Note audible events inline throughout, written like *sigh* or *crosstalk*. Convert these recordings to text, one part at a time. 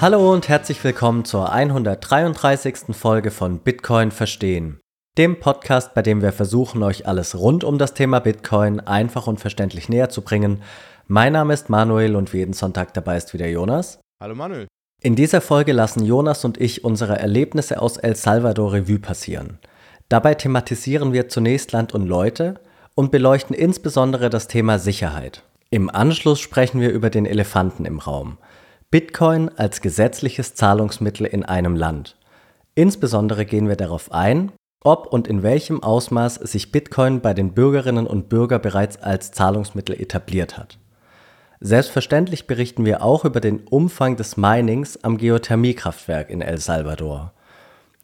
Hallo und herzlich willkommen zur 133. Folge von Bitcoin Verstehen, dem Podcast, bei dem wir versuchen, euch alles rund um das Thema Bitcoin einfach und verständlich näher zu bringen. Mein Name ist Manuel und wie jeden Sonntag dabei ist wieder Jonas. Hallo Manuel. In dieser Folge lassen Jonas und ich unsere Erlebnisse aus El Salvador Revue passieren. Dabei thematisieren wir zunächst Land und Leute und beleuchten insbesondere das Thema Sicherheit. Im Anschluss sprechen wir über den Elefanten im Raum. Bitcoin als gesetzliches Zahlungsmittel in einem Land. Insbesondere gehen wir darauf ein, ob und in welchem Ausmaß sich Bitcoin bei den Bürgerinnen und Bürgern bereits als Zahlungsmittel etabliert hat. Selbstverständlich berichten wir auch über den Umfang des Minings am Geothermiekraftwerk in El Salvador.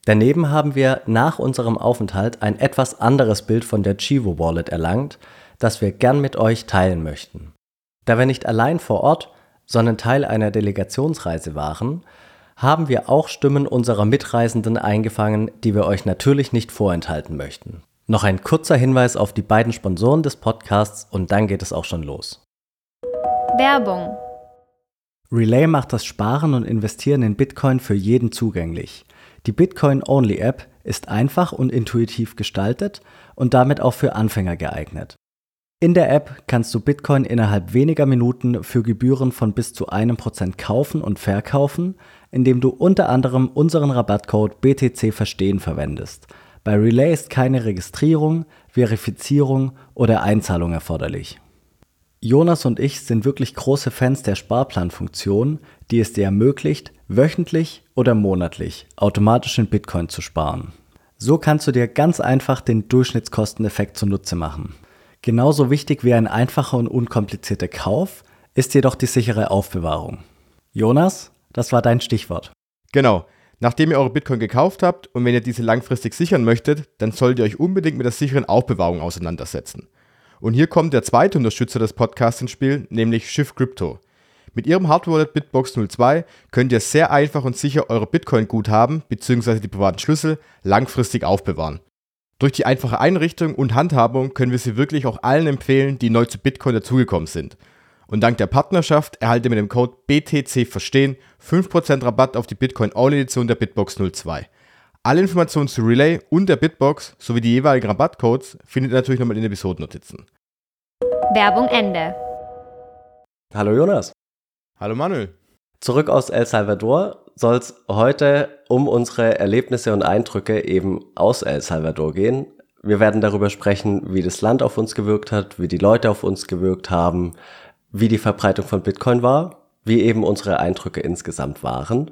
Daneben haben wir nach unserem Aufenthalt ein etwas anderes Bild von der Chivo Wallet erlangt, das wir gern mit euch teilen möchten. Da wir nicht allein vor Ort, sondern Teil einer Delegationsreise waren, haben wir auch Stimmen unserer Mitreisenden eingefangen, die wir euch natürlich nicht vorenthalten möchten. Noch ein kurzer Hinweis auf die beiden Sponsoren des Podcasts und dann geht es auch schon los. Werbung Relay macht das Sparen und Investieren in Bitcoin für jeden zugänglich. Die Bitcoin-Only-App ist einfach und intuitiv gestaltet und damit auch für Anfänger geeignet. In der App kannst du Bitcoin innerhalb weniger Minuten für Gebühren von bis zu einem Prozent kaufen und verkaufen, indem du unter anderem unseren Rabattcode BTC Verstehen verwendest. Bei Relay ist keine Registrierung, Verifizierung oder Einzahlung erforderlich. Jonas und ich sind wirklich große Fans der Sparplanfunktion, die es dir ermöglicht, wöchentlich oder monatlich automatisch in Bitcoin zu sparen. So kannst du dir ganz einfach den Durchschnittskosteneffekt zunutze machen. Genauso wichtig wie ein einfacher und unkomplizierter Kauf ist jedoch die sichere Aufbewahrung. Jonas, das war dein Stichwort. Genau. Nachdem ihr eure Bitcoin gekauft habt und wenn ihr diese langfristig sichern möchtet, dann solltet ihr euch unbedingt mit der sicheren Aufbewahrung auseinandersetzen. Und hier kommt der zweite Unterstützer des Podcasts ins Spiel, nämlich Shift Crypto. Mit ihrem Hardware Bitbox 02 könnt ihr sehr einfach und sicher eure Bitcoin-Guthaben bzw. die privaten Schlüssel langfristig aufbewahren. Durch die einfache Einrichtung und Handhabung können wir sie wirklich auch allen empfehlen, die neu zu Bitcoin dazugekommen sind. Und dank der Partnerschaft erhaltet ihr mit dem Code BTC Verstehen 5% Rabatt auf die Bitcoin All-Edition der Bitbox 02. Alle Informationen zu Relay und der Bitbox sowie die jeweiligen Rabattcodes findet ihr natürlich nochmal in den Episodennotizen. Werbung Ende. Hallo Jonas. Hallo Manuel. Zurück aus El Salvador soll es heute um unsere Erlebnisse und Eindrücke eben aus El Salvador gehen. Wir werden darüber sprechen, wie das Land auf uns gewirkt hat, wie die Leute auf uns gewirkt haben, wie die Verbreitung von Bitcoin war, wie eben unsere Eindrücke insgesamt waren.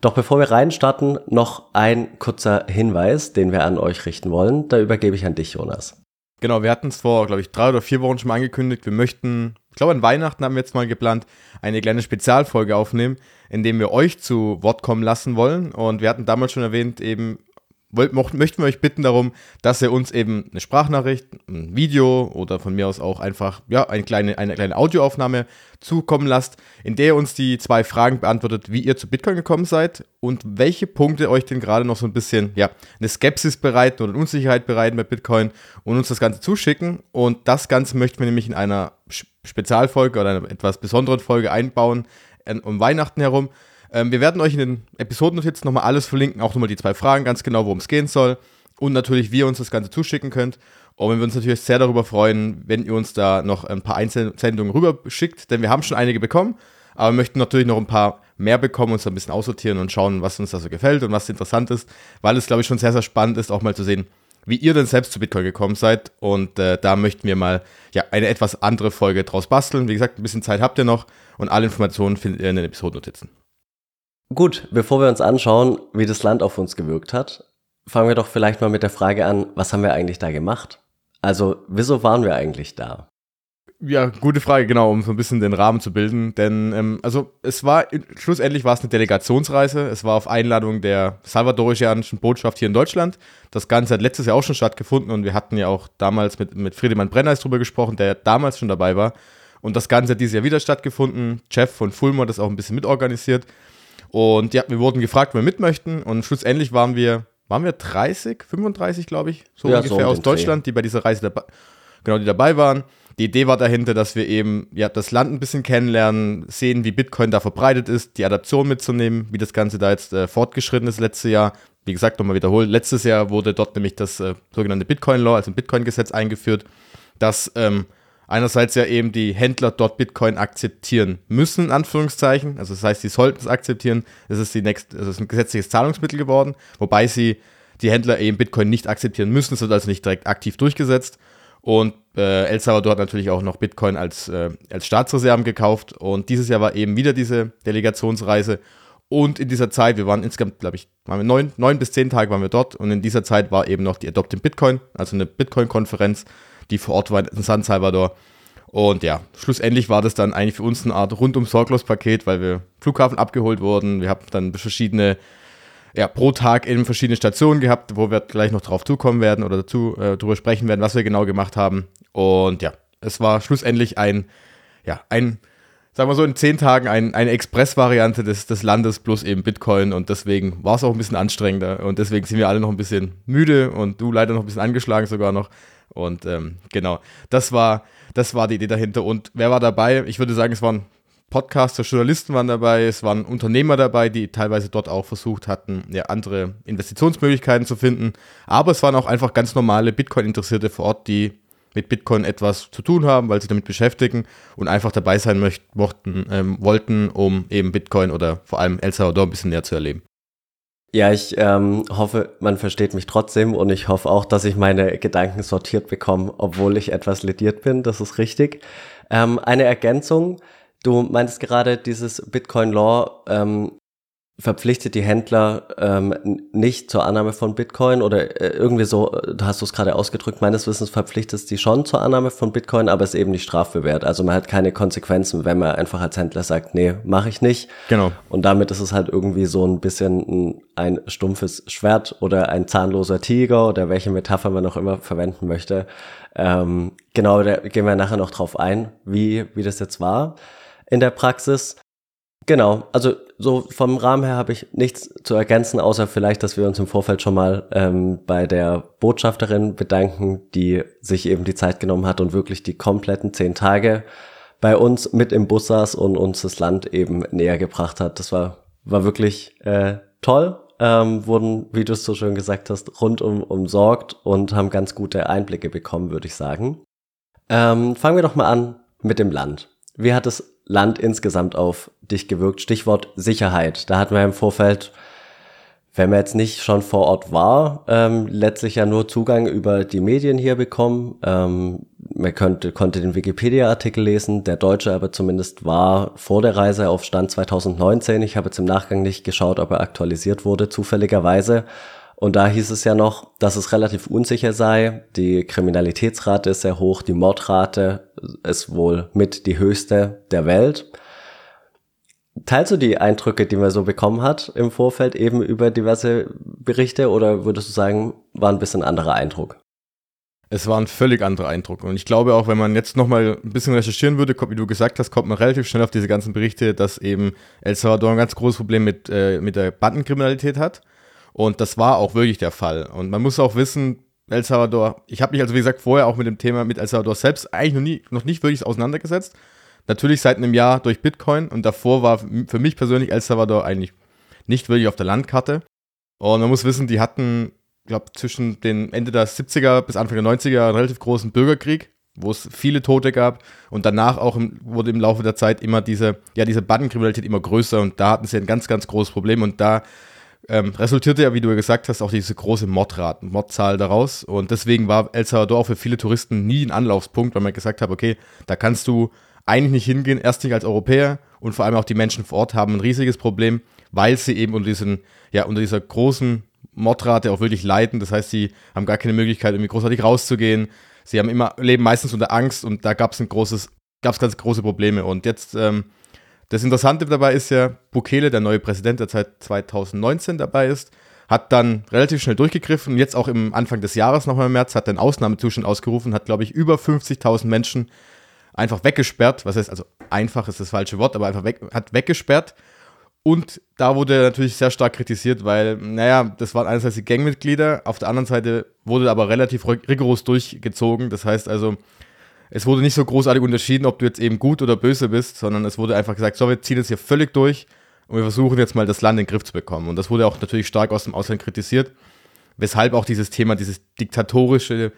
Doch bevor wir reinstarten, noch ein kurzer Hinweis, den wir an euch richten wollen. Da übergebe ich an dich, Jonas. Genau, wir hatten es vor, glaube ich, drei oder vier Wochen schon mal angekündigt. Wir möchten, ich glaube, an Weihnachten haben wir jetzt mal geplant, eine kleine Spezialfolge aufnehmen, in dem wir euch zu Wort kommen lassen wollen. Und wir hatten damals schon erwähnt, eben möchten wir euch bitten darum, dass ihr uns eben eine Sprachnachricht, ein Video oder von mir aus auch einfach ja, eine, kleine, eine kleine Audioaufnahme zukommen lasst, in der ihr uns die zwei Fragen beantwortet, wie ihr zu Bitcoin gekommen seid und welche Punkte euch denn gerade noch so ein bisschen ja, eine Skepsis bereiten oder eine Unsicherheit bereiten bei Bitcoin und uns das Ganze zuschicken. Und das Ganze möchten wir nämlich in einer Spezialfolge oder einer etwas besonderen Folge einbauen, um Weihnachten herum. Ähm, wir werden euch in den Episodennotizen nochmal alles verlinken, auch nochmal die zwei Fragen, ganz genau, worum es gehen soll. Und natürlich, wie ihr uns das Ganze zuschicken könnt. Und wir würden uns natürlich sehr darüber freuen, wenn ihr uns da noch ein paar Einsendungen rüber schickt, denn wir haben schon einige bekommen, aber möchten natürlich noch ein paar mehr bekommen, uns ein bisschen aussortieren und schauen, was uns da so gefällt und was interessant ist, weil es, glaube ich, schon sehr, sehr spannend ist, auch mal zu sehen, wie ihr denn selbst zu Bitcoin gekommen seid. Und äh, da möchten wir mal ja, eine etwas andere Folge draus basteln. Wie gesagt, ein bisschen Zeit habt ihr noch und alle Informationen findet ihr in den Episodennotizen. Gut, bevor wir uns anschauen, wie das Land auf uns gewirkt hat, fangen wir doch vielleicht mal mit der Frage an, was haben wir eigentlich da gemacht? Also, wieso waren wir eigentlich da? Ja, gute Frage, genau, um so ein bisschen den Rahmen zu bilden. Denn, ähm, also, es war, schlussendlich war es eine Delegationsreise. Es war auf Einladung der salvadorianischen Botschaft hier in Deutschland. Das Ganze hat letztes Jahr auch schon stattgefunden und wir hatten ja auch damals mit, mit Friedemann Brenner drüber gesprochen, der damals schon dabei war. Und das Ganze hat dieses Jahr wieder stattgefunden. Jeff von Fulmer hat das auch ein bisschen mitorganisiert. Und ja, wir wurden gefragt, ob wir mitmöchten und schlussendlich waren wir, waren wir 30, 35, glaube ich, so ja, ungefähr so aus Deutschland, die bei dieser Reise dabei, genau, die dabei waren. Die Idee war dahinter, dass wir eben ja, das Land ein bisschen kennenlernen, sehen, wie Bitcoin da verbreitet ist, die Adaption mitzunehmen, wie das Ganze da jetzt äh, fortgeschritten ist letztes Jahr. Wie gesagt, nochmal wiederholt, letztes Jahr wurde dort nämlich das äh, sogenannte Bitcoin-Law, also ein Bitcoin-Gesetz eingeführt, das ähm, einerseits ja eben die Händler dort Bitcoin akzeptieren müssen, in Anführungszeichen. Also das heißt, sie sollten es akzeptieren. Es ist, die next, es ist ein gesetzliches Zahlungsmittel geworden, wobei sie die Händler eben Bitcoin nicht akzeptieren müssen. Es wird also nicht direkt aktiv durchgesetzt. Und äh, El Salvador hat natürlich auch noch Bitcoin als, äh, als Staatsreserven gekauft. Und dieses Jahr war eben wieder diese Delegationsreise. Und in dieser Zeit, wir waren insgesamt, glaube ich, waren wir neun, neun bis zehn Tage waren wir dort. Und in dieser Zeit war eben noch die Adopt in Bitcoin, also eine Bitcoin-Konferenz, die vor Ort war in San Salvador. Und ja, schlussendlich war das dann eigentlich für uns eine Art rundum sorglos Paket, weil wir Flughafen abgeholt wurden. Wir haben dann verschiedene, ja, pro Tag in verschiedene Stationen gehabt, wo wir gleich noch drauf zukommen werden oder dazu äh, darüber sprechen werden, was wir genau gemacht haben. Und ja, es war schlussendlich ein, ja, ein, sagen wir so, in zehn Tagen ein, eine Express-Variante des, des Landes plus eben Bitcoin und deswegen war es auch ein bisschen anstrengender und deswegen sind wir alle noch ein bisschen müde und du leider noch ein bisschen angeschlagen sogar noch. Und ähm, genau, das war, das war die Idee dahinter. Und wer war dabei? Ich würde sagen, es waren Podcaster, Journalisten waren dabei, es waren Unternehmer dabei, die teilweise dort auch versucht hatten, ja, andere Investitionsmöglichkeiten zu finden. Aber es waren auch einfach ganz normale Bitcoin-Interessierte vor Ort, die mit Bitcoin etwas zu tun haben, weil sie damit beschäftigen und einfach dabei sein möchten, ähm, wollten, um eben Bitcoin oder vor allem El Salvador ein bisschen näher zu erleben. Ja, ich ähm, hoffe, man versteht mich trotzdem und ich hoffe auch, dass ich meine Gedanken sortiert bekomme, obwohl ich etwas lediert bin. Das ist richtig. Ähm, eine Ergänzung. Du meinst gerade dieses Bitcoin Law ähm, verpflichtet die Händler ähm, nicht zur Annahme von Bitcoin oder äh, irgendwie so, äh, du hast es gerade ausgedrückt, meines Wissens verpflichtet die schon zur Annahme von Bitcoin, aber es ist eben nicht strafbewehrt. Also man hat keine Konsequenzen, wenn man einfach als Händler sagt, nee, mache ich nicht. Genau. Und damit ist es halt irgendwie so ein bisschen ein, ein stumpfes Schwert oder ein zahnloser Tiger oder welche Metapher man auch immer verwenden möchte. Ähm, genau, da gehen wir nachher noch drauf ein, wie, wie das jetzt war in der Praxis. Genau, also so vom Rahmen her habe ich nichts zu ergänzen, außer vielleicht, dass wir uns im Vorfeld schon mal ähm, bei der Botschafterin bedanken, die sich eben die Zeit genommen hat und wirklich die kompletten zehn Tage bei uns mit im Bus saß und uns das Land eben näher gebracht hat. Das war, war wirklich äh, toll. Ähm, wurden, wie du es so schön gesagt hast, rundum umsorgt und haben ganz gute Einblicke bekommen, würde ich sagen. Ähm, fangen wir doch mal an mit dem Land. Wie hat es Land insgesamt auf dich gewirkt? Stichwort Sicherheit. Da hatten wir im Vorfeld, wenn man jetzt nicht schon vor Ort war, ähm, letztlich ja nur Zugang über die Medien hier bekommen. Ähm, man könnte, konnte den Wikipedia-Artikel lesen, der Deutsche aber zumindest war vor der Reise auf Stand 2019. Ich habe jetzt im Nachgang nicht geschaut, ob er aktualisiert wurde, zufälligerweise. Und da hieß es ja noch, dass es relativ unsicher sei. Die Kriminalitätsrate ist sehr hoch, die Mordrate ist wohl mit die höchste der Welt. Teilst du die Eindrücke, die man so bekommen hat im Vorfeld eben über diverse Berichte oder würdest du sagen, war ein bisschen anderer Eindruck? Es war ein völlig anderer Eindruck. Und ich glaube auch, wenn man jetzt nochmal ein bisschen recherchieren würde, wie du gesagt hast, kommt man relativ schnell auf diese ganzen Berichte, dass eben El Salvador ein ganz großes Problem mit, äh, mit der Bandenkriminalität hat. Und das war auch wirklich der Fall. Und man muss auch wissen, El Salvador, ich habe mich also wie gesagt vorher auch mit dem Thema mit El Salvador selbst eigentlich noch, nie, noch nicht wirklich auseinandergesetzt. Natürlich seit einem Jahr durch Bitcoin und davor war für mich persönlich El Salvador eigentlich nicht wirklich auf der Landkarte. Und man muss wissen, die hatten, ich glaube, zwischen den Ende der 70er bis Anfang der 90er einen relativ großen Bürgerkrieg, wo es viele Tote gab. Und danach auch im, wurde im Laufe der Zeit immer diese, ja, diese Bandenkriminalität immer größer und da hatten sie ein ganz, ganz großes Problem. Und da ähm, resultierte ja, wie du gesagt hast, auch diese große Mordraten, Mordzahl daraus. Und deswegen war El Salvador auch für viele Touristen nie ein Anlaufspunkt, weil man gesagt hat, okay, da kannst du eigentlich nicht hingehen, erst nicht als Europäer und vor allem auch die Menschen vor Ort haben ein riesiges Problem, weil sie eben unter, diesen, ja, unter dieser großen Mordrate auch wirklich leiden. Das heißt, sie haben gar keine Möglichkeit, irgendwie großartig rauszugehen. Sie haben immer, leben meistens unter Angst und da gab es ein großes, gab es ganz große Probleme. Und jetzt ähm, das Interessante dabei ist ja, Bukele, der neue Präsident, der seit 2019 dabei ist, hat dann relativ schnell durchgegriffen. Jetzt auch im Anfang des Jahres, nochmal im März, hat einen Ausnahmezustand ausgerufen, hat, glaube ich, über 50.000 Menschen einfach weggesperrt. Was heißt also einfach ist das falsche Wort, aber einfach weg, hat weggesperrt. Und da wurde er natürlich sehr stark kritisiert, weil, naja, das waren einerseits die Gangmitglieder, auf der anderen Seite wurde aber relativ rigoros durchgezogen. Das heißt also, es wurde nicht so großartig unterschieden, ob du jetzt eben gut oder böse bist, sondern es wurde einfach gesagt, so, wir ziehen jetzt hier völlig durch und wir versuchen jetzt mal das Land in den Griff zu bekommen. Und das wurde auch natürlich stark aus dem Ausland kritisiert, weshalb auch dieses Thema, dieses diktatorische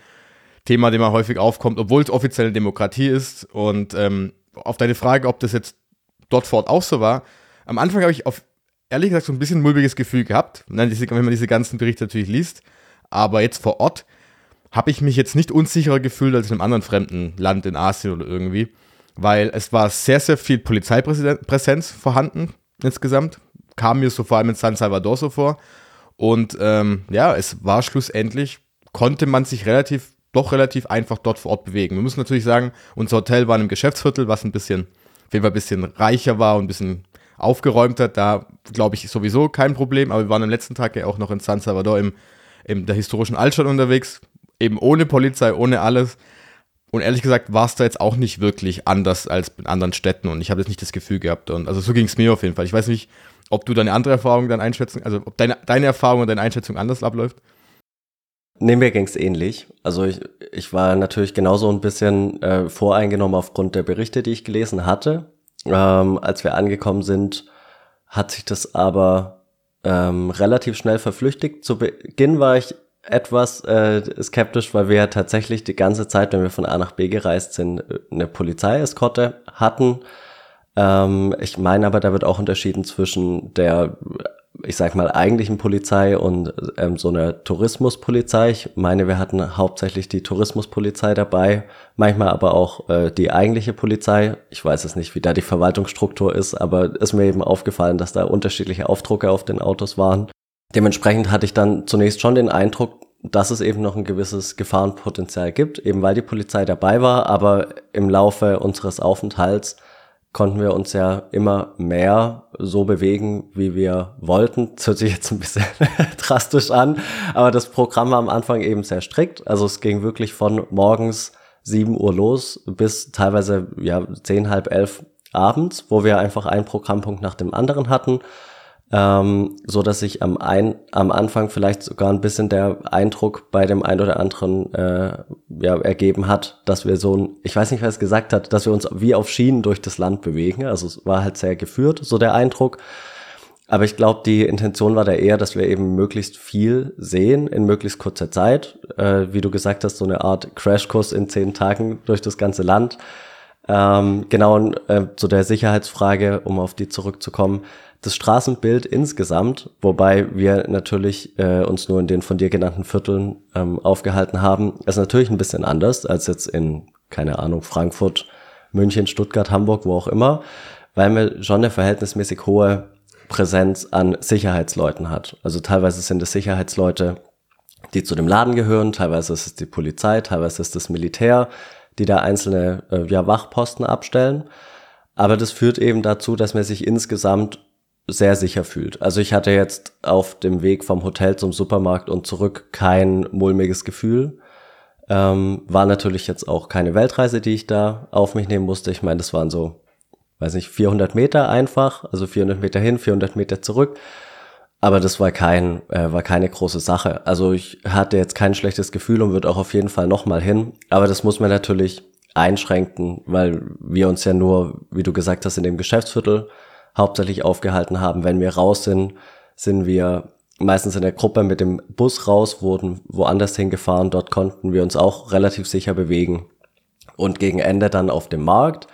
Thema, dem man häufig aufkommt, obwohl es offiziell eine Demokratie ist. Und ähm, auf deine Frage, ob das jetzt dort vor Ort auch so war, am Anfang habe ich auf, ehrlich gesagt so ein bisschen ein mulmiges Gefühl gehabt, wenn man diese ganzen Berichte natürlich liest. Aber jetzt vor Ort habe ich mich jetzt nicht unsicherer gefühlt als in einem anderen fremden Land in Asien oder irgendwie, weil es war sehr, sehr viel Polizeipräsenz vorhanden insgesamt. Kam mir so vor allem in San Salvador so vor. Und ähm, ja, es war schlussendlich, konnte man sich relativ, doch relativ einfach dort vor Ort bewegen. Wir müssen natürlich sagen, unser Hotel war in einem Geschäftsviertel, was ein bisschen, auf jeden Fall ein bisschen reicher war und ein bisschen aufgeräumter. Da glaube ich sowieso kein Problem. Aber wir waren am letzten Tag ja auch noch in San Salvador im, in der historischen Altstadt unterwegs, eben ohne Polizei, ohne alles. Und ehrlich gesagt war es da jetzt auch nicht wirklich anders als in anderen Städten und ich habe jetzt nicht das Gefühl gehabt. Und also so ging es mir auf jeden Fall. Ich weiß nicht, ob du deine andere Erfahrung dann einschätzen, also ob deine, deine Erfahrung und deine Einschätzung anders abläuft. Nee, mir ging es ähnlich. Also ich, ich war natürlich genauso ein bisschen äh, voreingenommen aufgrund der Berichte, die ich gelesen hatte. Ähm, als wir angekommen sind, hat sich das aber ähm, relativ schnell verflüchtigt. Zu Beginn war ich etwas äh, skeptisch, weil wir ja tatsächlich die ganze Zeit, wenn wir von A nach B gereist sind, eine Polizeieskorte hatten. Ähm, ich meine aber, da wird auch unterschieden zwischen der, ich sag mal, eigentlichen Polizei und ähm, so einer Tourismuspolizei. Ich meine, wir hatten hauptsächlich die Tourismuspolizei dabei, manchmal aber auch äh, die eigentliche Polizei. Ich weiß es nicht, wie da die Verwaltungsstruktur ist, aber ist mir eben aufgefallen, dass da unterschiedliche Aufdrucke auf den Autos waren. Dementsprechend hatte ich dann zunächst schon den Eindruck, dass es eben noch ein gewisses Gefahrenpotenzial gibt, eben weil die Polizei dabei war, aber im Laufe unseres Aufenthalts konnten wir uns ja immer mehr so bewegen, wie wir wollten. Das hört sich jetzt ein bisschen *laughs* drastisch an, aber das Programm war am Anfang eben sehr strikt. Also es ging wirklich von morgens 7 Uhr los bis teilweise ja zehn, halb elf abends, wo wir einfach einen Programmpunkt nach dem anderen hatten ähm, so dass sich am, ein, am Anfang vielleicht sogar ein bisschen der Eindruck bei dem ein oder anderen äh, ja, ergeben hat, dass wir so ein, ich weiß nicht, wer es gesagt hat, dass wir uns wie auf Schienen durch das Land bewegen. Also es war halt sehr geführt, so der Eindruck. Aber ich glaube, die Intention war da eher, dass wir eben möglichst viel sehen in möglichst kurzer Zeit. Äh, wie du gesagt hast, so eine Art Crashkurs in zehn Tagen durch das ganze Land. Ähm, genau äh, zu der Sicherheitsfrage, um auf die zurückzukommen das Straßenbild insgesamt, wobei wir natürlich äh, uns nur in den von dir genannten Vierteln ähm, aufgehalten haben, ist natürlich ein bisschen anders als jetzt in, keine Ahnung, Frankfurt, München, Stuttgart, Hamburg, wo auch immer, weil man schon eine verhältnismäßig hohe Präsenz an Sicherheitsleuten hat. Also teilweise sind es Sicherheitsleute, die zu dem Laden gehören, teilweise ist es die Polizei, teilweise ist es das Militär, die da einzelne äh, ja, Wachposten abstellen. Aber das führt eben dazu, dass man sich insgesamt sehr sicher fühlt. Also ich hatte jetzt auf dem Weg vom Hotel zum Supermarkt und zurück kein mulmiges Gefühl. Ähm, war natürlich jetzt auch keine Weltreise, die ich da auf mich nehmen musste. Ich meine, das waren so, weiß nicht, 400 Meter einfach, also 400 Meter hin, 400 Meter zurück. Aber das war kein, äh, war keine große Sache. Also ich hatte jetzt kein schlechtes Gefühl und würde auch auf jeden Fall nochmal hin. Aber das muss man natürlich einschränken, weil wir uns ja nur, wie du gesagt hast, in dem Geschäftsviertel hauptsächlich aufgehalten haben. Wenn wir raus sind, sind wir meistens in der Gruppe mit dem Bus raus, wurden woanders hingefahren. Dort konnten wir uns auch relativ sicher bewegen. Und gegen Ende dann auf dem Markt,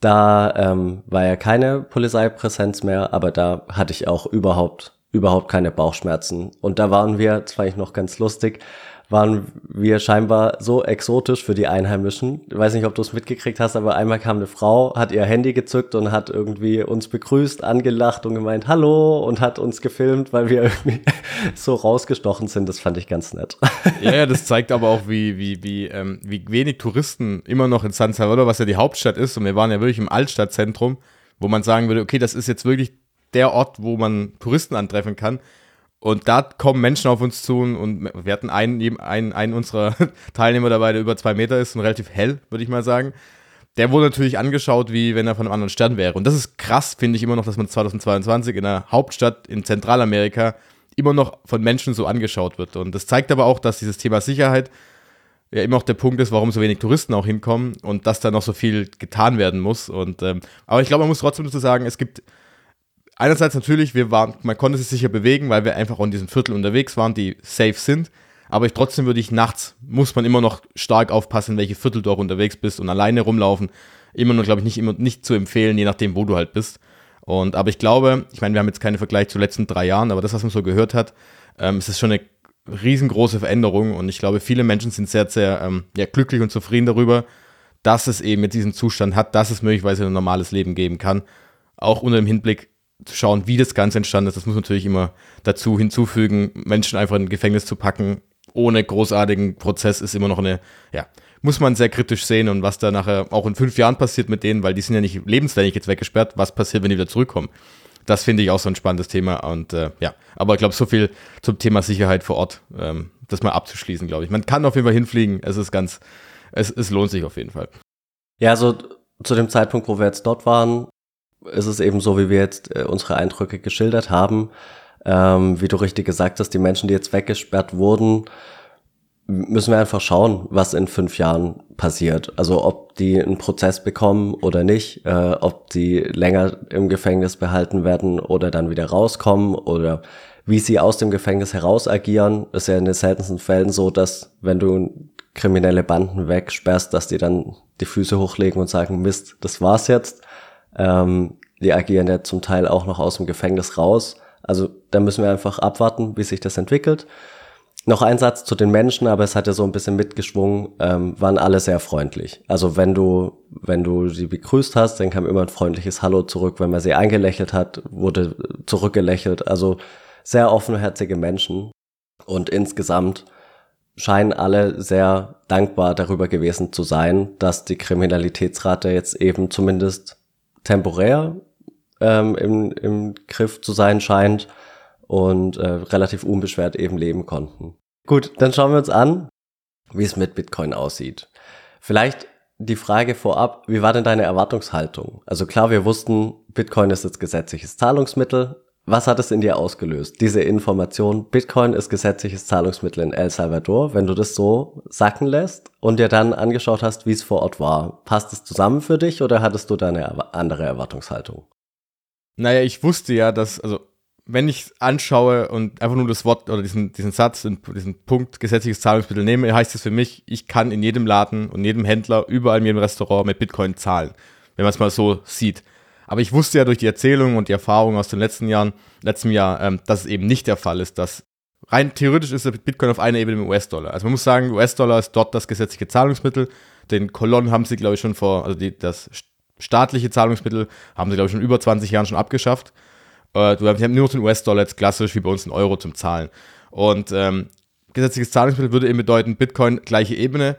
da ähm, war ja keine Polizeipräsenz mehr, aber da hatte ich auch überhaupt überhaupt keine Bauchschmerzen. Und da waren wir, das fand ich noch ganz lustig, waren wir scheinbar so exotisch für die Einheimischen. Ich weiß nicht, ob du es mitgekriegt hast, aber einmal kam eine Frau, hat ihr Handy gezückt und hat irgendwie uns begrüßt, angelacht und gemeint Hallo und hat uns gefilmt, weil wir *laughs* irgendwie so rausgestochen sind. Das fand ich ganz nett. Ja, ja das zeigt aber auch, wie, wie, wie, ähm, wie wenig Touristen immer noch in San Salvador, was ja die Hauptstadt ist, und wir waren ja wirklich im Altstadtzentrum, wo man sagen würde, okay, das ist jetzt wirklich der Ort, wo man Touristen antreffen kann. Und da kommen Menschen auf uns zu und wir hatten einen, einen, einen unserer *laughs* Teilnehmer dabei, der über zwei Meter ist und relativ hell, würde ich mal sagen. Der wurde natürlich angeschaut, wie wenn er von einem anderen Stern wäre. Und das ist krass, finde ich immer noch, dass man 2022 in einer Hauptstadt in Zentralamerika immer noch von Menschen so angeschaut wird. Und das zeigt aber auch, dass dieses Thema Sicherheit ja immer auch der Punkt ist, warum so wenig Touristen auch hinkommen und dass da noch so viel getan werden muss. Und, ähm, aber ich glaube, man muss trotzdem dazu sagen, es gibt einerseits natürlich, wir waren, man konnte sich sicher bewegen, weil wir einfach in diesem Viertel unterwegs waren, die safe sind. Aber ich, trotzdem würde ich nachts, muss man immer noch stark aufpassen, welche Viertel du auch unterwegs bist und alleine rumlaufen. Immer nur, glaube ich, nicht, immer, nicht zu empfehlen, je nachdem, wo du halt bist. Und, aber ich glaube, ich meine, wir haben jetzt keinen Vergleich zu den letzten drei Jahren, aber das, was man so gehört hat, ähm, es ist schon eine riesengroße Veränderung und ich glaube, viele Menschen sind sehr, sehr ähm, ja, glücklich und zufrieden darüber, dass es eben mit diesem Zustand hat, dass es möglicherweise ein normales Leben geben kann. Auch unter dem Hinblick zu schauen, wie das Ganze entstanden ist. Das muss man natürlich immer dazu hinzufügen, Menschen einfach in ein Gefängnis zu packen, ohne großartigen Prozess, ist immer noch eine, ja, muss man sehr kritisch sehen und was da nachher auch in fünf Jahren passiert mit denen, weil die sind ja nicht lebenslänglich jetzt weggesperrt, was passiert, wenn die wieder zurückkommen. Das finde ich auch so ein spannendes Thema und äh, ja, aber ich glaube, so viel zum Thema Sicherheit vor Ort, ähm, das mal abzuschließen, glaube ich. Man kann auf jeden Fall hinfliegen, es ist ganz, es, es lohnt sich auf jeden Fall. Ja, also zu dem Zeitpunkt, wo wir jetzt dort waren, ist es eben so, wie wir jetzt äh, unsere Eindrücke geschildert haben. Ähm, wie du richtig gesagt hast, die Menschen, die jetzt weggesperrt wurden, müssen wir einfach schauen, was in fünf Jahren passiert. Also ob die einen Prozess bekommen oder nicht, äh, ob die länger im Gefängnis behalten werden oder dann wieder rauskommen oder wie sie aus dem Gefängnis heraus agieren. Ist ja in den seltensten Fällen so, dass wenn du kriminelle Banden wegsperrst, dass die dann die Füße hochlegen und sagen, Mist, das war's jetzt. Ähm, die agieren ja zum Teil auch noch aus dem Gefängnis raus. Also da müssen wir einfach abwarten, wie sich das entwickelt. Noch ein Satz zu den Menschen, aber es hat ja so ein bisschen mitgeschwungen, ähm, waren alle sehr freundlich. Also wenn du, wenn du sie begrüßt hast, dann kam immer ein freundliches Hallo zurück. Wenn man sie eingelächelt hat, wurde zurückgelächelt. Also sehr offenherzige Menschen. Und insgesamt scheinen alle sehr dankbar darüber gewesen zu sein, dass die Kriminalitätsrate jetzt eben zumindest temporär ähm, im, im Griff zu sein scheint und äh, relativ unbeschwert eben leben konnten. Gut, dann schauen wir uns an, wie es mit Bitcoin aussieht. Vielleicht die Frage vorab, wie war denn deine Erwartungshaltung? Also klar, wir wussten, Bitcoin ist jetzt gesetzliches Zahlungsmittel. Was hat es in dir ausgelöst? Diese Information, Bitcoin ist gesetzliches Zahlungsmittel in El Salvador. Wenn du das so sacken lässt und dir dann angeschaut hast, wie es vor Ort war, passt es zusammen für dich oder hattest du da eine andere Erwartungshaltung? Naja, ich wusste ja, dass, also wenn ich anschaue und einfach nur das Wort oder diesen, diesen Satz, diesen Punkt gesetzliches Zahlungsmittel nehme, heißt es für mich, ich kann in jedem Laden und jedem Händler, überall in jedem Restaurant mit Bitcoin zahlen, wenn man es mal so sieht. Aber ich wusste ja durch die Erzählung und die Erfahrung aus den letzten Jahren, letzten Jahr, ähm, dass es eben nicht der Fall ist, dass rein theoretisch ist Bitcoin auf einer Ebene mit US-Dollar. Also man muss sagen, US-Dollar ist dort das gesetzliche Zahlungsmittel. Den Kolon haben sie, glaube ich, schon vor, also die, das staatliche Zahlungsmittel haben sie, glaube ich, schon über 20 Jahren schon abgeschafft. Äh, hast nur den US-Dollar jetzt klassisch wie bei uns ein Euro zum Zahlen. Und ähm, gesetzliches Zahlungsmittel würde eben bedeuten, Bitcoin gleiche Ebene,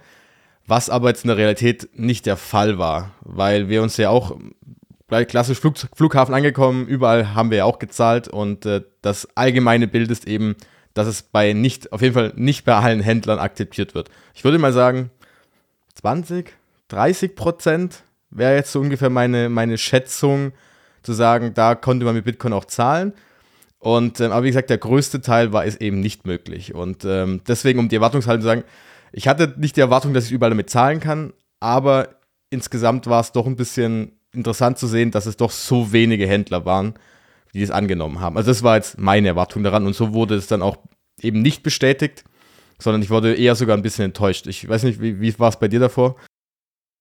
was aber jetzt in der Realität nicht der Fall war, weil wir uns ja auch klassisch Flug, Flughafen angekommen, überall haben wir ja auch gezahlt und äh, das allgemeine Bild ist eben, dass es bei nicht, auf jeden Fall nicht bei allen Händlern akzeptiert wird. Ich würde mal sagen, 20, 30 Prozent wäre jetzt so ungefähr meine, meine Schätzung, zu sagen, da konnte man mit Bitcoin auch zahlen. Und, ähm, aber wie gesagt, der größte Teil war es eben nicht möglich. Und ähm, deswegen, um die Erwartungshaltung zu sagen, ich hatte nicht die Erwartung, dass ich überall damit zahlen kann, aber insgesamt war es doch ein bisschen interessant zu sehen, dass es doch so wenige Händler waren, die es angenommen haben. Also das war jetzt meine Erwartung daran und so wurde es dann auch eben nicht bestätigt, sondern ich wurde eher sogar ein bisschen enttäuscht. Ich weiß nicht, wie, wie war es bei dir davor?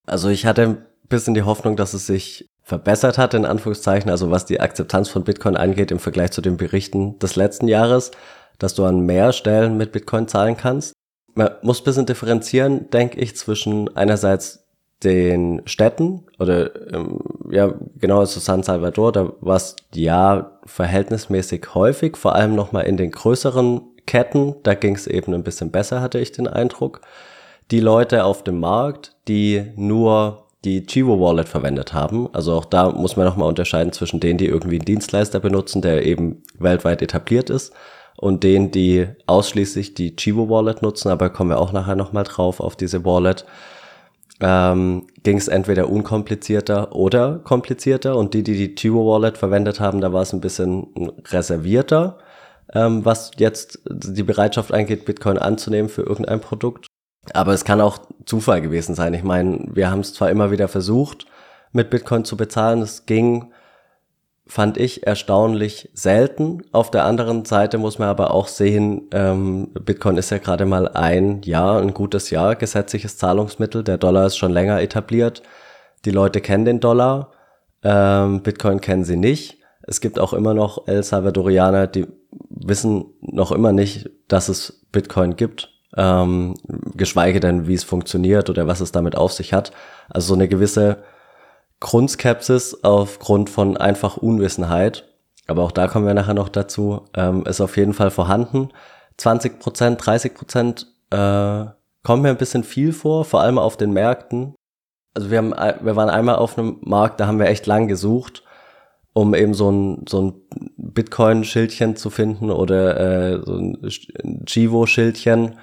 Also ich hatte ein bisschen die Hoffnung, dass es sich verbessert hat, in Anführungszeichen, also was die Akzeptanz von Bitcoin angeht im Vergleich zu den Berichten des letzten Jahres, dass du an mehr Stellen mit Bitcoin zahlen kannst. Man muss ein bisschen differenzieren, denke ich, zwischen einerseits den Städten oder ähm, ja genau zu San Salvador, da war es ja verhältnismäßig häufig, vor allem nochmal in den größeren Ketten, da ging es eben ein bisschen besser, hatte ich den Eindruck. Die Leute auf dem Markt, die nur die Chivo Wallet verwendet haben. Also auch da muss man nochmal unterscheiden zwischen denen, die irgendwie einen Dienstleister benutzen, der eben weltweit etabliert ist, und denen, die ausschließlich die Chivo Wallet nutzen, aber kommen wir auch nachher nochmal drauf auf diese Wallet. Ähm, ging es entweder unkomplizierter oder komplizierter und die, die die Chivo Wallet verwendet haben, da war es ein bisschen reservierter, ähm, was jetzt die Bereitschaft angeht, Bitcoin anzunehmen für irgendein Produkt. Aber es kann auch Zufall gewesen sein. Ich meine, wir haben es zwar immer wieder versucht, mit Bitcoin zu bezahlen. Es ging, fand ich, erstaunlich selten. Auf der anderen Seite muss man aber auch sehen, ähm, Bitcoin ist ja gerade mal ein Jahr, ein gutes Jahr gesetzliches Zahlungsmittel. Der Dollar ist schon länger etabliert. Die Leute kennen den Dollar. Ähm, Bitcoin kennen sie nicht. Es gibt auch immer noch El Salvadorianer, die wissen noch immer nicht, dass es Bitcoin gibt ähm, geschweige denn, wie es funktioniert oder was es damit auf sich hat. Also so eine gewisse Grundskepsis aufgrund von einfach Unwissenheit, aber auch da kommen wir nachher noch dazu, ähm, ist auf jeden Fall vorhanden. 20 Prozent, 30 Prozent äh, kommt mir ein bisschen viel vor, vor allem auf den Märkten. Also wir, haben, wir waren einmal auf einem Markt, da haben wir echt lang gesucht, um eben so ein, so ein Bitcoin-Schildchen zu finden oder äh, so ein Chivo-Schildchen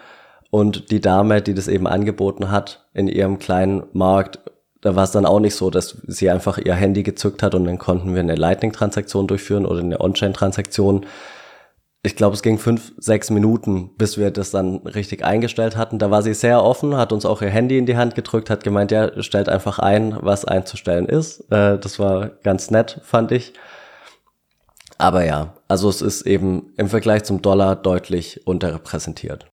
und die Dame, die das eben angeboten hat in ihrem kleinen Markt, da war es dann auch nicht so, dass sie einfach ihr Handy gezückt hat und dann konnten wir eine Lightning-Transaktion durchführen oder eine On-Chain-Transaktion. Ich glaube, es ging fünf, sechs Minuten, bis wir das dann richtig eingestellt hatten. Da war sie sehr offen, hat uns auch ihr Handy in die Hand gedrückt, hat gemeint, ja, stellt einfach ein, was einzustellen ist. Äh, das war ganz nett, fand ich. Aber ja, also es ist eben im Vergleich zum Dollar deutlich unterrepräsentiert.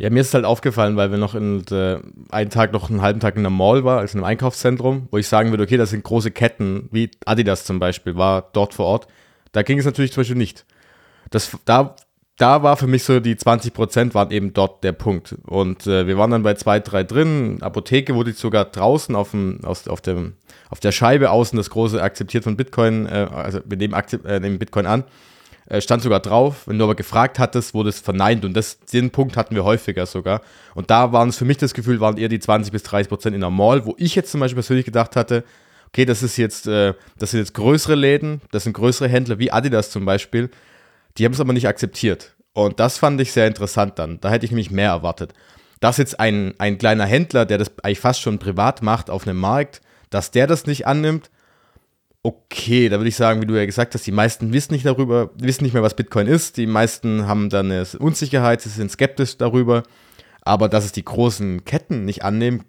Ja, mir ist halt aufgefallen, weil wir noch in, äh, einen Tag noch einen halben Tag in der Mall war, also in einem Einkaufszentrum, wo ich sagen würde, okay, das sind große Ketten, wie Adidas zum Beispiel, war dort vor Ort. Da ging es natürlich zum Beispiel nicht. Das, da, da war für mich so, die 20 Prozent waren eben dort der Punkt. Und äh, wir waren dann bei zwei, drei drin. Apotheke wurde sogar draußen auf, dem, aus, auf, dem, auf der Scheibe außen das große akzeptiert von Bitcoin, äh, also wir nehmen, äh, nehmen Bitcoin an. Äh, stand sogar drauf. Wenn du aber gefragt hattest, wurde es verneint. Und das, den Punkt hatten wir häufiger sogar. Und da waren es für mich das Gefühl, waren eher die 20 bis 30 Prozent in der Mall, wo ich jetzt zum Beispiel persönlich gedacht hatte, okay, das ist jetzt, äh, das sind jetzt größere Läden, das sind größere Händler, wie Adidas zum Beispiel. Die haben es aber nicht akzeptiert. Und das fand ich sehr interessant dann. Da hätte ich nämlich mehr erwartet. Dass jetzt ein, ein kleiner Händler, der das eigentlich fast schon privat macht auf einem Markt, dass der das nicht annimmt, okay. Da würde ich sagen, wie du ja gesagt hast, die meisten wissen nicht darüber, wissen nicht mehr, was Bitcoin ist. Die meisten haben dann eine Unsicherheit, sie sind skeptisch darüber. Aber dass es die großen Ketten nicht annehmen,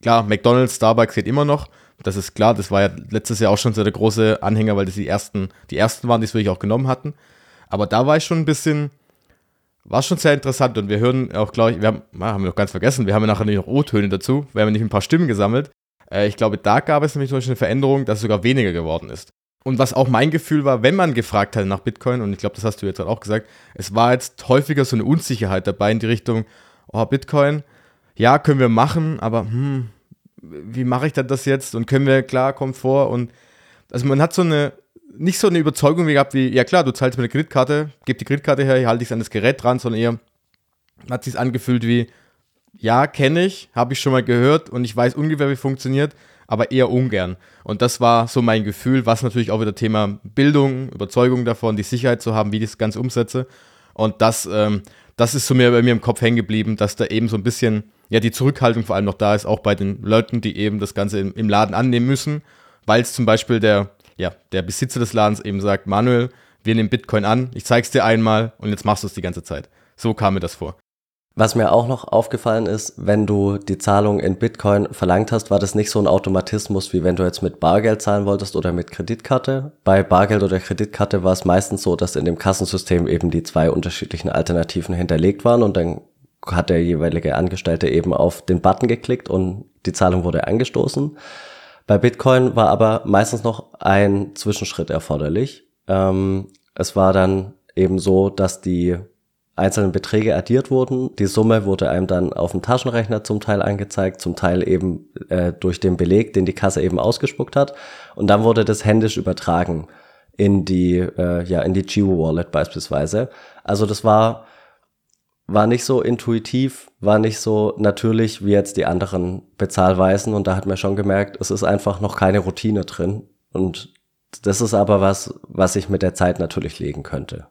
klar, McDonalds, Starbucks geht immer noch. Das ist klar, das war ja letztes Jahr auch schon so der große Anhänger, weil das die ersten, die ersten waren, die es wirklich auch genommen hatten. Aber da war ich schon ein bisschen, war schon sehr interessant und wir hören auch, glaube ich, wir haben, haben wir noch ganz vergessen, wir haben ja nachher noch O-Töne dazu, wir haben nicht ein paar Stimmen gesammelt. Äh, ich glaube, da gab es nämlich zum Beispiel eine Veränderung, dass es sogar weniger geworden ist. Und was auch mein Gefühl war, wenn man gefragt hat nach Bitcoin, und ich glaube, das hast du jetzt auch gesagt, es war jetzt häufiger so eine Unsicherheit dabei in die Richtung, oh, Bitcoin, ja, können wir machen, aber hm, wie mache ich das jetzt? Und können wir, klar, kommt vor. Und also man hat so eine, nicht so eine Überzeugung gehabt wie, ja klar, du zahlst mit der Kreditkarte, gib die Kreditkarte her, ich halte dich an das Gerät dran, sondern eher hat sich angefühlt wie, ja, kenne ich, habe ich schon mal gehört und ich weiß ungefähr, wie funktioniert, aber eher ungern. Und das war so mein Gefühl, was natürlich auch wieder Thema Bildung, Überzeugung davon, die Sicherheit zu haben, wie ich das Ganze umsetze. Und das, ähm, das ist so mir bei mir im Kopf hängen geblieben, dass da eben so ein bisschen, ja, die Zurückhaltung vor allem noch da ist, auch bei den Leuten, die eben das Ganze im, im Laden annehmen müssen, weil es zum Beispiel der, ja, der Besitzer des Ladens eben sagt, Manuel, wir nehmen Bitcoin an, ich zeig's dir einmal und jetzt machst du es die ganze Zeit. So kam mir das vor. Was mir auch noch aufgefallen ist, wenn du die Zahlung in Bitcoin verlangt hast, war das nicht so ein Automatismus, wie wenn du jetzt mit Bargeld zahlen wolltest oder mit Kreditkarte. Bei Bargeld oder Kreditkarte war es meistens so, dass in dem Kassensystem eben die zwei unterschiedlichen Alternativen hinterlegt waren und dann hat der jeweilige Angestellte eben auf den Button geklickt und die Zahlung wurde angestoßen. Bei Bitcoin war aber meistens noch ein Zwischenschritt erforderlich. Ähm, es war dann eben so, dass die einzelnen Beträge addiert wurden. Die Summe wurde einem dann auf dem Taschenrechner zum Teil angezeigt, zum Teil eben äh, durch den Beleg, den die Kasse eben ausgespuckt hat. Und dann wurde das händisch übertragen in die, äh, ja, in die Geo Wallet beispielsweise. Also das war, war nicht so intuitiv, war nicht so natürlich wie jetzt die anderen Bezahlweisen. Und da hat man schon gemerkt, es ist einfach noch keine Routine drin. Und das ist aber was, was sich mit der Zeit natürlich legen könnte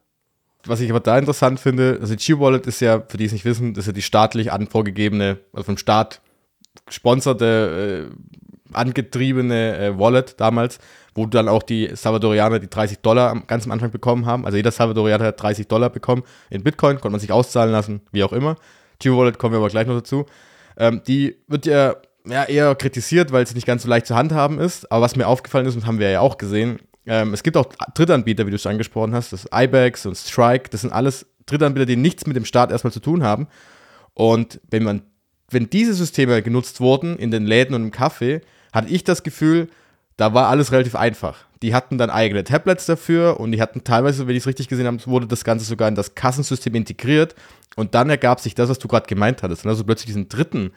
was ich aber da interessant finde, also die G-Wallet ist ja, für die es nicht wissen, das ist ja die staatlich an vorgegebene, also vom Staat gesponserte, äh, angetriebene äh, Wallet damals, wo dann auch die Salvadorianer die 30 Dollar am, ganz am Anfang bekommen haben. Also jeder Salvadorianer hat 30 Dollar bekommen in Bitcoin, konnte man sich auszahlen lassen, wie auch immer. Chivo Wallet kommen wir aber gleich noch dazu. Ähm, die wird ja, ja eher kritisiert, weil sie nicht ganz so leicht zu handhaben ist. Aber was mir aufgefallen ist und haben wir ja auch gesehen, ähm, es gibt auch Drittanbieter, wie du es angesprochen hast, das IBEX und Strike, das sind alles Drittanbieter, die nichts mit dem Staat erstmal zu tun haben. Und wenn man, wenn diese Systeme genutzt wurden in den Läden und im Kaffee, hatte ich das Gefühl, da war alles relativ einfach. Die hatten dann eigene Tablets dafür und die hatten teilweise, wenn ich es richtig gesehen habe, wurde das Ganze sogar in das Kassensystem integriert. Und dann ergab sich das, was du gerade gemeint hattest. Und also plötzlich diesen dritten,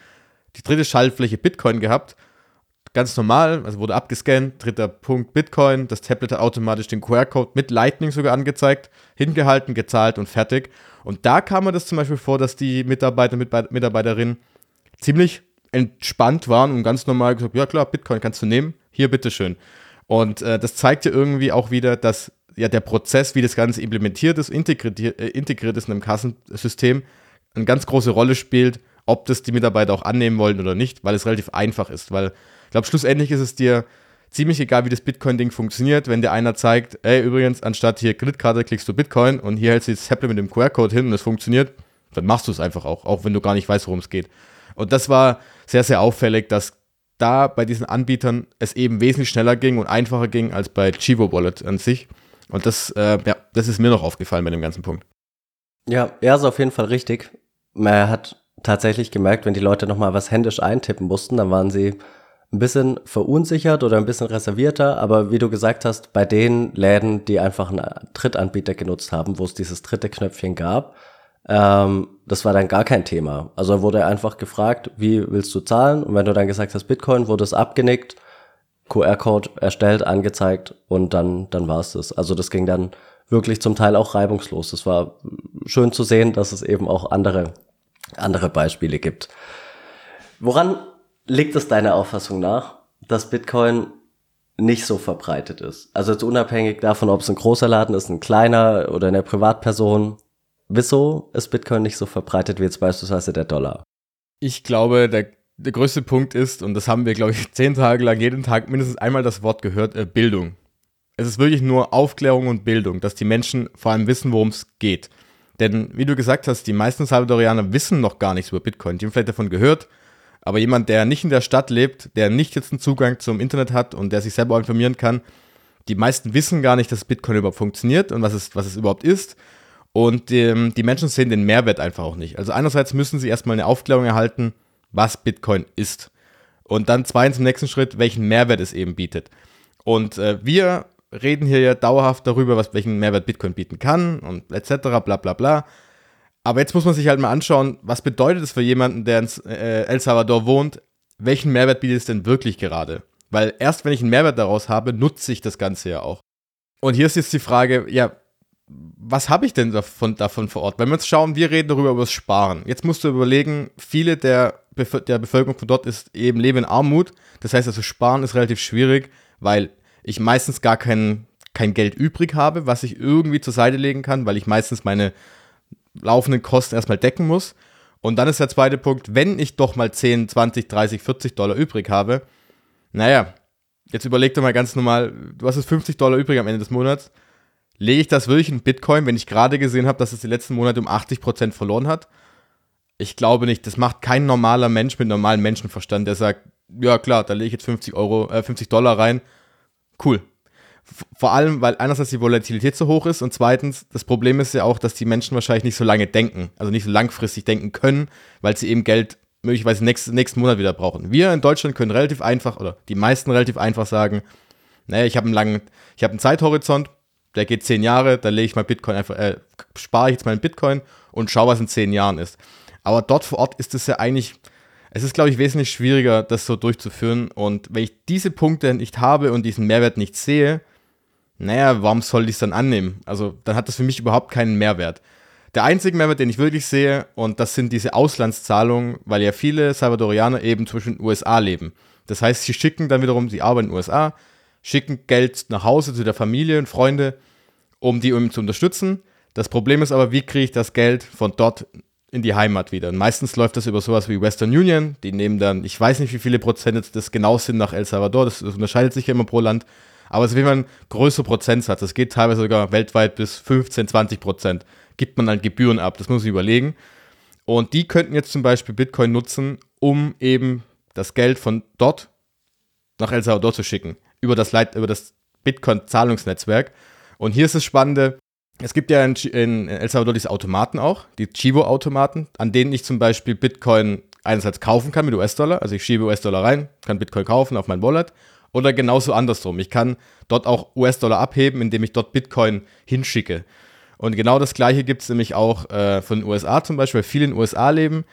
die dritte Schaltfläche Bitcoin gehabt. Ganz normal, also wurde abgescannt, dritter Punkt Bitcoin. Das Tablet hat automatisch den QR-Code mit Lightning sogar angezeigt, hingehalten, gezahlt und fertig. Und da kam mir das zum Beispiel vor, dass die Mitarbeiter, Mitarbeiterinnen ziemlich entspannt waren und ganz normal gesagt, ja klar, Bitcoin kannst du nehmen, hier bitteschön. Und äh, das zeigt ja irgendwie auch wieder, dass ja der Prozess, wie das Ganze implementiert ist, integriert, äh, integriert ist in einem Kassensystem, eine ganz große Rolle spielt, ob das die Mitarbeiter auch annehmen wollen oder nicht, weil es relativ einfach ist. Weil glaube, schlussendlich ist es dir ziemlich egal, wie das Bitcoin-Ding funktioniert, wenn dir einer zeigt, ey, übrigens, anstatt hier Kreditkarte klickst du Bitcoin und hier hältst du das Tablet mit dem QR-Code hin und es funktioniert, dann machst du es einfach auch, auch wenn du gar nicht weißt, worum es geht. Und das war sehr, sehr auffällig, dass da bei diesen Anbietern es eben wesentlich schneller ging und einfacher ging als bei Chivo Wallet an sich. Und das, äh, ja, das ist mir noch aufgefallen bei dem ganzen Punkt. Ja, er ist auf jeden Fall richtig. Man hat tatsächlich gemerkt, wenn die Leute nochmal was händisch eintippen mussten, dann waren sie ein bisschen verunsichert oder ein bisschen reservierter. Aber wie du gesagt hast, bei den Läden, die einfach einen Drittanbieter genutzt haben, wo es dieses dritte Knöpfchen gab, ähm, das war dann gar kein Thema. Also wurde einfach gefragt, wie willst du zahlen? Und wenn du dann gesagt hast Bitcoin, wurde es abgenickt, QR-Code erstellt, angezeigt und dann, dann war es das. Also das ging dann wirklich zum Teil auch reibungslos. Es war schön zu sehen, dass es eben auch andere, andere Beispiele gibt. Woran liegt es deiner Auffassung nach, dass Bitcoin nicht so verbreitet ist? Also jetzt unabhängig davon, ob es ein großer Laden ist, ein kleiner oder eine Privatperson, Wieso ist Bitcoin nicht so verbreitet wie jetzt beispielsweise der Dollar? Ich glaube, der, der größte Punkt ist, und das haben wir, glaube ich, *laughs* zehn Tage lang jeden Tag mindestens einmal das Wort gehört, äh, Bildung. Es ist wirklich nur Aufklärung und Bildung, dass die Menschen vor allem wissen, worum es geht. Denn, wie du gesagt hast, die meisten Salvadorianer wissen noch gar nichts über Bitcoin. Die haben vielleicht davon gehört, aber jemand, der nicht in der Stadt lebt, der nicht jetzt einen Zugang zum Internet hat und der sich selber informieren kann, die meisten wissen gar nicht, dass Bitcoin überhaupt funktioniert und was es, was es überhaupt ist. Und ähm, die Menschen sehen den Mehrwert einfach auch nicht. Also einerseits müssen sie erstmal eine Aufklärung erhalten, was Bitcoin ist. Und dann zweitens im nächsten Schritt, welchen Mehrwert es eben bietet. Und äh, wir reden hier ja dauerhaft darüber, was, welchen Mehrwert Bitcoin bieten kann und etc. bla bla bla. Aber jetzt muss man sich halt mal anschauen, was bedeutet es für jemanden, der in äh, El Salvador wohnt, welchen Mehrwert bietet es denn wirklich gerade? Weil erst wenn ich einen Mehrwert daraus habe, nutze ich das Ganze ja auch. Und hier ist jetzt die Frage, ja, was habe ich denn davon, davon vor Ort? Wenn wir uns schauen, wir reden darüber über das Sparen. Jetzt musst du überlegen, viele der, Bef der Bevölkerung von dort ist eben leben in Armut. Das heißt also, Sparen ist relativ schwierig, weil ich meistens gar kein, kein Geld übrig habe, was ich irgendwie zur Seite legen kann, weil ich meistens meine laufenden Kosten erstmal decken muss. Und dann ist der zweite Punkt, wenn ich doch mal 10, 20, 30, 40 Dollar übrig habe, naja, jetzt überleg dir mal ganz normal, du hast jetzt 50 Dollar übrig am Ende des Monats lege ich das wirklich in Bitcoin, wenn ich gerade gesehen habe, dass es die letzten Monate um 80% verloren hat? Ich glaube nicht. Das macht kein normaler Mensch mit normalem Menschenverstand, der sagt, ja klar, da lege ich jetzt 50 Euro, äh, 50 Dollar rein. Cool. Vor allem, weil einerseits die Volatilität so hoch ist und zweitens, das Problem ist ja auch, dass die Menschen wahrscheinlich nicht so lange denken, also nicht so langfristig denken können, weil sie eben Geld möglicherweise nächsten, nächsten Monat wieder brauchen. Wir in Deutschland können relativ einfach, oder die meisten relativ einfach sagen, naja, ich habe einen langen, ich habe einen Zeithorizont, der geht zehn Jahre, da lege ich mal Bitcoin einfach, äh, spare ich jetzt meinen Bitcoin und schaue, was in zehn Jahren ist. Aber dort vor Ort ist es ja eigentlich, es ist, glaube ich, wesentlich schwieriger, das so durchzuführen. Und wenn ich diese Punkte nicht habe und diesen Mehrwert nicht sehe, naja, warum soll ich es dann annehmen? Also, dann hat das für mich überhaupt keinen Mehrwert. Der einzige Mehrwert, den ich wirklich sehe, und das sind diese Auslandszahlungen, weil ja viele Salvadorianer eben zwischen den USA leben. Das heißt, sie schicken dann wiederum, sie arbeiten in den USA, schicken Geld nach Hause zu der Familie und Freunde, um die zu unterstützen. Das Problem ist aber, wie kriege ich das Geld von dort in die Heimat wieder? Und meistens läuft das über sowas wie Western Union. Die nehmen dann, ich weiß nicht, wie viele Prozent das genau sind nach El Salvador. Das, das unterscheidet sich ja immer pro Land. Aber es ist wie man größere Prozentsatz. Das geht teilweise sogar weltweit bis 15, 20 Prozent. Gibt man dann Gebühren ab. Das muss ich überlegen. Und die könnten jetzt zum Beispiel Bitcoin nutzen, um eben das Geld von dort nach El Salvador zu schicken, über das, das Bitcoin-Zahlungsnetzwerk. Und hier ist das Spannende, es gibt ja in, in El Salvador diese Automaten auch, die Chivo-Automaten, an denen ich zum Beispiel Bitcoin einerseits kaufen kann mit US-Dollar, also ich schiebe US-Dollar rein, kann Bitcoin kaufen auf mein Wallet, oder genauso andersrum. Ich kann dort auch US-Dollar abheben, indem ich dort Bitcoin hinschicke. Und genau das gleiche gibt es nämlich auch äh, von den USA zum Beispiel, weil viele in den USA leben,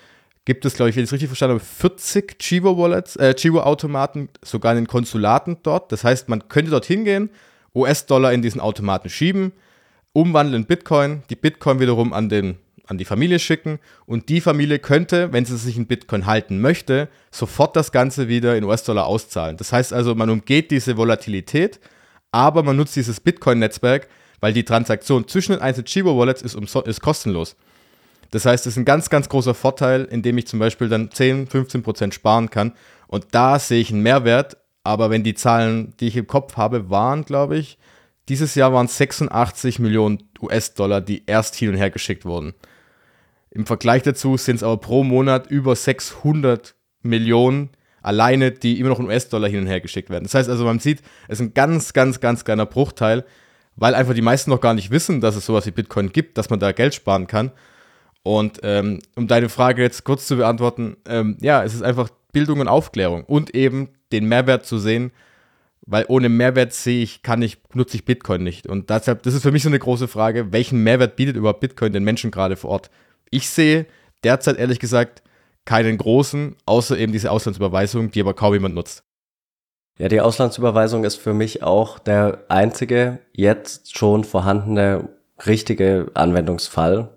gibt es, glaube ich, wenn ich es richtig verstanden habe, 40 Chivo-Wallets, äh, Chivo-Automaten, sogar in den Konsulaten dort. Das heißt, man könnte dort hingehen, US-Dollar in diesen Automaten schieben, umwandeln in Bitcoin, die Bitcoin wiederum an, den, an die Familie schicken und die Familie könnte, wenn sie sich in Bitcoin halten möchte, sofort das Ganze wieder in US-Dollar auszahlen. Das heißt also, man umgeht diese Volatilität, aber man nutzt dieses Bitcoin-Netzwerk, weil die Transaktion zwischen den einzelnen Chivo-Wallets ist, ist kostenlos. Das heißt, es ist ein ganz, ganz großer Vorteil, indem ich zum Beispiel dann 10, 15 Prozent sparen kann. Und da sehe ich einen Mehrwert. Aber wenn die Zahlen, die ich im Kopf habe, waren, glaube ich, dieses Jahr waren es 86 Millionen US-Dollar, die erst hin und her geschickt wurden. Im Vergleich dazu sind es aber pro Monat über 600 Millionen alleine, die immer noch in US-Dollar hin und her geschickt werden. Das heißt also, man sieht, es ist ein ganz, ganz, ganz kleiner Bruchteil, weil einfach die meisten noch gar nicht wissen, dass es sowas wie Bitcoin gibt, dass man da Geld sparen kann. Und ähm, um deine Frage jetzt kurz zu beantworten, ähm, ja, es ist einfach Bildung und Aufklärung und eben den Mehrwert zu sehen, weil ohne Mehrwert sehe ich, kann ich, nutze ich Bitcoin nicht. Und deshalb, das ist für mich so eine große Frage, welchen Mehrwert bietet überhaupt Bitcoin den Menschen gerade vor Ort? Ich sehe derzeit ehrlich gesagt keinen großen, außer eben diese Auslandsüberweisung, die aber kaum jemand nutzt. Ja, die Auslandsüberweisung ist für mich auch der einzige jetzt schon vorhandene richtige Anwendungsfall,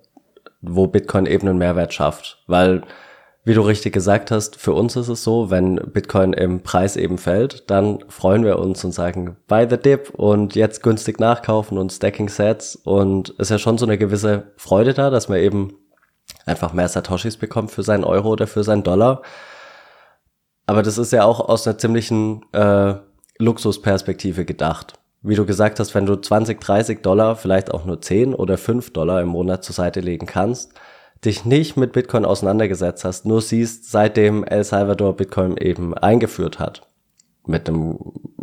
wo Bitcoin eben einen Mehrwert schafft. Weil, wie du richtig gesagt hast, für uns ist es so, wenn Bitcoin im Preis eben fällt, dann freuen wir uns und sagen, buy the dip und jetzt günstig nachkaufen und Stacking Sets und ist ja schon so eine gewisse Freude da, dass man eben einfach mehr Satoshis bekommt für seinen Euro oder für seinen Dollar. Aber das ist ja auch aus einer ziemlichen äh, Luxusperspektive gedacht wie du gesagt hast, wenn du 20, 30 Dollar, vielleicht auch nur 10 oder 5 Dollar im Monat zur Seite legen kannst, dich nicht mit Bitcoin auseinandergesetzt hast, nur siehst, seitdem El Salvador Bitcoin eben eingeführt hat, mit einem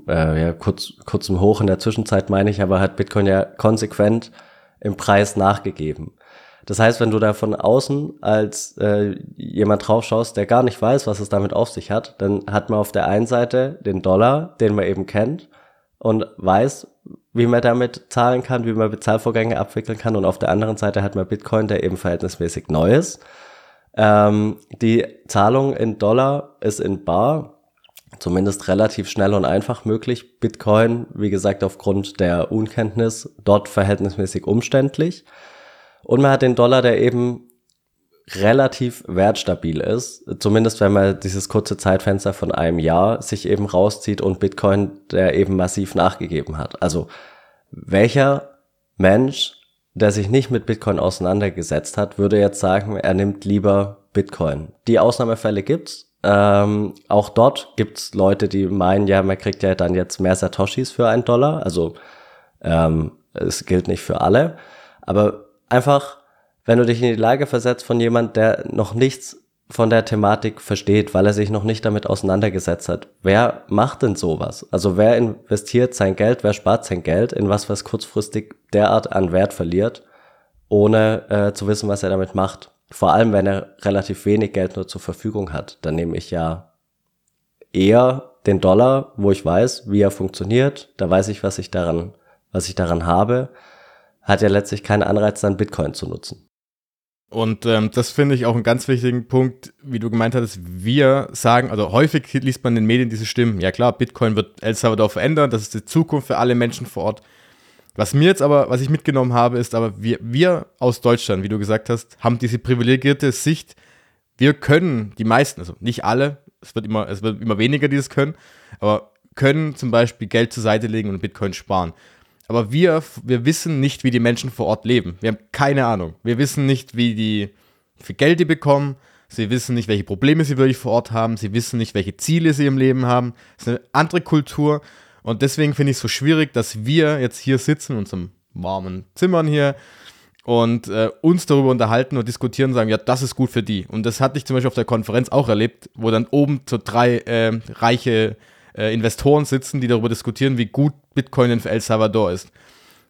äh, ja, kurz, kurzem Hoch in der Zwischenzeit meine ich, aber hat Bitcoin ja konsequent im Preis nachgegeben. Das heißt, wenn du da von außen als äh, jemand drauf schaust, der gar nicht weiß, was es damit auf sich hat, dann hat man auf der einen Seite den Dollar, den man eben kennt, und weiß, wie man damit zahlen kann, wie man Bezahlvorgänge abwickeln kann. Und auf der anderen Seite hat man Bitcoin, der eben verhältnismäßig neu ist. Ähm, die Zahlung in Dollar ist in Bar, zumindest relativ schnell und einfach möglich. Bitcoin, wie gesagt, aufgrund der Unkenntnis dort verhältnismäßig umständlich. Und man hat den Dollar, der eben relativ wertstabil ist, zumindest wenn man dieses kurze Zeitfenster von einem Jahr sich eben rauszieht und Bitcoin, der eben massiv nachgegeben hat. Also welcher Mensch, der sich nicht mit Bitcoin auseinandergesetzt hat, würde jetzt sagen, er nimmt lieber Bitcoin. Die Ausnahmefälle gibt's. Ähm, auch dort gibt's Leute, die meinen, ja, man kriegt ja dann jetzt mehr Satoshis für einen Dollar. Also ähm, es gilt nicht für alle. Aber einfach wenn du dich in die Lage versetzt von jemand, der noch nichts von der Thematik versteht, weil er sich noch nicht damit auseinandergesetzt hat. Wer macht denn sowas? Also wer investiert sein Geld, wer spart sein Geld in was, was kurzfristig derart an Wert verliert, ohne äh, zu wissen, was er damit macht? Vor allem, wenn er relativ wenig Geld nur zur Verfügung hat. Dann nehme ich ja eher den Dollar, wo ich weiß, wie er funktioniert. Da weiß ich, was ich daran, was ich daran habe. Hat ja letztlich keinen Anreiz, dann Bitcoin zu nutzen. Und ähm, das finde ich auch einen ganz wichtigen Punkt, wie du gemeint hattest. Wir sagen, also häufig liest man in den Medien diese Stimmen, ja klar, Bitcoin wird El Salvador verändern, das ist die Zukunft für alle Menschen vor Ort. Was mir jetzt aber, was ich mitgenommen habe, ist aber, wir, wir aus Deutschland, wie du gesagt hast, haben diese privilegierte Sicht, wir können, die meisten, also nicht alle, es wird immer, es wird immer weniger, die das können, aber können zum Beispiel Geld zur Seite legen und Bitcoin sparen. Aber wir, wir wissen nicht, wie die Menschen vor Ort leben. Wir haben keine Ahnung. Wir wissen nicht, wie die, viel Geld die bekommen. Sie wissen nicht, welche Probleme sie wirklich vor Ort haben. Sie wissen nicht, welche Ziele sie im Leben haben. Es ist eine andere Kultur. Und deswegen finde ich es so schwierig, dass wir jetzt hier sitzen in unserem warmen Zimmern hier und äh, uns darüber unterhalten und diskutieren und sagen, ja, das ist gut für die. Und das hatte ich zum Beispiel auf der Konferenz auch erlebt, wo dann oben so drei äh, reiche äh, Investoren sitzen, die darüber diskutieren, wie gut Bitcoin denn für El Salvador ist.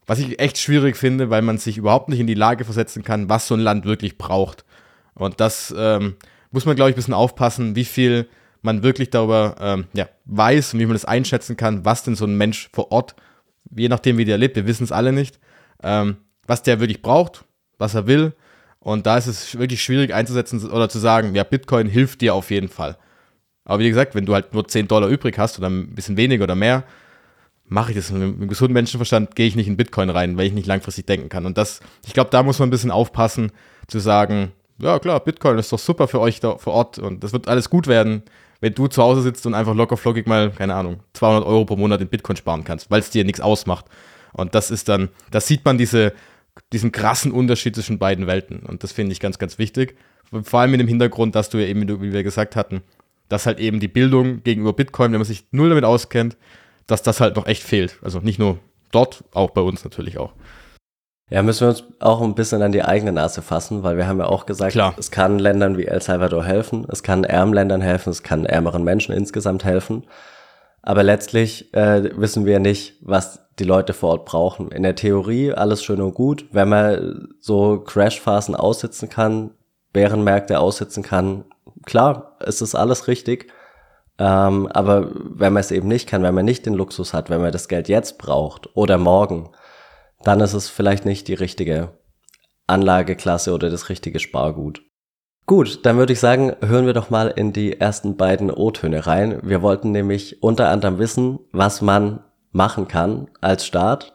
Was ich echt schwierig finde, weil man sich überhaupt nicht in die Lage versetzen kann, was so ein Land wirklich braucht. Und das ähm, muss man, glaube ich, ein bisschen aufpassen, wie viel man wirklich darüber ähm, ja, weiß und wie man das einschätzen kann, was denn so ein Mensch vor Ort, je nachdem, wie der lebt, wir wissen es alle nicht, ähm, was der wirklich braucht, was er will. Und da ist es wirklich schwierig einzusetzen oder zu sagen, ja, Bitcoin hilft dir auf jeden Fall. Aber wie gesagt, wenn du halt nur 10 Dollar übrig hast oder ein bisschen weniger oder mehr, mache ich das. Mit einem gesunden Menschenverstand gehe ich nicht in Bitcoin rein, weil ich nicht langfristig denken kann. Und das, ich glaube, da muss man ein bisschen aufpassen, zu sagen, ja klar, Bitcoin ist doch super für euch da vor Ort und das wird alles gut werden, wenn du zu Hause sitzt und einfach locker flockig mal, keine Ahnung, 200 Euro pro Monat in Bitcoin sparen kannst, weil es dir nichts ausmacht. Und das ist dann, da sieht man diese, diesen krassen Unterschied zwischen beiden Welten. Und das finde ich ganz, ganz wichtig. Vor allem mit dem Hintergrund, dass du ja eben, wie wir gesagt hatten, dass halt eben die Bildung gegenüber Bitcoin, wenn man sich null damit auskennt, dass das halt noch echt fehlt. Also nicht nur dort, auch bei uns natürlich auch. Ja, müssen wir uns auch ein bisschen an die eigene Nase fassen, weil wir haben ja auch gesagt, Klar. es kann Ländern wie El Salvador helfen, es kann ärmeren Ländern helfen, es kann ärmeren Menschen insgesamt helfen. Aber letztlich äh, wissen wir nicht, was die Leute vor Ort brauchen. In der Theorie alles schön und gut. Wenn man so Crashphasen aussitzen kann, Bärenmärkte aussitzen kann, klar, es ist alles richtig. Ähm, aber wenn man es eben nicht kann, wenn man nicht den Luxus hat, wenn man das Geld jetzt braucht oder morgen, dann ist es vielleicht nicht die richtige Anlageklasse oder das richtige Spargut. Gut, dann würde ich sagen, hören wir doch mal in die ersten beiden O-Töne rein. Wir wollten nämlich unter anderem wissen, was man machen kann als Staat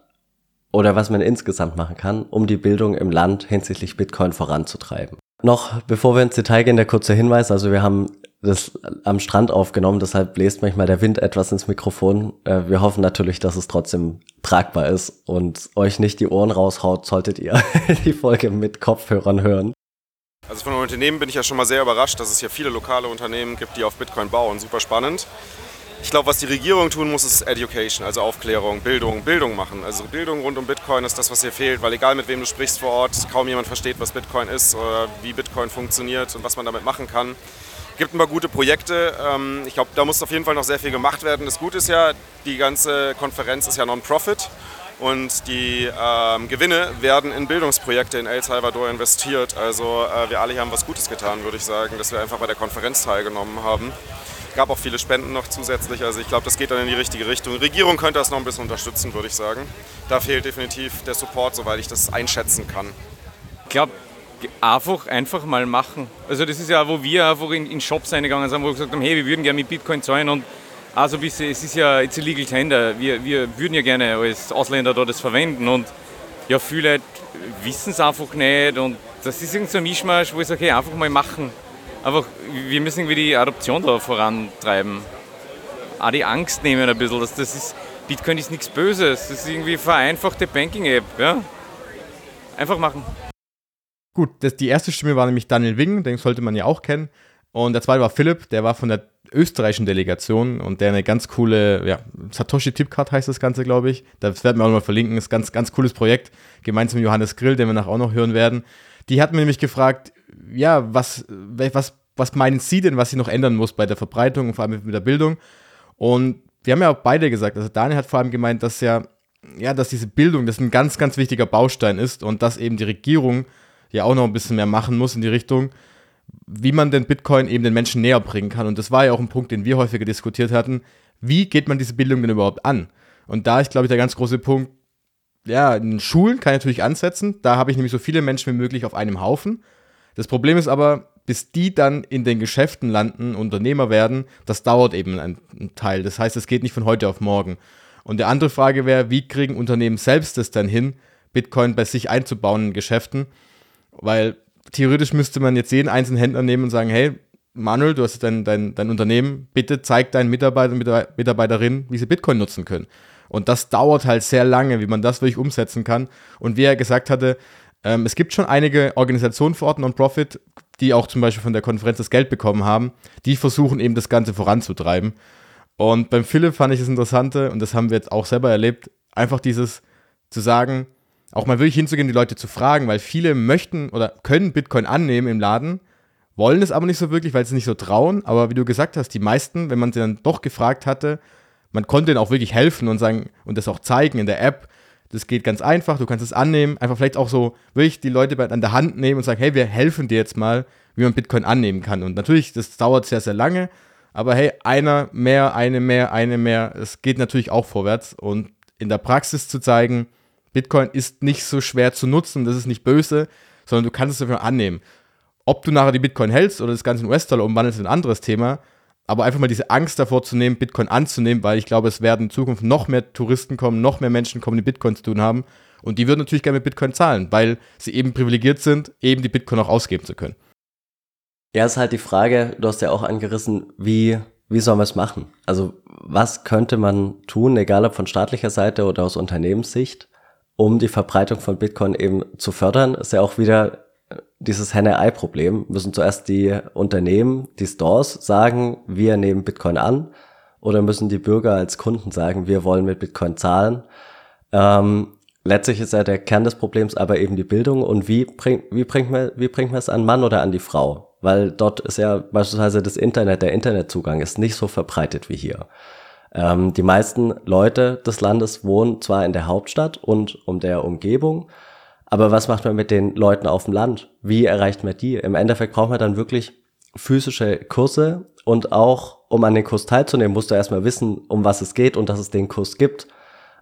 oder was man insgesamt machen kann, um die Bildung im Land hinsichtlich Bitcoin voranzutreiben. Noch bevor wir ins Detail gehen, der kurze Hinweis. Also wir haben das am Strand aufgenommen, deshalb bläst manchmal der Wind etwas ins Mikrofon. Äh, wir hoffen natürlich, dass es trotzdem tragbar ist und euch nicht die Ohren raushaut, solltet ihr *laughs* die Folge mit Kopfhörern hören. Also von Unternehmen bin ich ja schon mal sehr überrascht, dass es hier viele lokale Unternehmen gibt, die auf Bitcoin bauen. Super spannend. Ich glaube, was die Regierung tun muss, ist Education, also Aufklärung, Bildung, Bildung machen. Also Bildung rund um Bitcoin ist das, was hier fehlt, weil egal mit wem du sprichst vor Ort, kaum jemand versteht, was Bitcoin ist oder wie Bitcoin funktioniert und was man damit machen kann. Es gibt ein paar gute Projekte. Ähm, ich glaube, da muss auf jeden Fall noch sehr viel gemacht werden. Das Gute ist ja, die ganze Konferenz ist ja Non-Profit und die ähm, Gewinne werden in Bildungsprojekte in El Salvador investiert. Also äh, wir alle haben was Gutes getan, würde ich sagen, dass wir einfach bei der Konferenz teilgenommen haben. Gab auch viele Spenden noch zusätzlich. Also ich glaube, das geht dann in die richtige Richtung. Die Regierung könnte das noch ein bisschen unterstützen, würde ich sagen. Da fehlt definitiv der Support, soweit ich das einschätzen kann. Ich glaube, einfach, einfach mal machen. Also das ist ja, wo wir einfach in, in Shops eingegangen sind, wo wir gesagt haben, hey, wir würden gerne mit Bitcoin zahlen und also es ist ja it's illegal tender. Wir, wir würden ja gerne als Ausländer da das verwenden und ja, viele wissen es einfach nicht und das ist irgendwie so ein Mischmasch, wo ich sage, hey, einfach mal machen. Einfach, wir müssen irgendwie die Adoption da vorantreiben. Auch die Angst nehmen ein bisschen. Das, das ist, Bitcoin ist nichts Böses. Das ist irgendwie vereinfachte Banking-App. Ja? Einfach machen. Gut, das, die erste Stimme war nämlich Daniel Wing, den sollte man ja auch kennen. Und der zweite war Philipp, der war von der österreichischen Delegation und der eine ganz coole, ja, Satoshi Tipcard heißt das Ganze, glaube ich. Das werden wir auch noch mal verlinken. Das ist ein ganz, ganz cooles Projekt, gemeinsam mit Johannes Grill, den wir nachher auch noch hören werden. Die hat mir nämlich gefragt, ja, was, was, was meinen Sie denn, was sie noch ändern muss bei der Verbreitung und vor allem mit der Bildung? Und wir haben ja auch beide gesagt, also Daniel hat vor allem gemeint, dass ja, ja, dass diese Bildung, das ein ganz, ganz wichtiger Baustein ist und dass eben die Regierung ja auch noch ein bisschen mehr machen muss in die Richtung, wie man den Bitcoin eben den Menschen näher bringen kann. Und das war ja auch ein Punkt, den wir häufiger diskutiert hatten. Wie geht man diese Bildung denn überhaupt an? Und da ist, glaube ich, der ganz große Punkt, ja, in Schulen kann ich natürlich ansetzen. Da habe ich nämlich so viele Menschen wie möglich auf einem Haufen. Das Problem ist aber, bis die dann in den Geschäften landen, Unternehmer werden, das dauert eben ein, Teil. Das heißt, es geht nicht von heute auf morgen. Und die andere Frage wäre, wie kriegen Unternehmen selbst es dann hin, Bitcoin bei sich einzubauen in Geschäften? Weil theoretisch müsste man jetzt jeden einzelnen Händler nehmen und sagen, hey, Manuel, du hast dein, dein, dein Unternehmen, bitte zeig deinen Mitarbeiter und Mitarbeiterinnen, wie sie Bitcoin nutzen können. Und das dauert halt sehr lange, wie man das wirklich umsetzen kann. Und wie er gesagt hatte, ähm, es gibt schon einige Organisationen vor Ort, Non-Profit, die auch zum Beispiel von der Konferenz das Geld bekommen haben, die versuchen eben das Ganze voranzutreiben. Und beim Philipp fand ich das Interessante, und das haben wir jetzt auch selber erlebt, einfach dieses zu sagen, auch mal wirklich hinzugehen, die Leute zu fragen, weil viele möchten oder können Bitcoin annehmen im Laden, wollen es aber nicht so wirklich, weil sie nicht so trauen. Aber wie du gesagt hast, die meisten, wenn man sie dann doch gefragt hatte, man konnte ihnen auch wirklich helfen und sagen und das auch zeigen in der App. Das geht ganz einfach, du kannst es annehmen, einfach vielleicht auch so wirklich die Leute an der Hand nehmen und sagen, hey, wir helfen dir jetzt mal, wie man Bitcoin annehmen kann. Und natürlich, das dauert sehr, sehr lange, aber hey, einer mehr, eine mehr, eine mehr, es geht natürlich auch vorwärts. Und in der Praxis zu zeigen, Bitcoin ist nicht so schwer zu nutzen, das ist nicht böse, sondern du kannst es dafür annehmen. Ob du nachher die Bitcoin hältst oder das Ganze in US-Dollar umwandelst, ist ein anderes Thema. Aber einfach mal diese Angst davor zu nehmen, Bitcoin anzunehmen, weil ich glaube, es werden in Zukunft noch mehr Touristen kommen, noch mehr Menschen kommen, die Bitcoin zu tun haben. Und die würden natürlich gerne mit Bitcoin zahlen, weil sie eben privilegiert sind, eben die Bitcoin auch ausgeben zu können. Ja, ist halt die Frage, du hast ja auch angerissen, wie, wie sollen wir es machen? Also, was könnte man tun, egal ob von staatlicher Seite oder aus Unternehmenssicht, um die Verbreitung von Bitcoin eben zu fördern? Ist ja auch wieder dieses Henne-Ei-Problem. Müssen zuerst die Unternehmen, die Stores sagen, wir nehmen Bitcoin an, oder müssen die Bürger als Kunden sagen, wir wollen mit Bitcoin zahlen? Ähm, letztlich ist ja der Kern des Problems aber eben die Bildung und wie bringt, wie bringt man, wie bringt man es an Mann oder an die Frau? Weil dort ist ja beispielsweise das Internet, der Internetzugang ist nicht so verbreitet wie hier. Ähm, die meisten Leute des Landes wohnen zwar in der Hauptstadt und um der Umgebung, aber was macht man mit den Leuten auf dem Land? Wie erreicht man die? Im Endeffekt braucht man dann wirklich physische Kurse und auch, um an den Kurs teilzunehmen, musst du erstmal wissen, um was es geht und dass es den Kurs gibt.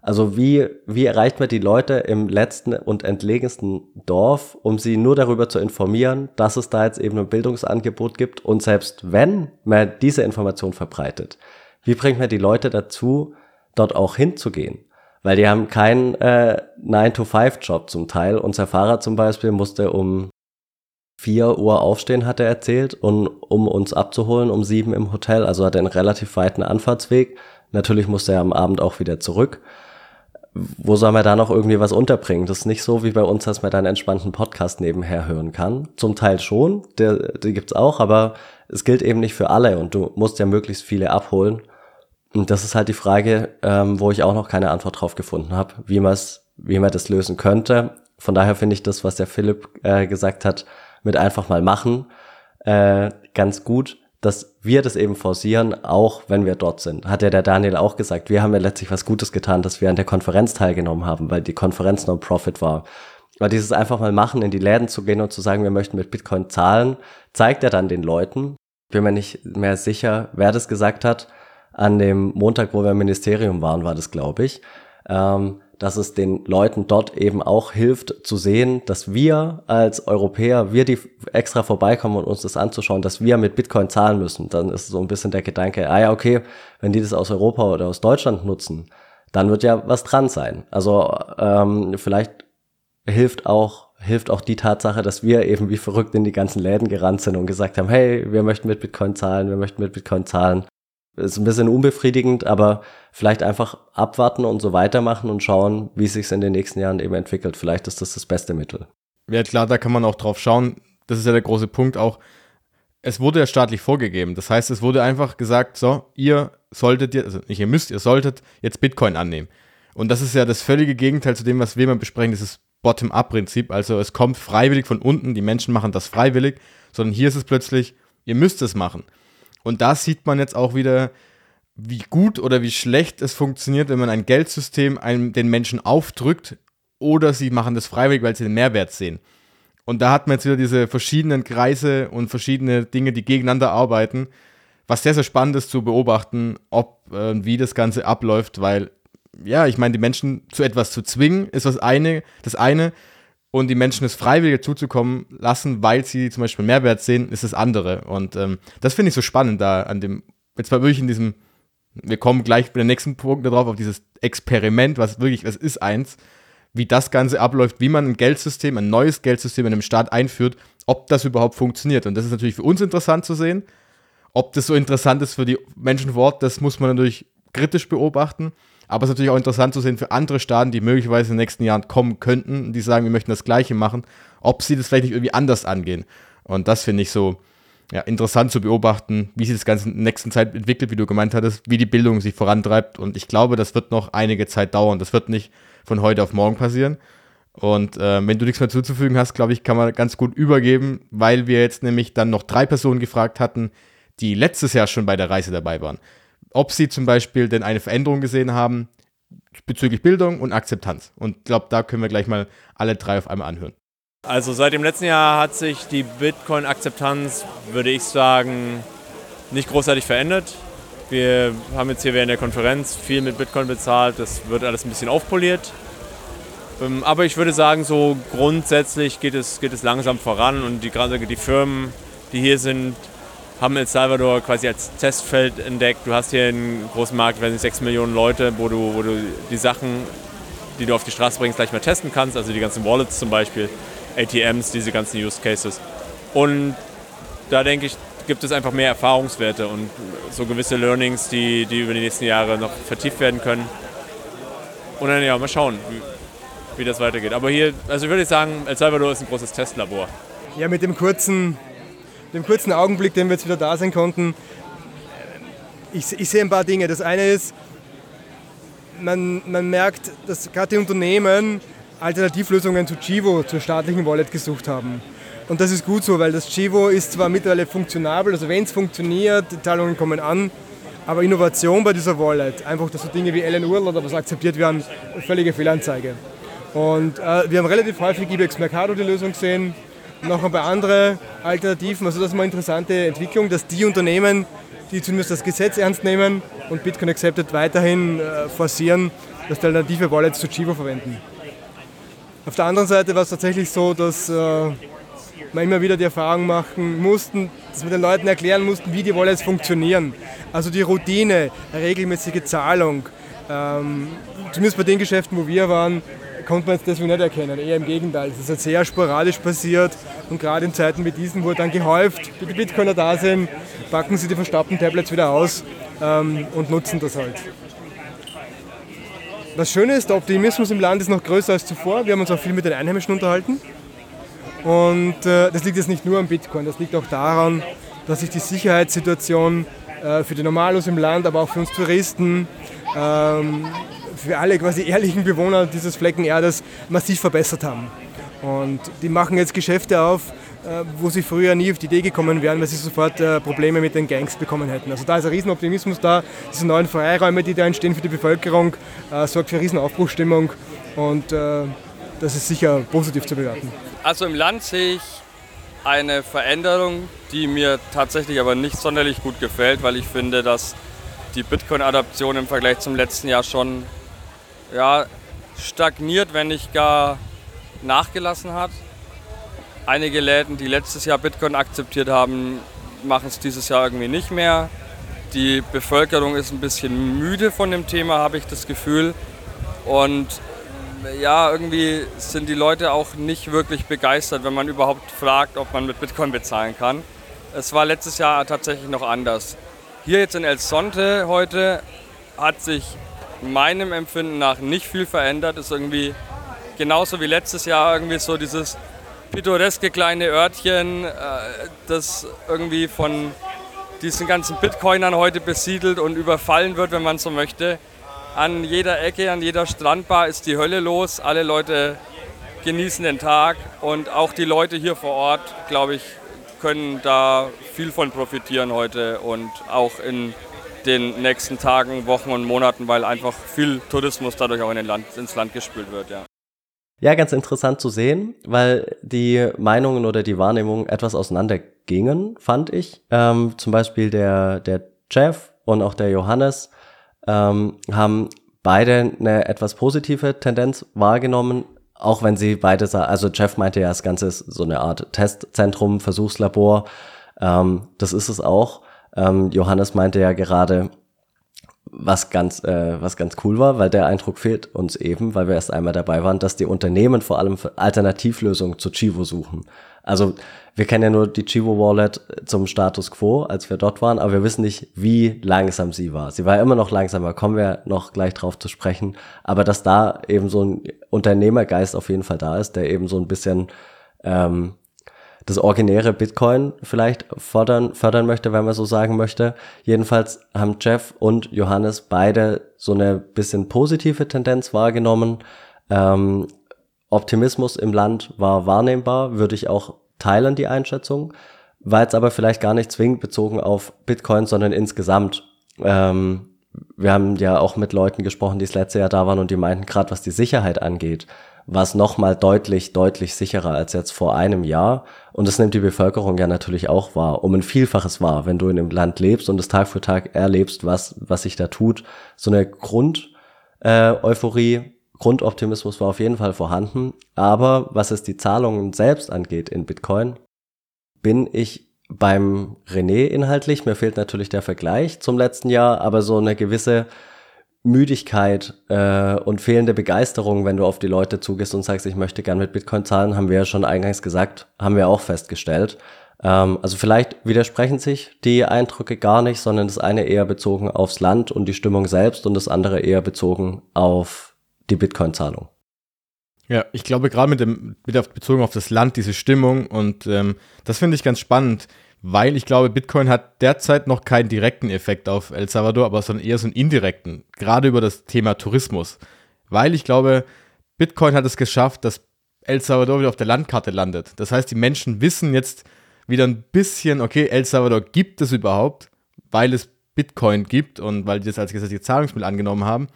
Also wie, wie erreicht man die Leute im letzten und entlegensten Dorf, um sie nur darüber zu informieren, dass es da jetzt eben ein Bildungsangebot gibt und selbst wenn man diese Information verbreitet, wie bringt man die Leute dazu, dort auch hinzugehen? Weil die haben keinen äh, 9-to-5-Job zum Teil. Unser Fahrer zum Beispiel musste um 4 Uhr aufstehen, hat er erzählt, und, um uns abzuholen um 7 im Hotel. Also hat er einen relativ weiten Anfahrtsweg. Natürlich musste er am Abend auch wieder zurück wo soll man da noch irgendwie was unterbringen? Das ist nicht so wie bei uns, dass man da einen entspannten Podcast nebenher hören kann. Zum Teil schon, der, der gibt's auch, aber es gilt eben nicht für alle und du musst ja möglichst viele abholen. Und das ist halt die Frage, ähm, wo ich auch noch keine Antwort drauf gefunden habe, wie man wie man das lösen könnte. Von daher finde ich das, was der Philipp äh, gesagt hat, mit einfach mal machen, äh, ganz gut dass wir das eben forcieren, auch wenn wir dort sind. Hat ja der Daniel auch gesagt. Wir haben ja letztlich was Gutes getan, dass wir an der Konferenz teilgenommen haben, weil die Konferenz Non-Profit war. Aber dieses einfach mal machen, in die Läden zu gehen und zu sagen, wir möchten mit Bitcoin zahlen, zeigt er dann den Leuten. Bin mir nicht mehr sicher, wer das gesagt hat. An dem Montag, wo wir im Ministerium waren, war das, glaube ich. Ähm, dass es den Leuten dort eben auch hilft zu sehen, dass wir als Europäer, wir die extra vorbeikommen und uns das anzuschauen, dass wir mit Bitcoin zahlen müssen. Dann ist so ein bisschen der Gedanke, ah ja, okay, wenn die das aus Europa oder aus Deutschland nutzen, dann wird ja was dran sein. Also ähm, vielleicht hilft auch hilft auch die Tatsache, dass wir eben wie verrückt in die ganzen Läden gerannt sind und gesagt haben, hey, wir möchten mit Bitcoin zahlen, wir möchten mit Bitcoin zahlen. Ist ein bisschen unbefriedigend, aber vielleicht einfach abwarten und so weitermachen und schauen, wie es sich in den nächsten Jahren eben entwickelt. Vielleicht ist das das beste Mittel. Ja, klar, da kann man auch drauf schauen. Das ist ja der große Punkt auch. Es wurde ja staatlich vorgegeben. Das heißt, es wurde einfach gesagt, so, ihr solltet, also nicht ihr müsst, ihr solltet jetzt Bitcoin annehmen. Und das ist ja das völlige Gegenteil zu dem, was wir immer besprechen, dieses Bottom-up-Prinzip. Also es kommt freiwillig von unten, die Menschen machen das freiwillig, sondern hier ist es plötzlich, ihr müsst es machen. Und da sieht man jetzt auch wieder, wie gut oder wie schlecht es funktioniert, wenn man ein Geldsystem einem, den Menschen aufdrückt oder sie machen das freiwillig, weil sie den Mehrwert sehen. Und da hat man jetzt wieder diese verschiedenen Kreise und verschiedene Dinge, die gegeneinander arbeiten, was sehr, sehr spannend ist zu beobachten, ob äh, wie das Ganze abläuft, weil, ja, ich meine, die Menschen zu etwas zu zwingen, ist das eine, das eine, und die Menschen es freiwillig zuzukommen lassen, weil sie zum Beispiel Mehrwert sehen, ist das andere. Und ähm, das finde ich so spannend da an dem, jetzt mal wirklich in diesem, wir kommen gleich bei den nächsten Punkten darauf, auf dieses Experiment, was wirklich, es ist eins, wie das Ganze abläuft, wie man ein Geldsystem, ein neues Geldsystem in einem Staat einführt, ob das überhaupt funktioniert. Und das ist natürlich für uns interessant zu sehen. Ob das so interessant ist für die Menschen vor Ort, das muss man natürlich kritisch beobachten. Aber es ist natürlich auch interessant zu sehen für andere Staaten, die möglicherweise in den nächsten Jahren kommen könnten, die sagen, wir möchten das Gleiche machen, ob sie das vielleicht nicht irgendwie anders angehen. Und das finde ich so ja, interessant zu beobachten, wie sich das Ganze in der nächsten Zeit entwickelt, wie du gemeint hattest, wie die Bildung sich vorantreibt. Und ich glaube, das wird noch einige Zeit dauern. Das wird nicht von heute auf morgen passieren. Und äh, wenn du nichts mehr zuzufügen hast, glaube ich, kann man ganz gut übergeben, weil wir jetzt nämlich dann noch drei Personen gefragt hatten, die letztes Jahr schon bei der Reise dabei waren. Ob sie zum Beispiel denn eine Veränderung gesehen haben bezüglich Bildung und Akzeptanz. Und ich glaube, da können wir gleich mal alle drei auf einmal anhören. Also seit dem letzten Jahr hat sich die Bitcoin-Akzeptanz, würde ich sagen, nicht großartig verändert. Wir haben jetzt hier während der Konferenz viel mit Bitcoin bezahlt, das wird alles ein bisschen aufpoliert. Ähm, aber ich würde sagen, so grundsätzlich geht es, geht es langsam voran und die, gerade die Firmen, die hier sind, haben El Salvador quasi als Testfeld entdeckt. Du hast hier einen großen Markt, wenn 6 Millionen Leute, wo du, wo du die Sachen, die du auf die Straße bringst, gleich mal testen kannst. Also die ganzen Wallets zum Beispiel, ATMs, diese ganzen Use Cases. Und da denke ich, gibt es einfach mehr Erfahrungswerte und so gewisse Learnings, die, die über die nächsten Jahre noch vertieft werden können. Und dann ja, mal schauen, wie, wie das weitergeht. Aber hier, also würde ich sagen, El Salvador ist ein großes Testlabor. Ja, mit dem kurzen, dem kurzen Augenblick, den wir jetzt wieder da sein konnten, ich, ich sehe ein paar Dinge. Das eine ist, man, man merkt, dass gerade die Unternehmen Alternativlösungen zu Chivo, zur staatlichen Wallet gesucht haben. Und das ist gut so, weil das Chivo ist zwar mittlerweile funktionabel, also wenn es funktioniert, die Zahlungen kommen an, aber Innovation bei dieser Wallet, einfach dass so Dinge wie LN URL oder was akzeptiert werden, völlige Fehlanzeige. Und äh, wir haben relativ häufig IBEX Mercado die Lösung gesehen, noch ein paar andere Alternativen. Also das ist mal eine interessante Entwicklung, dass die Unternehmen, die zumindest das Gesetz ernst nehmen und Bitcoin Accepted weiterhin äh, forcieren, dass die alternative Wallets zu Chivo verwenden. Auf der anderen Seite war es tatsächlich so, dass äh, wir immer wieder die Erfahrung machen mussten, dass wir den Leuten erklären mussten, wie die Wallets funktionieren. Also die Routine, regelmäßige Zahlung. Ähm, zumindest bei den Geschäften, wo wir waren, konnte man es deswegen nicht erkennen. Eher im Gegenteil. Es ist halt sehr sporadisch passiert und gerade in Zeiten wie diesen, wo dann gehäuft die Bitcoiner da sind, packen sie die verstaubten Tablets wieder aus ähm, und nutzen das halt. Das Schöne ist, der Optimismus im Land ist noch größer als zuvor. Wir haben uns auch viel mit den Einheimischen unterhalten. Und äh, das liegt jetzt nicht nur am Bitcoin, das liegt auch daran, dass sich die Sicherheitssituation äh, für die Normalos im Land, aber auch für uns Touristen, ähm, für alle quasi ehrlichen Bewohner dieses Flecken Erdes massiv verbessert haben. Und die machen jetzt Geschäfte auf, äh, wo sie früher nie auf die Idee gekommen wären, weil sie sofort äh, Probleme mit den Gangs bekommen hätten. Also da ist ein Riesenoptimismus da. Diese neuen Freiräume, die da entstehen für die Bevölkerung, äh, sorgt für eine Riesenaufbruchstimmung und das ist sicher positiv zu bewerten. Also im Land sehe ich eine Veränderung, die mir tatsächlich aber nicht sonderlich gut gefällt, weil ich finde, dass die Bitcoin-Adaption im Vergleich zum letzten Jahr schon ja, stagniert, wenn nicht gar nachgelassen hat. Einige Läden, die letztes Jahr Bitcoin akzeptiert haben, machen es dieses Jahr irgendwie nicht mehr. Die Bevölkerung ist ein bisschen müde von dem Thema, habe ich das Gefühl. Und ja, irgendwie sind die Leute auch nicht wirklich begeistert, wenn man überhaupt fragt, ob man mit Bitcoin bezahlen kann. Es war letztes Jahr tatsächlich noch anders. Hier jetzt in El Sonte heute hat sich meinem Empfinden nach nicht viel verändert. Ist irgendwie genauso wie letztes Jahr irgendwie so dieses pittoreske kleine Örtchen, äh, das irgendwie von diesen ganzen Bitcoinern heute besiedelt und überfallen wird, wenn man so möchte. An jeder Ecke, an jeder Strandbar ist die Hölle los. Alle Leute genießen den Tag und auch die Leute hier vor Ort, glaube ich, können da viel von profitieren heute und auch in den nächsten Tagen, Wochen und Monaten, weil einfach viel Tourismus dadurch auch in Land, ins Land gespült wird. Ja. Ja, ganz interessant zu sehen, weil die Meinungen oder die Wahrnehmungen etwas auseinandergingen, fand ich. Ähm, zum Beispiel der, der Jeff und auch der Johannes ähm, haben beide eine etwas positive Tendenz wahrgenommen, auch wenn sie beide, also Jeff meinte ja, das Ganze ist so eine Art Testzentrum, Versuchslabor, ähm, das ist es auch. Ähm, Johannes meinte ja gerade, was ganz, äh, was ganz cool war, weil der Eindruck fehlt uns eben, weil wir erst einmal dabei waren, dass die Unternehmen vor allem Alternativlösungen zu Chivo suchen. Also wir kennen ja nur die Chivo Wallet zum Status Quo, als wir dort waren, aber wir wissen nicht, wie langsam sie war. Sie war immer noch langsamer, kommen wir noch gleich drauf zu sprechen. Aber dass da eben so ein Unternehmergeist auf jeden Fall da ist, der eben so ein bisschen ähm, das originäre Bitcoin vielleicht fördern, fördern möchte, wenn man so sagen möchte. Jedenfalls haben Jeff und Johannes beide so eine bisschen positive Tendenz wahrgenommen. Ähm, Optimismus im Land war wahrnehmbar, würde ich auch teilen, die Einschätzung. War jetzt aber vielleicht gar nicht zwingend bezogen auf Bitcoin, sondern insgesamt. Ähm, wir haben ja auch mit Leuten gesprochen, die das letzte Jahr da waren und die meinten, gerade was die Sicherheit angeht, war es nochmal deutlich, deutlich sicherer als jetzt vor einem Jahr. Und das nimmt die Bevölkerung ja natürlich auch wahr, um ein Vielfaches wahr, wenn du in einem Land lebst und es Tag für Tag erlebst, was, was sich da tut. So eine Grund-Euphorie, äh, Grundoptimismus war auf jeden Fall vorhanden. Aber was es die Zahlungen selbst angeht in Bitcoin, bin ich beim René inhaltlich. Mir fehlt natürlich der Vergleich zum letzten Jahr, aber so eine gewisse Müdigkeit äh, und fehlende Begeisterung, wenn du auf die Leute zugehst und sagst, ich möchte gern mit Bitcoin zahlen, haben wir ja schon eingangs gesagt, haben wir auch festgestellt. Ähm, also vielleicht widersprechen sich die Eindrücke gar nicht, sondern das eine eher bezogen aufs Land und die Stimmung selbst und das andere eher bezogen auf die Bitcoin-Zahlung. Ja, ich glaube gerade mit dem, wieder bezogen auf das Land, diese Stimmung und ähm, das finde ich ganz spannend, weil ich glaube, Bitcoin hat derzeit noch keinen direkten Effekt auf El Salvador, aber sondern eher so einen indirekten, gerade über das Thema Tourismus. Weil ich glaube, Bitcoin hat es geschafft, dass El Salvador wieder auf der Landkarte landet. Das heißt, die Menschen wissen jetzt wieder ein bisschen, okay, El Salvador gibt es überhaupt, weil es Bitcoin gibt und weil die das als gesetzliches Zahlungsmittel angenommen haben.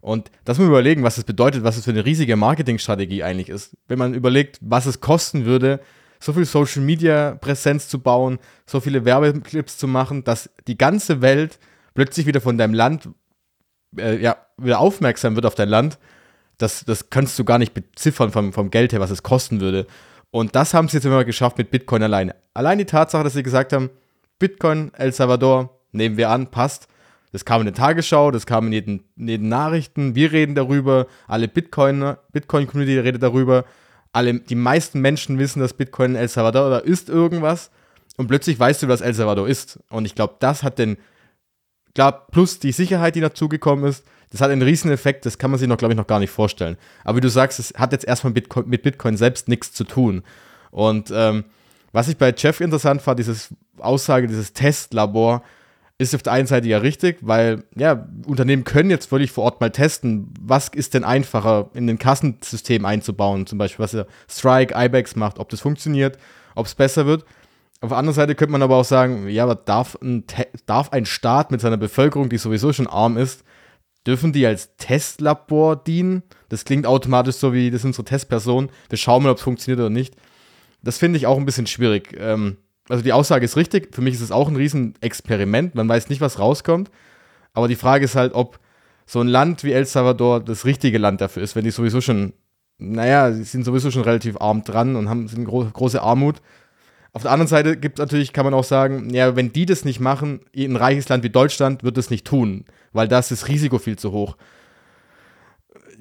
Und das muss man überlegen, was es bedeutet, was es für eine riesige Marketingstrategie eigentlich ist. Wenn man überlegt, was es kosten würde, so viel Social Media Präsenz zu bauen, so viele Werbeclips zu machen, dass die ganze Welt plötzlich wieder von deinem Land äh, ja, wieder aufmerksam wird auf dein Land. Das, das kannst du gar nicht beziffern vom, vom Geld her, was es kosten würde. Und das haben sie jetzt immer geschafft mit Bitcoin alleine. Allein die Tatsache, dass sie gesagt haben, Bitcoin, El Salvador, nehmen wir an, passt. Das kam in der Tagesschau, das kam in jeden, in jeden Nachrichten, wir reden darüber, alle Bitcoin-Community redet darüber, alle, die meisten Menschen wissen, dass Bitcoin El Salvador oder ist irgendwas und plötzlich weißt du, was El Salvador ist. Und ich glaube, das hat den, klar, plus die Sicherheit, die dazugekommen ist, das hat einen riesen Effekt, das kann man sich noch, glaube ich, noch gar nicht vorstellen. Aber wie du sagst, es hat jetzt erstmal mit Bitcoin, mit Bitcoin selbst nichts zu tun. Und ähm, was ich bei Jeff interessant fand, dieses Aussage, dieses Testlabor, ist auf der einen Seite ja richtig, weil ja, Unternehmen können jetzt völlig vor Ort mal testen, was ist denn einfacher in den Kassensystem einzubauen, zum Beispiel, was ja Strike, IBEX macht, ob das funktioniert, ob es besser wird. Auf der anderen Seite könnte man aber auch sagen, ja, aber darf ein, darf ein Staat mit seiner Bevölkerung, die sowieso schon arm ist, dürfen die als Testlabor dienen? Das klingt automatisch so wie, das sind unsere Testpersonen, wir schauen mal, ob es funktioniert oder nicht. Das finde ich auch ein bisschen schwierig. Ähm, also die Aussage ist richtig, für mich ist es auch ein Riesenexperiment, man weiß nicht, was rauskommt, aber die Frage ist halt, ob so ein Land wie El Salvador das richtige Land dafür ist, wenn die sowieso schon, naja, sie sind sowieso schon relativ arm dran und haben sind gro große Armut. Auf der anderen Seite gibt es natürlich, kann man auch sagen, ja, wenn die das nicht machen, ein reiches Land wie Deutschland wird es nicht tun, weil da ist das Risiko viel zu hoch.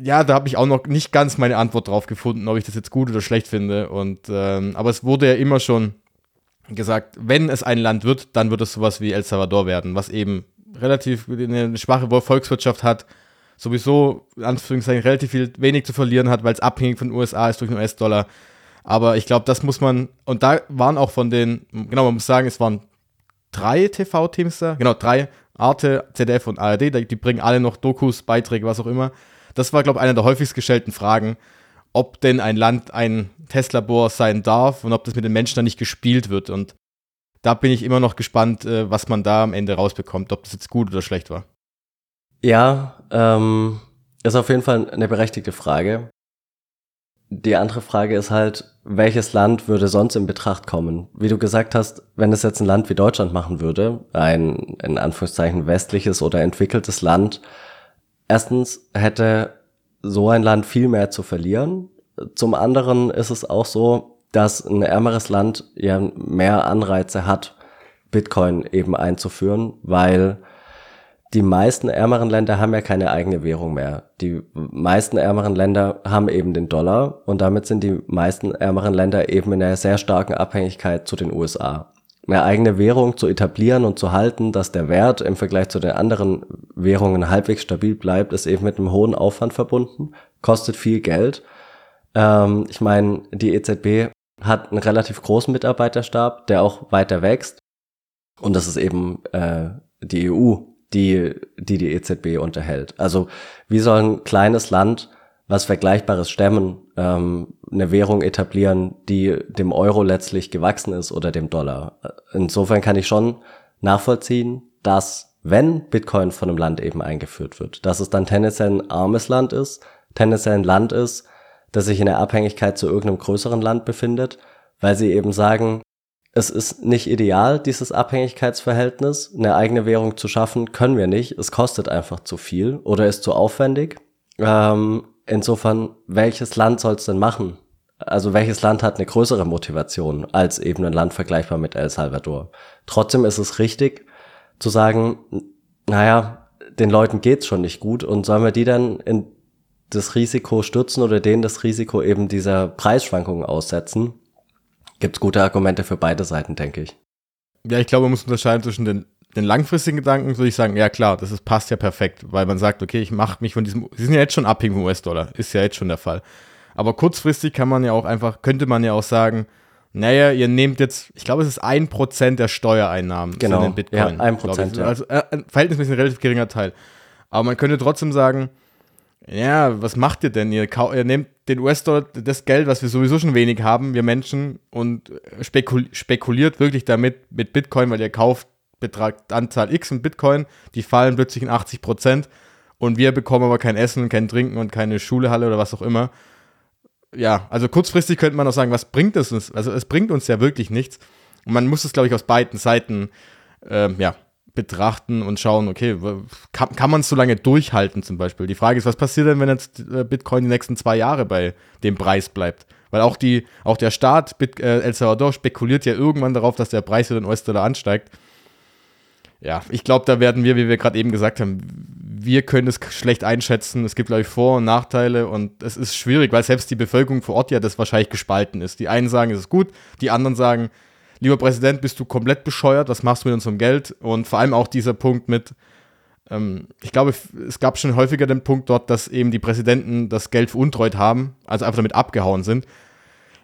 Ja, da habe ich auch noch nicht ganz meine Antwort drauf gefunden, ob ich das jetzt gut oder schlecht finde. Und ähm, aber es wurde ja immer schon gesagt, wenn es ein Land wird, dann wird es sowas wie El Salvador werden, was eben relativ eine schwache Volkswirtschaft hat, sowieso in Anführungszeichen relativ viel wenig zu verlieren hat, weil es abhängig von den USA ist durch den US-Dollar. Aber ich glaube, das muss man, und da waren auch von den, genau, man muss sagen, es waren drei TV-Teams da, genau, drei, Arte, ZDF und ARD, die bringen alle noch Dokus, Beiträge, was auch immer. Das war, glaube ich, eine der häufigst gestellten Fragen ob denn ein Land ein Testlabor sein darf und ob das mit den Menschen dann nicht gespielt wird. Und da bin ich immer noch gespannt, äh, was man da am Ende rausbekommt, ob das jetzt gut oder schlecht war. Ja, ähm, ist auf jeden Fall eine berechtigte Frage. Die andere Frage ist halt, welches Land würde sonst in Betracht kommen? Wie du gesagt hast, wenn es jetzt ein Land wie Deutschland machen würde, ein in Anführungszeichen westliches oder entwickeltes Land, erstens hätte so ein Land viel mehr zu verlieren. Zum anderen ist es auch so, dass ein ärmeres Land ja mehr Anreize hat, Bitcoin eben einzuführen, weil die meisten ärmeren Länder haben ja keine eigene Währung mehr. Die meisten ärmeren Länder haben eben den Dollar und damit sind die meisten ärmeren Länder eben in einer sehr starken Abhängigkeit zu den USA eine eigene Währung zu etablieren und zu halten, dass der Wert im Vergleich zu den anderen Währungen halbwegs stabil bleibt, ist eben mit einem hohen Aufwand verbunden, kostet viel Geld. Ähm, ich meine, die EZB hat einen relativ großen Mitarbeiterstab, der auch weiter wächst. Und das ist eben äh, die EU, die, die die EZB unterhält. Also wie soll ein kleines Land was Vergleichbares stemmen, ähm, eine Währung etablieren, die dem Euro letztlich gewachsen ist oder dem Dollar. Insofern kann ich schon nachvollziehen, dass wenn Bitcoin von einem Land eben eingeführt wird, dass es dann tendenziell ein armes Land ist, tendenziell ein Land ist, das sich in der Abhängigkeit zu irgendeinem größeren Land befindet, weil sie eben sagen, es ist nicht ideal, dieses Abhängigkeitsverhältnis. Eine eigene Währung zu schaffen, können wir nicht. Es kostet einfach zu viel oder ist zu aufwendig. Ähm, insofern, welches Land soll es denn machen? Also welches Land hat eine größere Motivation als eben ein Land vergleichbar mit El Salvador? Trotzdem ist es richtig zu sagen, naja, den Leuten geht's schon nicht gut und sollen wir die dann in das Risiko stürzen oder denen das Risiko eben dieser Preisschwankungen aussetzen? gibt es gute Argumente für beide Seiten, denke ich. Ja, ich glaube, man muss unterscheiden zwischen den, den langfristigen Gedanken, würde ich sagen, ja klar, das ist, passt ja perfekt, weil man sagt, okay, ich mache mich von diesem, sie sind ja jetzt schon abhängig vom US-Dollar, ist ja jetzt schon der Fall. Aber kurzfristig kann man ja auch einfach, könnte man ja auch sagen, naja, ihr nehmt jetzt, ich glaube, es ist ein Prozent der Steuereinnahmen genau. in den Bitcoin. Ja, ein Prozent. Ja. Also äh, ein verhältnismäßig relativ geringer Teil. Aber man könnte trotzdem sagen, ja, was macht ihr denn? Ihr, ihr nehmt den US-Dollar, das Geld, was wir sowieso schon wenig haben, wir Menschen, und spekul spekuliert wirklich damit mit Bitcoin, weil ihr kauft Betrag, Anzahl X in Bitcoin, die fallen plötzlich in 80 Prozent und wir bekommen aber kein Essen und kein Trinken und keine Schulehalle oder was auch immer. Ja, also kurzfristig könnte man auch sagen, was bringt es uns? Also es bringt uns ja wirklich nichts. Und man muss es, glaube ich, aus beiden Seiten ähm, ja, betrachten und schauen, okay, kann, kann man es so lange durchhalten zum Beispiel? Die Frage ist, was passiert denn, wenn jetzt äh, Bitcoin die nächsten zwei Jahre bei dem Preis bleibt? Weil auch, die, auch der Staat, äh, El Salvador, spekuliert ja irgendwann darauf, dass der Preis für den US-Dollar ansteigt. Ja, ich glaube, da werden wir, wie wir gerade eben gesagt haben, wir können es schlecht einschätzen. Es gibt, glaube ich, Vor- und Nachteile und es ist schwierig, weil selbst die Bevölkerung vor Ort ja das wahrscheinlich gespalten ist. Die einen sagen, es ist gut, die anderen sagen, lieber Präsident, bist du komplett bescheuert, was machst du mit unserem Geld? Und vor allem auch dieser Punkt mit, ähm, ich glaube, es gab schon häufiger den Punkt dort, dass eben die Präsidenten das Geld veruntreut haben, also einfach damit abgehauen sind.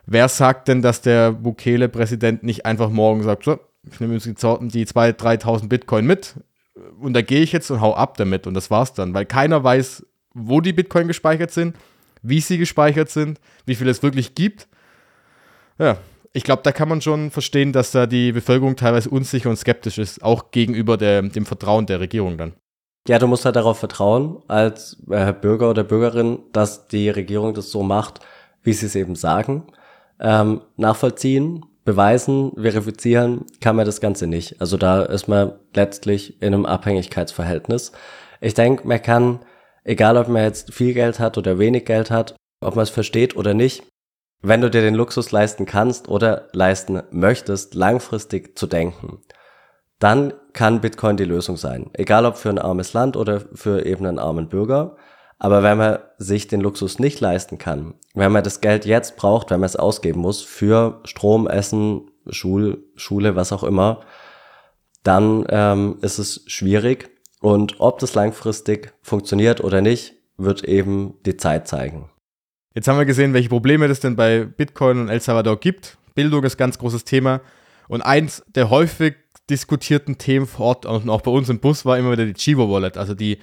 Wer sagt denn, dass der Bukele-Präsident nicht einfach morgen sagt, so, ich nehme jetzt die 2.000, 3.000 Bitcoin mit und da gehe ich jetzt und hau ab damit und das war's dann, weil keiner weiß, wo die Bitcoin gespeichert sind, wie sie gespeichert sind, wie viel es wirklich gibt. Ja, ich glaube, da kann man schon verstehen, dass da die Bevölkerung teilweise unsicher und skeptisch ist, auch gegenüber der, dem Vertrauen der Regierung dann. Ja, du musst halt darauf vertrauen, als äh, Bürger oder Bürgerin, dass die Regierung das so macht, wie sie es eben sagen. Ähm, nachvollziehen, beweisen, verifizieren kann man das Ganze nicht. Also da ist man letztlich in einem Abhängigkeitsverhältnis. Ich denke, man kann, egal ob man jetzt viel Geld hat oder wenig Geld hat, ob man es versteht oder nicht, wenn du dir den Luxus leisten kannst oder leisten möchtest, langfristig zu denken, dann kann Bitcoin die Lösung sein. Egal ob für ein armes Land oder für eben einen armen Bürger. Aber wenn man sich den Luxus nicht leisten kann, wenn man das Geld jetzt braucht, wenn man es ausgeben muss für Strom, Essen, Schul, Schule, was auch immer, dann ähm, ist es schwierig. Und ob das langfristig funktioniert oder nicht, wird eben die Zeit zeigen. Jetzt haben wir gesehen, welche Probleme das denn bei Bitcoin und El Salvador gibt. Bildung ist ganz großes Thema. Und eins der häufig diskutierten Themen vor Ort und auch bei uns im Bus war immer wieder die Chivo Wallet, also die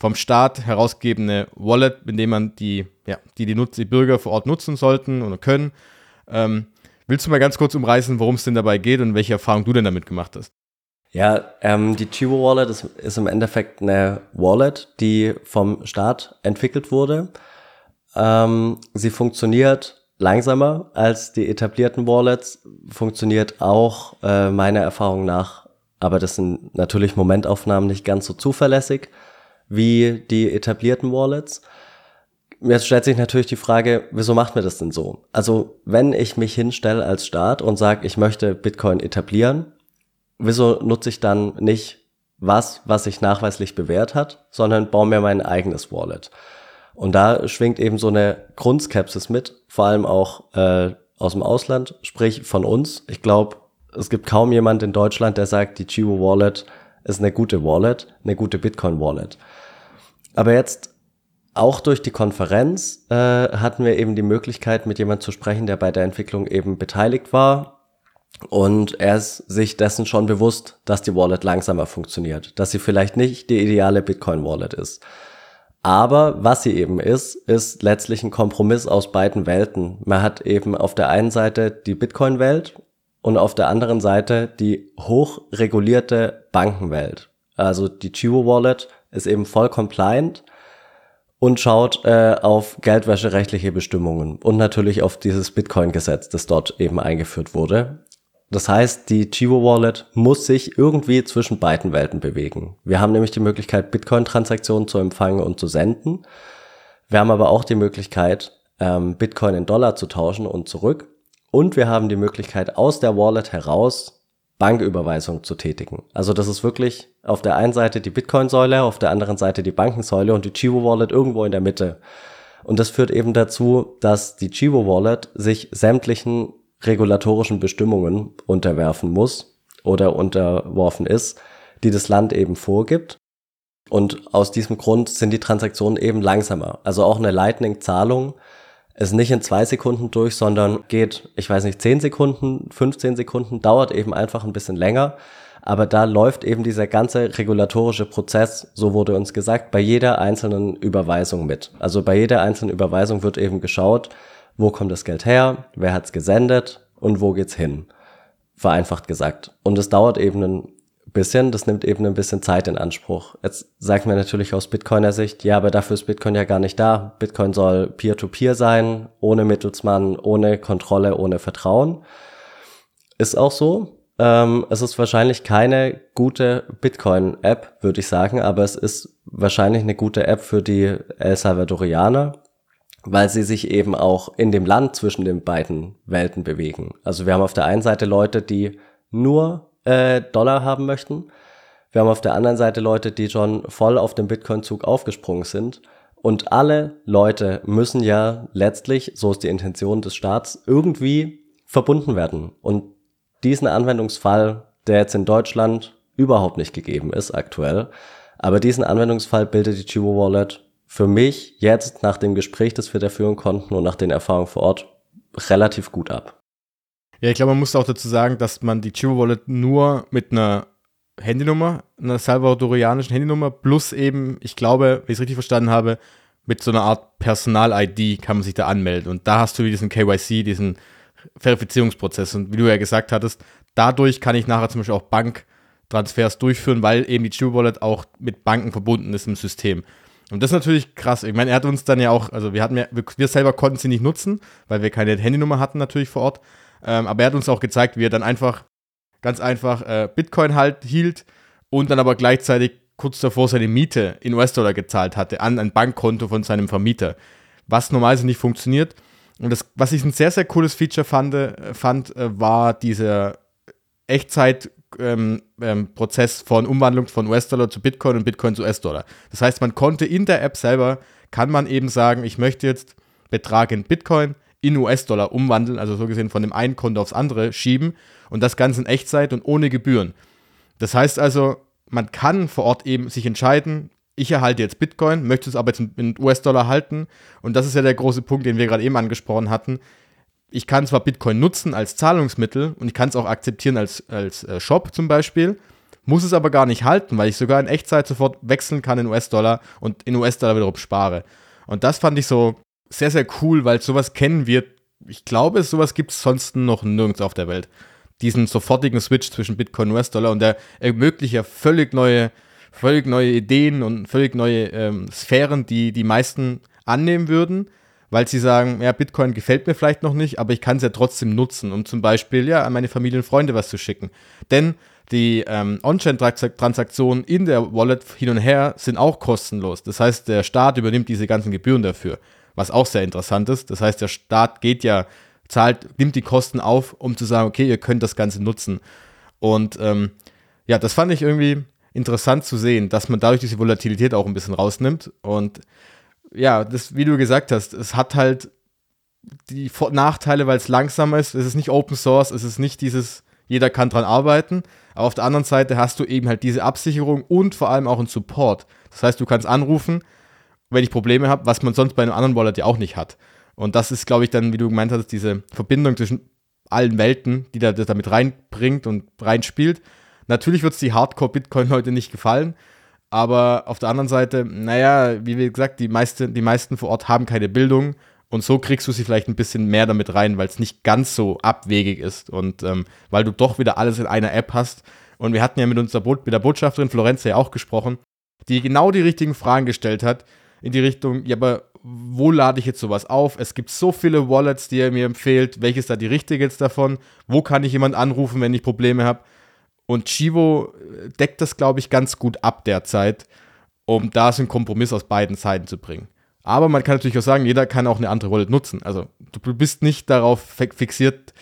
vom Staat herausgegebene Wallet, mit dem man die, ja, die, die, Nutz die Bürger vor Ort nutzen sollten oder können. Ähm, willst du mal ganz kurz umreißen, worum es denn dabei geht und welche Erfahrung du denn damit gemacht hast? Ja, ähm, die Chivo Wallet ist, ist im Endeffekt eine Wallet, die vom Staat entwickelt wurde ähm, sie funktioniert langsamer als die etablierten Wallets, funktioniert auch äh, meiner Erfahrung nach, aber das sind natürlich Momentaufnahmen nicht ganz so zuverlässig wie die etablierten Wallets. Jetzt stellt sich natürlich die Frage, wieso macht mir das denn so? Also wenn ich mich hinstelle als Staat und sage, ich möchte Bitcoin etablieren, wieso nutze ich dann nicht was, was sich nachweislich bewährt hat, sondern baue mir mein eigenes Wallet? Und da schwingt eben so eine Grundskepsis mit, vor allem auch äh, aus dem Ausland, sprich von uns. Ich glaube, es gibt kaum jemand in Deutschland, der sagt, die Chivo Wallet ist eine gute Wallet, eine gute Bitcoin Wallet. Aber jetzt auch durch die Konferenz äh, hatten wir eben die Möglichkeit, mit jemandem zu sprechen, der bei der Entwicklung eben beteiligt war. Und er ist sich dessen schon bewusst, dass die Wallet langsamer funktioniert, dass sie vielleicht nicht die ideale Bitcoin Wallet ist. Aber was sie eben ist, ist letztlich ein Kompromiss aus beiden Welten. Man hat eben auf der einen Seite die Bitcoin-Welt und auf der anderen Seite die hochregulierte Bankenwelt. Also die Chivo Wallet ist eben voll compliant und schaut äh, auf geldwäscherechtliche Bestimmungen und natürlich auf dieses Bitcoin-Gesetz, das dort eben eingeführt wurde. Das heißt, die Chivo Wallet muss sich irgendwie zwischen beiden Welten bewegen. Wir haben nämlich die Möglichkeit, Bitcoin-Transaktionen zu empfangen und zu senden. Wir haben aber auch die Möglichkeit, ähm, Bitcoin in Dollar zu tauschen und zurück. Und wir haben die Möglichkeit, aus der Wallet heraus Banküberweisung zu tätigen. Also das ist wirklich auf der einen Seite die Bitcoin-Säule, auf der anderen Seite die Bankensäule und die Chivo Wallet irgendwo in der Mitte. Und das führt eben dazu, dass die Chivo Wallet sich sämtlichen regulatorischen Bestimmungen unterwerfen muss oder unterworfen ist, die das Land eben vorgibt. Und aus diesem Grund sind die Transaktionen eben langsamer. Also auch eine Lightning-Zahlung ist nicht in zwei Sekunden durch, sondern geht, ich weiß nicht, zehn Sekunden, 15 Sekunden, dauert eben einfach ein bisschen länger. Aber da läuft eben dieser ganze regulatorische Prozess, so wurde uns gesagt, bei jeder einzelnen Überweisung mit. Also bei jeder einzelnen Überweisung wird eben geschaut, wo kommt das Geld her, wer hat's gesendet und wo geht's hin. Vereinfacht gesagt. Und es dauert eben einen bisschen, das nimmt eben ein bisschen Zeit in Anspruch. Jetzt sagt man natürlich aus Bitcoiner Sicht, ja, aber dafür ist Bitcoin ja gar nicht da. Bitcoin soll Peer-to-Peer -Peer sein, ohne Mittelsmann, ohne Kontrolle, ohne Vertrauen. Ist auch so. Ähm, es ist wahrscheinlich keine gute Bitcoin-App, würde ich sagen, aber es ist wahrscheinlich eine gute App für die El Salvadorianer, weil sie sich eben auch in dem Land zwischen den beiden Welten bewegen. Also wir haben auf der einen Seite Leute, die nur äh, Dollar haben möchten. Wir haben auf der anderen Seite Leute, die schon voll auf den Bitcoin-Zug aufgesprungen sind. Und alle Leute müssen ja letztlich, so ist die Intention des Staats, irgendwie verbunden werden. Und diesen Anwendungsfall, der jetzt in Deutschland überhaupt nicht gegeben ist aktuell, aber diesen Anwendungsfall bildet die Chivo Wallet für mich jetzt nach dem Gespräch, das wir da führen konnten und nach den Erfahrungen vor Ort relativ gut ab. Ja, ich glaube, man muss auch dazu sagen, dass man die Chivo Wallet nur mit einer Handynummer, einer salvadorianischen Handynummer, plus eben, ich glaube, wenn ich es richtig verstanden habe, mit so einer Art Personal-ID kann man sich da anmelden. Und da hast du diesen KYC, diesen Verifizierungsprozess. Und wie du ja gesagt hattest, dadurch kann ich nachher zum Beispiel auch Banktransfers durchführen, weil eben die Chivo Wallet auch mit Banken verbunden ist im System. Und das ist natürlich krass. Ich meine, er hat uns dann ja auch, also wir hatten ja, wir selber konnten sie nicht nutzen, weil wir keine Handynummer hatten natürlich vor Ort. Ähm, aber er hat uns auch gezeigt, wie er dann einfach ganz einfach äh, Bitcoin halt hielt und dann aber gleichzeitig kurz davor seine Miete in US-Dollar gezahlt hatte an ein Bankkonto von seinem Vermieter. Was normalerweise nicht funktioniert. Und das, was ich ein sehr, sehr cooles Feature fand, äh, fand äh, war dieser Echtzeit- ähm, ähm, von Umwandlung von US-Dollar zu Bitcoin und Bitcoin zu US-Dollar. Das heißt, man konnte in der App selber, kann man eben sagen, ich möchte jetzt Betrag in Bitcoin in US-Dollar umwandeln, also so gesehen von dem einen Konto aufs andere schieben und das Ganze in Echtzeit und ohne Gebühren. Das heißt also, man kann vor Ort eben sich entscheiden, ich erhalte jetzt Bitcoin, möchte es aber jetzt in US-Dollar halten und das ist ja der große Punkt, den wir gerade eben angesprochen hatten. Ich kann zwar Bitcoin nutzen als Zahlungsmittel und ich kann es auch akzeptieren als, als äh, Shop zum Beispiel, muss es aber gar nicht halten, weil ich sogar in Echtzeit sofort wechseln kann in US-Dollar und in US-Dollar wiederum spare. Und das fand ich so sehr, sehr cool, weil sowas kennen wir. Ich glaube, sowas gibt es sonst noch nirgends auf der Welt. Diesen sofortigen Switch zwischen Bitcoin und US-Dollar und der ermöglicht ja völlig neue, völlig neue Ideen und völlig neue ähm, Sphären, die die meisten annehmen würden, weil sie sagen, ja, Bitcoin gefällt mir vielleicht noch nicht, aber ich kann es ja trotzdem nutzen, um zum Beispiel ja an meine Familie und Freunde was zu schicken. Denn die ähm, On-Chain-Transaktionen in der Wallet hin und her sind auch kostenlos. Das heißt, der Staat übernimmt diese ganzen Gebühren dafür was auch sehr interessant ist. Das heißt, der Staat geht ja, zahlt, nimmt die Kosten auf, um zu sagen, okay, ihr könnt das Ganze nutzen. Und ähm, ja, das fand ich irgendwie interessant zu sehen, dass man dadurch diese Volatilität auch ein bisschen rausnimmt. Und ja, das, wie du gesagt hast, es hat halt die Nachteile, weil es langsamer ist. Es ist nicht Open Source, es ist nicht dieses, jeder kann dran arbeiten. Aber auf der anderen Seite hast du eben halt diese Absicherung und vor allem auch einen Support. Das heißt, du kannst anrufen, wenn ich Probleme habe, was man sonst bei einem anderen Wallet ja auch nicht hat. Und das ist, glaube ich, dann, wie du gemeint hast, diese Verbindung zwischen allen Welten, die da damit reinbringt und reinspielt. Natürlich wird es die Hardcore-Bitcoin-Leute nicht gefallen, Aber auf der anderen Seite, naja, wie gesagt, die, meiste, die meisten vor Ort haben keine Bildung und so kriegst du sie vielleicht ein bisschen mehr damit rein, weil es nicht ganz so abwegig ist und ähm, weil du doch wieder alles in einer App hast. Und wir hatten ja mit, unserer Bo mit der Botschafterin Florenz ja auch gesprochen, die genau die richtigen Fragen gestellt hat, in die Richtung, ja, aber wo lade ich jetzt sowas auf? Es gibt so viele Wallets, die er mir empfiehlt. Welches da die richtige jetzt davon? Wo kann ich jemanden anrufen, wenn ich Probleme habe? Und Chivo deckt das, glaube ich, ganz gut ab derzeit, um da so einen Kompromiss aus beiden Seiten zu bringen. Aber man kann natürlich auch sagen, jeder kann auch eine andere Wallet nutzen. Also du bist nicht darauf fixiert,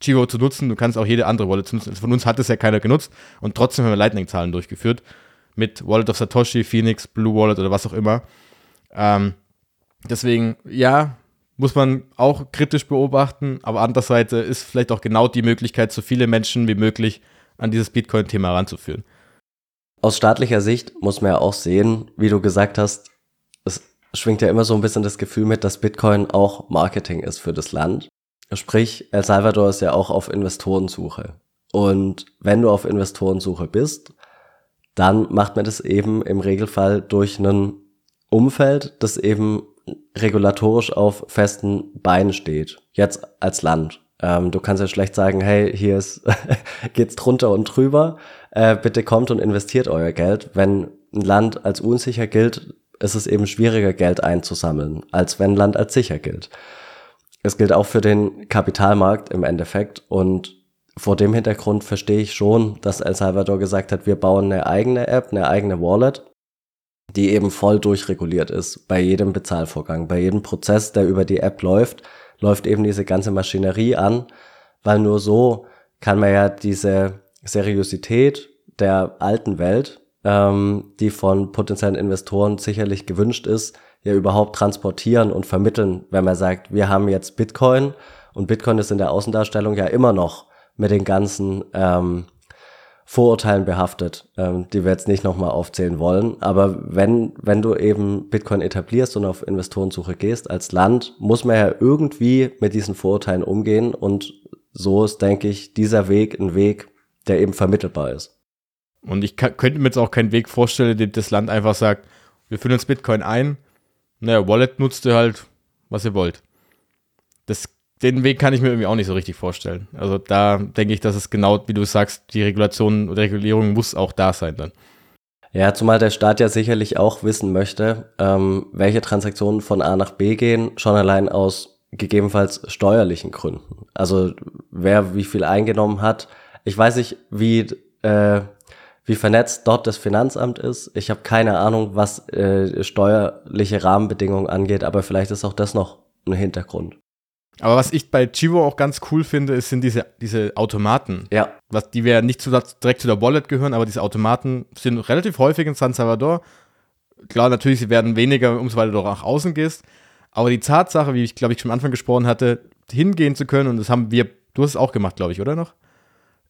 Chivo zu nutzen. Du kannst auch jede andere Wallet nutzen. Also von uns hat es ja keiner genutzt und trotzdem haben wir Lightning-Zahlen durchgeführt mit Wallet of Satoshi, Phoenix, Blue Wallet oder was auch immer. Ähm, deswegen, ja, muss man auch kritisch beobachten, aber andererseits ist vielleicht auch genau die Möglichkeit, so viele Menschen wie möglich an dieses Bitcoin-Thema ranzuführen. Aus staatlicher Sicht muss man ja auch sehen, wie du gesagt hast, es schwingt ja immer so ein bisschen das Gefühl mit, dass Bitcoin auch Marketing ist für das Land. Sprich, El Salvador ist ja auch auf Investorensuche. Und wenn du auf Investorensuche bist, dann macht man das eben im Regelfall durch ein Umfeld, das eben regulatorisch auf festen Beinen steht. Jetzt als Land. Ähm, du kannst ja schlecht sagen, hey, hier ist, *laughs* geht's drunter und drüber, äh, bitte kommt und investiert euer Geld. Wenn ein Land als unsicher gilt, ist es eben schwieriger, Geld einzusammeln, als wenn Land als sicher gilt. Es gilt auch für den Kapitalmarkt im Endeffekt und vor dem Hintergrund verstehe ich schon, dass El Salvador gesagt hat, wir bauen eine eigene App, eine eigene Wallet, die eben voll durchreguliert ist bei jedem Bezahlvorgang, bei jedem Prozess, der über die App läuft läuft eben diese ganze Maschinerie an, weil nur so kann man ja diese Seriosität der alten Welt, ähm, die von potenziellen Investoren sicherlich gewünscht ist, ja überhaupt transportieren und vermitteln, wenn man sagt, wir haben jetzt Bitcoin. Und Bitcoin ist in der Außendarstellung ja immer noch mit den ganzen ähm, Vorurteilen behaftet, ähm, die wir jetzt nicht nochmal aufzählen wollen. Aber wenn, wenn du eben Bitcoin etablierst und auf Investorensuche gehst als Land, muss man ja irgendwie mit diesen Vorurteilen umgehen. Und so ist, denke ich, dieser Weg ein Weg, der eben vermittelbar ist. Und ich könnte mir jetzt auch keinen Weg vorstellen, dem das Land einfach sagt, wir führen uns Bitcoin ein, naja, Wallet nutzt ihr halt, was ihr wollt. Das den Weg kann ich mir irgendwie auch nicht so richtig vorstellen. Also da denke ich, dass es genau, wie du sagst, die Regulation oder Regulierung muss auch da sein dann. Ja, zumal der Staat ja sicherlich auch wissen möchte, ähm, welche Transaktionen von A nach B gehen, schon allein aus gegebenenfalls steuerlichen Gründen. Also wer wie viel eingenommen hat. Ich weiß nicht, wie, äh, wie vernetzt dort das Finanzamt ist. Ich habe keine Ahnung, was äh, steuerliche Rahmenbedingungen angeht, aber vielleicht ist auch das noch ein Hintergrund. Aber was ich bei Chivo auch ganz cool finde, ist, sind diese, diese Automaten. Ja. Was, die wir nicht zu, direkt zu der Wallet gehören, aber diese Automaten sind relativ häufig in San Salvador. Klar, natürlich, sie werden weniger, umso weiter du nach außen gehst. Aber die Tatsache, wie ich glaube ich schon am Anfang gesprochen hatte, hingehen zu können, und das haben wir, du hast es auch gemacht, glaube ich, oder noch?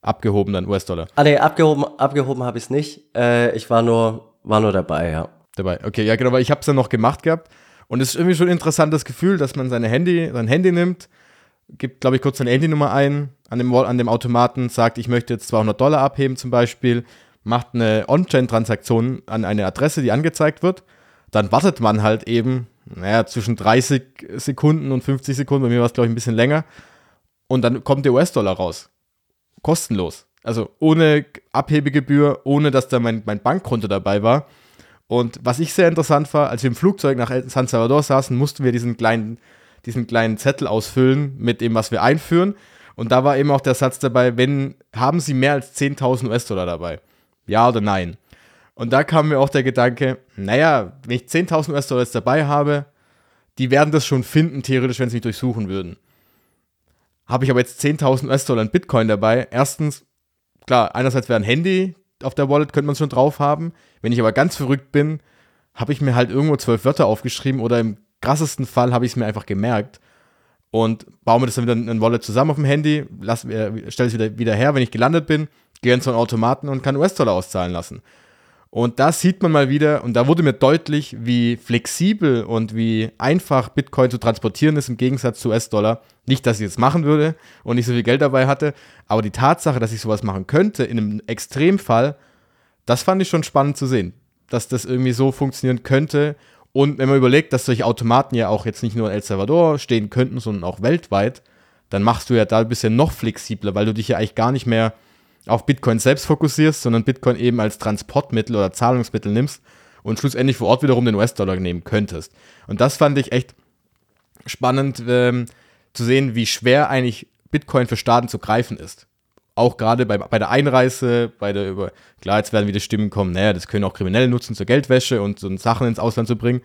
Abgehoben dann US-Dollar. Ah, nee, abgehoben, abgehoben habe ich es nicht. Äh, ich war nur, war nur dabei, ja. Dabei, okay, ja, genau, weil ich habe es dann noch gemacht gehabt. Und es ist irgendwie schon ein interessantes Gefühl, dass man seine Handy, sein Handy nimmt, gibt, glaube ich, kurz seine Handynummer ein an dem, an dem Automaten, sagt, ich möchte jetzt 200 Dollar abheben zum Beispiel, macht eine On-Chain-Transaktion an eine Adresse, die angezeigt wird. Dann wartet man halt eben, naja, zwischen 30 Sekunden und 50 Sekunden, bei mir war es, glaube ich, ein bisschen länger. Und dann kommt der US-Dollar raus. Kostenlos. Also ohne Abhebegebühr, ohne dass da mein, mein Bankkonto dabei war. Und was ich sehr interessant war, als wir im Flugzeug nach San Salvador saßen, mussten wir diesen kleinen, diesen kleinen Zettel ausfüllen mit dem, was wir einführen. Und da war eben auch der Satz dabei, wenn, haben Sie mehr als 10.000 US-Dollar dabei? Ja oder nein? Und da kam mir auch der Gedanke, naja, wenn ich 10.000 US-Dollar jetzt dabei habe, die werden das schon finden, theoretisch, wenn sie mich durchsuchen würden. Habe ich aber jetzt 10.000 US-Dollar in Bitcoin dabei, erstens, klar, einerseits wäre ein Handy, auf der Wallet könnte man es schon drauf haben. Wenn ich aber ganz verrückt bin, habe ich mir halt irgendwo zwölf Wörter aufgeschrieben oder im krassesten Fall habe ich es mir einfach gemerkt und baue mir das dann wieder in ein Wallet zusammen auf dem Handy, äh, stelle es wieder, wieder her, wenn ich gelandet bin, gehe in so einen Automaten und kann US-Dollar auszahlen lassen. Und da sieht man mal wieder, und da wurde mir deutlich, wie flexibel und wie einfach Bitcoin zu transportieren ist im Gegensatz zu US-Dollar. Nicht, dass ich es machen würde und nicht so viel Geld dabei hatte, aber die Tatsache, dass ich sowas machen könnte in einem Extremfall, das fand ich schon spannend zu sehen. dass das irgendwie so funktionieren könnte. Und wenn man überlegt, dass solche Automaten ja auch jetzt nicht nur in El Salvador stehen könnten, sondern auch weltweit, dann machst du ja da ein bisschen noch flexibler, weil du dich ja eigentlich gar nicht mehr auf Bitcoin selbst fokussierst, sondern Bitcoin eben als Transportmittel oder Zahlungsmittel nimmst und schlussendlich vor Ort wiederum den US-Dollar nehmen könntest. Und das fand ich echt spannend ähm, zu sehen, wie schwer eigentlich Bitcoin für Staaten zu greifen ist. Auch gerade bei, bei der Einreise, bei der über, klar, jetzt werden wieder Stimmen kommen, naja, das können auch Kriminelle nutzen zur Geldwäsche und so Sachen ins Ausland zu bringen.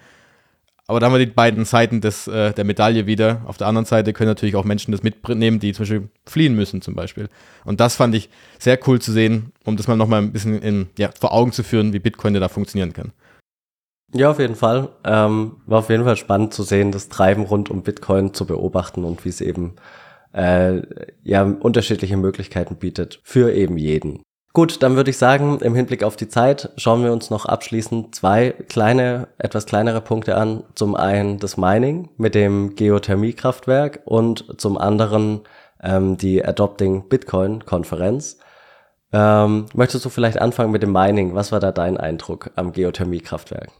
Aber da haben wir die beiden Seiten des, äh, der Medaille wieder. Auf der anderen Seite können natürlich auch Menschen das mitnehmen, die zum Beispiel fliehen müssen, zum Beispiel. Und das fand ich sehr cool zu sehen, um das mal nochmal ein bisschen in, ja, vor Augen zu führen, wie Bitcoin da funktionieren kann. Ja, auf jeden Fall. Ähm, war auf jeden Fall spannend zu sehen, das Treiben rund um Bitcoin zu beobachten und wie es eben äh, ja unterschiedliche Möglichkeiten bietet für eben jeden. Gut, dann würde ich sagen, im Hinblick auf die Zeit schauen wir uns noch abschließend zwei kleine, etwas kleinere Punkte an. Zum einen das Mining mit dem Geothermiekraftwerk und zum anderen ähm, die Adopting Bitcoin Konferenz. Ähm, möchtest du vielleicht anfangen mit dem Mining? Was war da dein Eindruck am Geothermiekraftwerk?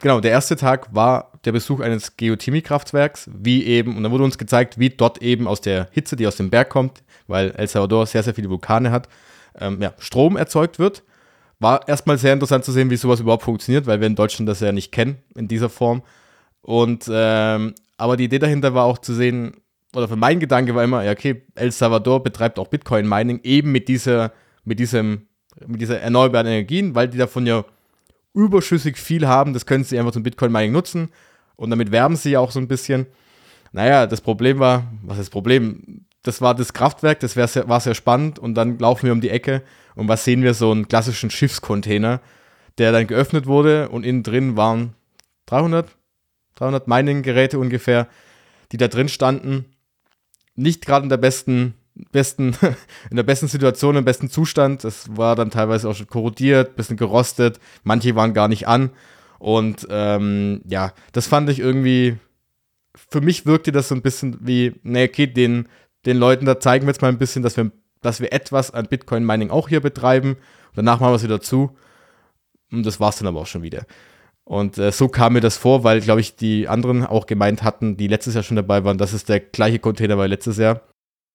Genau, der erste Tag war der Besuch eines Geothermiekraftwerks, wie eben, und da wurde uns gezeigt, wie dort eben aus der Hitze, die aus dem Berg kommt, weil El Salvador sehr, sehr viele Vulkane hat, ähm, ja, Strom erzeugt wird. War erstmal sehr interessant zu sehen, wie sowas überhaupt funktioniert, weil wir in Deutschland das ja nicht kennen in dieser Form. Und ähm, aber die Idee dahinter war auch zu sehen, oder für mein Gedanke war immer, ja, okay, El Salvador betreibt auch Bitcoin-Mining eben mit dieser, mit diesem, mit dieser erneuerbaren Energien, weil die davon ja überschüssig viel haben, das können sie einfach zum Bitcoin-Mining nutzen und damit werben sie ja auch so ein bisschen. Naja, das Problem war, was ist das Problem? Das war das Kraftwerk, das sehr, war sehr spannend und dann laufen wir um die Ecke und was sehen wir? So einen klassischen Schiffscontainer, der dann geöffnet wurde und innen drin waren 300, 300 Mining-Geräte ungefähr, die da drin standen. Nicht gerade in der besten, besten, *laughs* in der besten Situation, im besten Zustand. Das war dann teilweise auch schon korrodiert, bisschen gerostet. Manche waren gar nicht an. Und ähm, ja, das fand ich irgendwie für mich wirkte das so ein bisschen wie, nee, okay, den den Leuten, da zeigen wir jetzt mal ein bisschen, dass wir, dass wir etwas an Bitcoin-Mining auch hier betreiben. Und danach machen wir es wieder zu. Und das war es dann aber auch schon wieder. Und äh, so kam mir das vor, weil, glaube ich, die anderen auch gemeint hatten, die letztes Jahr schon dabei waren, dass es der gleiche Container war letztes Jahr.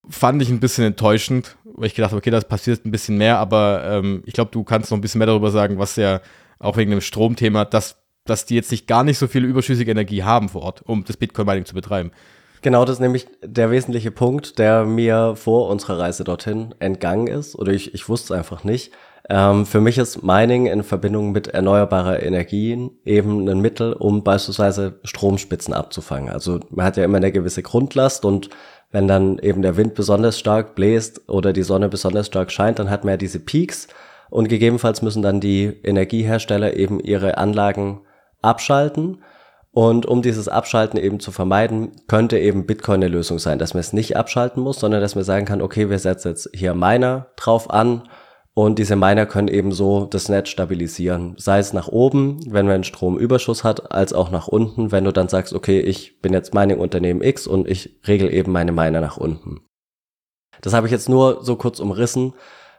Fand ich ein bisschen enttäuschend, weil ich gedacht habe, okay, das passiert ein bisschen mehr, aber ähm, ich glaube, du kannst noch ein bisschen mehr darüber sagen, was ja auch wegen dem Stromthema, dass, dass die jetzt nicht gar nicht so viel überschüssige Energie haben vor Ort, um das Bitcoin-Mining zu betreiben. Genau, das ist nämlich der wesentliche Punkt, der mir vor unserer Reise dorthin entgangen ist oder ich, ich wusste es einfach nicht. Ähm, für mich ist Mining in Verbindung mit erneuerbarer Energien eben ein Mittel, um beispielsweise Stromspitzen abzufangen. Also man hat ja immer eine gewisse Grundlast und wenn dann eben der Wind besonders stark bläst oder die Sonne besonders stark scheint, dann hat man ja diese Peaks und gegebenenfalls müssen dann die Energiehersteller eben ihre Anlagen abschalten und um dieses Abschalten eben zu vermeiden, könnte eben Bitcoin eine Lösung sein, dass man es nicht abschalten muss, sondern dass man sagen kann, okay, wir setzen jetzt hier Miner drauf an und diese Miner können eben so das Netz stabilisieren. Sei es nach oben, wenn man einen Stromüberschuss hat, als auch nach unten, wenn du dann sagst, okay, ich bin jetzt Mining-Unternehmen X und ich regel eben meine Miner nach unten. Das habe ich jetzt nur so kurz umrissen,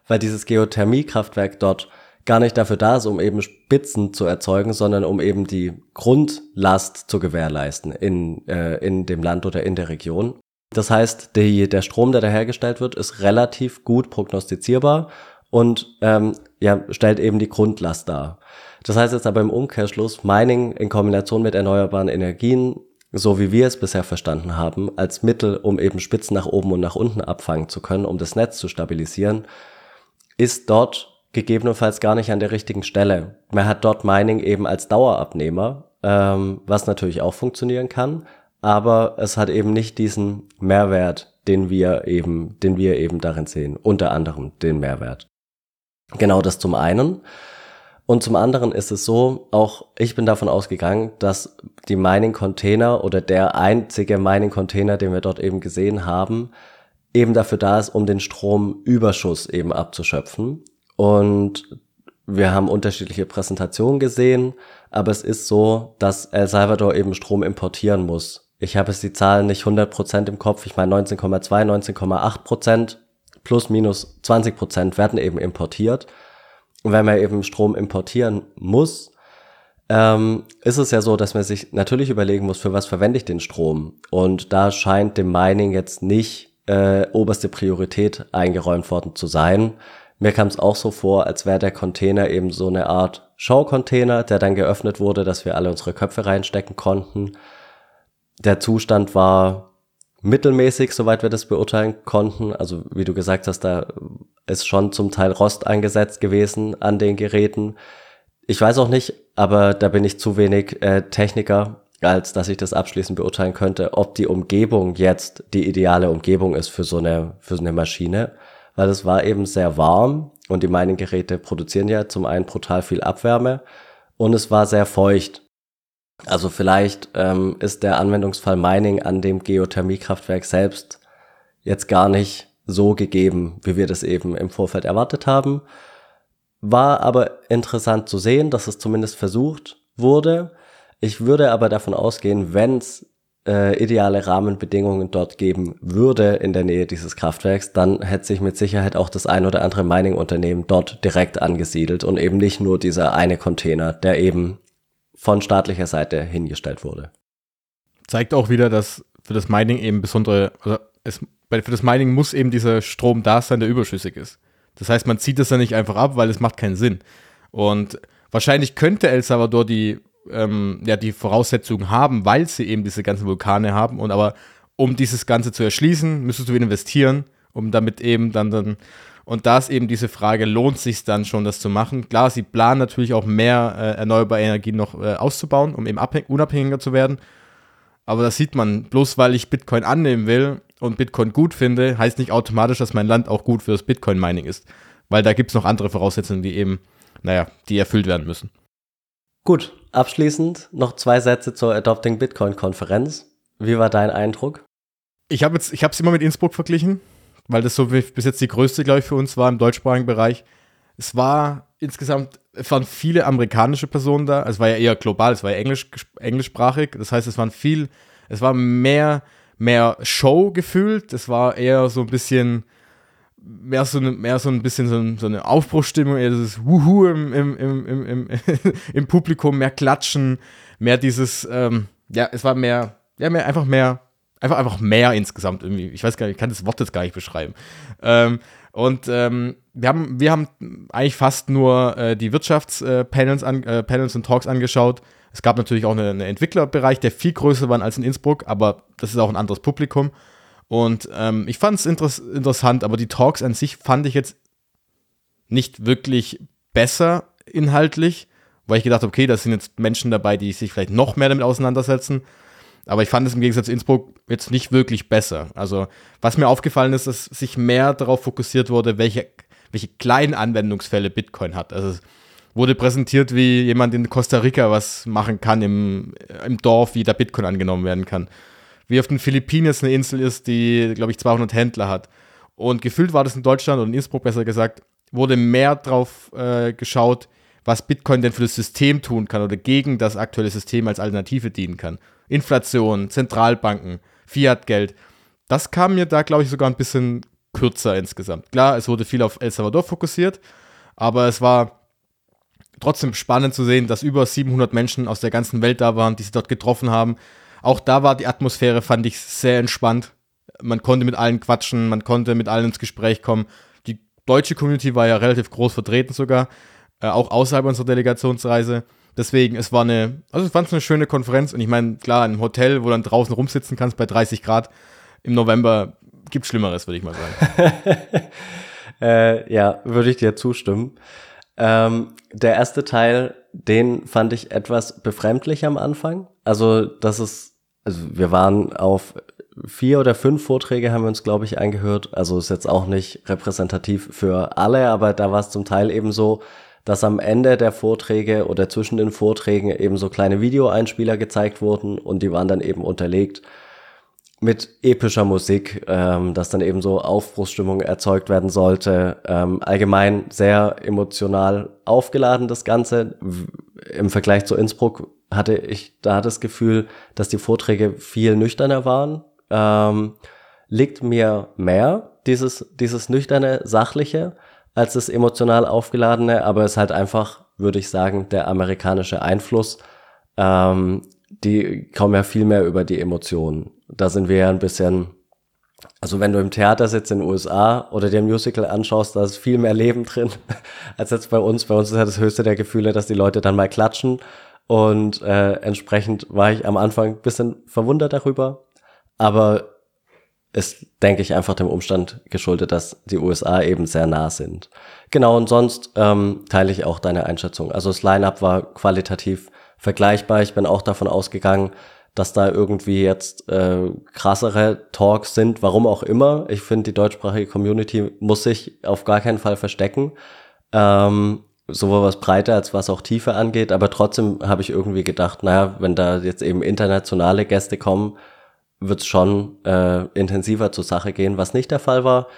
weil dieses Geothermiekraftwerk dort gar nicht dafür da ist, um eben Spitzen zu erzeugen, sondern um eben die Grundlast zu gewährleisten in, äh, in dem Land oder in der Region. Das heißt, die, der Strom, der da hergestellt wird, ist relativ gut prognostizierbar und ähm, ja, stellt eben die Grundlast dar. Das heißt jetzt aber im Umkehrschluss, Mining in Kombination mit erneuerbaren Energien, so wie wir es bisher verstanden haben, als Mittel, um eben Spitzen nach oben und nach unten abfangen zu können, um das Netz zu stabilisieren, ist dort gegebenenfalls gar nicht an der richtigen Stelle. Man hat dort Mining eben als Dauerabnehmer, ähm, was natürlich auch funktionieren kann, aber es hat eben nicht diesen Mehrwert, den wir eben, den wir eben darin sehen. Unter anderem den Mehrwert. Genau das zum einen. Und zum anderen ist es so, auch ich bin davon ausgegangen, dass die Mining-Container oder der einzige Mining-Container, den wir dort eben gesehen haben, eben dafür da ist, um den Stromüberschuss eben abzuschöpfen. Und wir haben unterschiedliche Präsentationen gesehen, aber es ist so, dass El Salvador eben Strom importieren muss. Ich habe jetzt die Zahlen nicht 100% im Kopf, ich meine 19,2, 19,8% plus minus 20% werden eben importiert. wenn man eben Strom importieren muss, ähm, ist es ja so, dass man sich natürlich überlegen muss, für was verwende ich den Strom. Und da scheint dem Mining jetzt nicht äh, oberste Priorität eingeräumt worden zu sein. Mir kam es auch so vor, als wäre der Container eben so eine Art Show-Container, der dann geöffnet wurde, dass wir alle unsere Köpfe reinstecken konnten. Der Zustand war mittelmäßig, soweit wir das beurteilen konnten. Also wie du gesagt hast, da ist schon zum Teil Rost eingesetzt gewesen an den Geräten. Ich weiß auch nicht, aber da bin ich zu wenig äh, Techniker, als dass ich das abschließend beurteilen könnte, ob die Umgebung jetzt die ideale Umgebung ist für so eine, für so eine Maschine. Weil es war eben sehr warm und die Mining-Geräte produzieren ja zum einen brutal viel Abwärme und es war sehr feucht. Also vielleicht ähm, ist der Anwendungsfall Mining an dem Geothermiekraftwerk selbst jetzt gar nicht so gegeben, wie wir das eben im Vorfeld erwartet haben. War aber interessant zu sehen, dass es zumindest versucht wurde. Ich würde aber davon ausgehen, wenn es äh, ideale Rahmenbedingungen dort geben würde in der Nähe dieses Kraftwerks, dann hätte sich mit Sicherheit auch das ein oder andere Mining-Unternehmen dort direkt angesiedelt und eben nicht nur dieser eine Container, der eben von staatlicher Seite hingestellt wurde. Zeigt auch wieder, dass für das Mining eben besondere, also es, für das Mining muss eben dieser Strom da sein, der überschüssig ist. Das heißt, man zieht das dann nicht einfach ab, weil es macht keinen Sinn. Und wahrscheinlich könnte El Salvador die, ähm, ja, die Voraussetzungen haben, weil sie eben diese ganzen Vulkane haben. Und aber um dieses Ganze zu erschließen, müsstest du wieder investieren, um damit eben dann dann und da ist eben diese Frage, lohnt sich dann schon, das zu machen? Klar, sie planen natürlich auch mehr äh, erneuerbare Energien noch äh, auszubauen, um eben unabhängiger zu werden. Aber das sieht man, bloß weil ich Bitcoin annehmen will und Bitcoin gut finde, heißt nicht automatisch, dass mein Land auch gut für das Bitcoin-Mining ist. Weil da gibt es noch andere Voraussetzungen, die eben, naja, die erfüllt werden müssen. Gut, abschließend noch zwei Sätze zur Adopting Bitcoin-Konferenz. Wie war dein Eindruck? Ich habe es immer mit Innsbruck verglichen, weil das so bis jetzt die größte, glaube ich, für uns war im deutschsprachigen Bereich. Es war insgesamt, es waren viele amerikanische Personen da. Es war ja eher global, es war ja englisch, englischsprachig. Das heißt, es waren viel, es war mehr mehr Show gefühlt. Das war eher so ein bisschen, mehr so, mehr so ein bisschen so, so eine Aufbruchstimmung, eher dieses Wuhu im, im, im, im, *laughs* im, Publikum, mehr Klatschen, mehr dieses, ähm, ja, es war mehr, ja, mehr, einfach mehr, einfach, einfach mehr insgesamt irgendwie. Ich weiß gar nicht, ich kann das Wort jetzt gar nicht beschreiben. Ähm, und ähm, wir, haben, wir haben eigentlich fast nur äh, die Wirtschaftspanels äh, äh, Panels und Talks angeschaut. Es gab natürlich auch einen eine Entwicklerbereich, der viel größer war als in Innsbruck, aber das ist auch ein anderes Publikum. Und ähm, ich fand es interess interessant, aber die Talks an sich fand ich jetzt nicht wirklich besser inhaltlich, weil ich gedacht habe, okay, da sind jetzt Menschen dabei, die sich vielleicht noch mehr damit auseinandersetzen. Aber ich fand es im Gegensatz zu Innsbruck jetzt nicht wirklich besser. Also, was mir aufgefallen ist, dass sich mehr darauf fokussiert wurde, welche, welche kleinen Anwendungsfälle Bitcoin hat. Also, wurde präsentiert, wie jemand in Costa Rica was machen kann im, im Dorf, wie der Bitcoin angenommen werden kann. Wie auf den Philippinen jetzt eine Insel ist, die, glaube ich, 200 Händler hat. Und gefühlt war das in Deutschland oder in Innsbruck besser gesagt, wurde mehr drauf äh, geschaut, was Bitcoin denn für das System tun kann oder gegen das aktuelle System als Alternative dienen kann. Inflation, Zentralbanken, Fiat-Geld. Das kam mir da, glaube ich, sogar ein bisschen kürzer insgesamt. Klar, es wurde viel auf El Salvador fokussiert, aber es war trotzdem spannend zu sehen, dass über 700 Menschen aus der ganzen Welt da waren, die sie dort getroffen haben. Auch da war die Atmosphäre, fand ich, sehr entspannt. Man konnte mit allen quatschen, man konnte mit allen ins Gespräch kommen. Die deutsche Community war ja relativ groß vertreten sogar, äh, auch außerhalb unserer Delegationsreise. Deswegen, es war eine, also ich fand es eine schöne Konferenz und ich meine, klar, ein Hotel, wo du dann draußen rumsitzen kannst bei 30 Grad im November, gibt Schlimmeres, würde ich mal sagen. *laughs* äh, ja, würde ich dir zustimmen. Ähm, der erste Teil, den fand ich etwas befremdlich am Anfang. Also, das ist, also wir waren auf vier oder fünf Vorträge haben wir uns, glaube ich, eingehört. Also ist jetzt auch nicht repräsentativ für alle, aber da war es zum Teil eben so, dass am Ende der Vorträge oder zwischen den Vorträgen eben so kleine Videoeinspieler gezeigt wurden und die waren dann eben unterlegt mit epischer Musik, ähm, dass dann eben so Aufbruchsstimmung erzeugt werden sollte. Ähm, allgemein sehr emotional aufgeladen das Ganze. Im Vergleich zu Innsbruck hatte ich da das Gefühl, dass die Vorträge viel nüchterner waren. Ähm, liegt mir mehr dieses, dieses nüchterne, sachliche. als das emotional aufgeladene, aber es ist halt einfach, würde ich sagen, der amerikanische Einfluss. Ähm, die kommen ja viel mehr über die Emotionen. Da sind wir ja ein bisschen, also wenn du im Theater sitzt in den USA oder dir ein Musical anschaust, da ist viel mehr Leben drin *laughs* als jetzt bei uns. Bei uns ist ja das höchste der Gefühle, dass die Leute dann mal klatschen. Und äh, entsprechend war ich am Anfang bisschen verwundert darüber. Aber ist, denke ich, einfach dem Umstand geschuldet, dass die USA eben sehr nah sind. Genau, und sonst ähm, teile ich auch deine Einschätzung. Also das Line-up war qualitativ vergleichbar. Ich bin auch davon ausgegangen, dass da irgendwie jetzt äh, krassere Talks sind, warum auch immer. Ich finde, die deutschsprachige Community muss sich auf gar keinen Fall verstecken. Ähm, sowohl was Breite als was auch Tiefe angeht, aber trotzdem habe ich irgendwie gedacht, naja, wenn da jetzt eben internationale Gäste kommen, wird es schon äh, intensiver zur Sache gehen, was nicht der Fall war.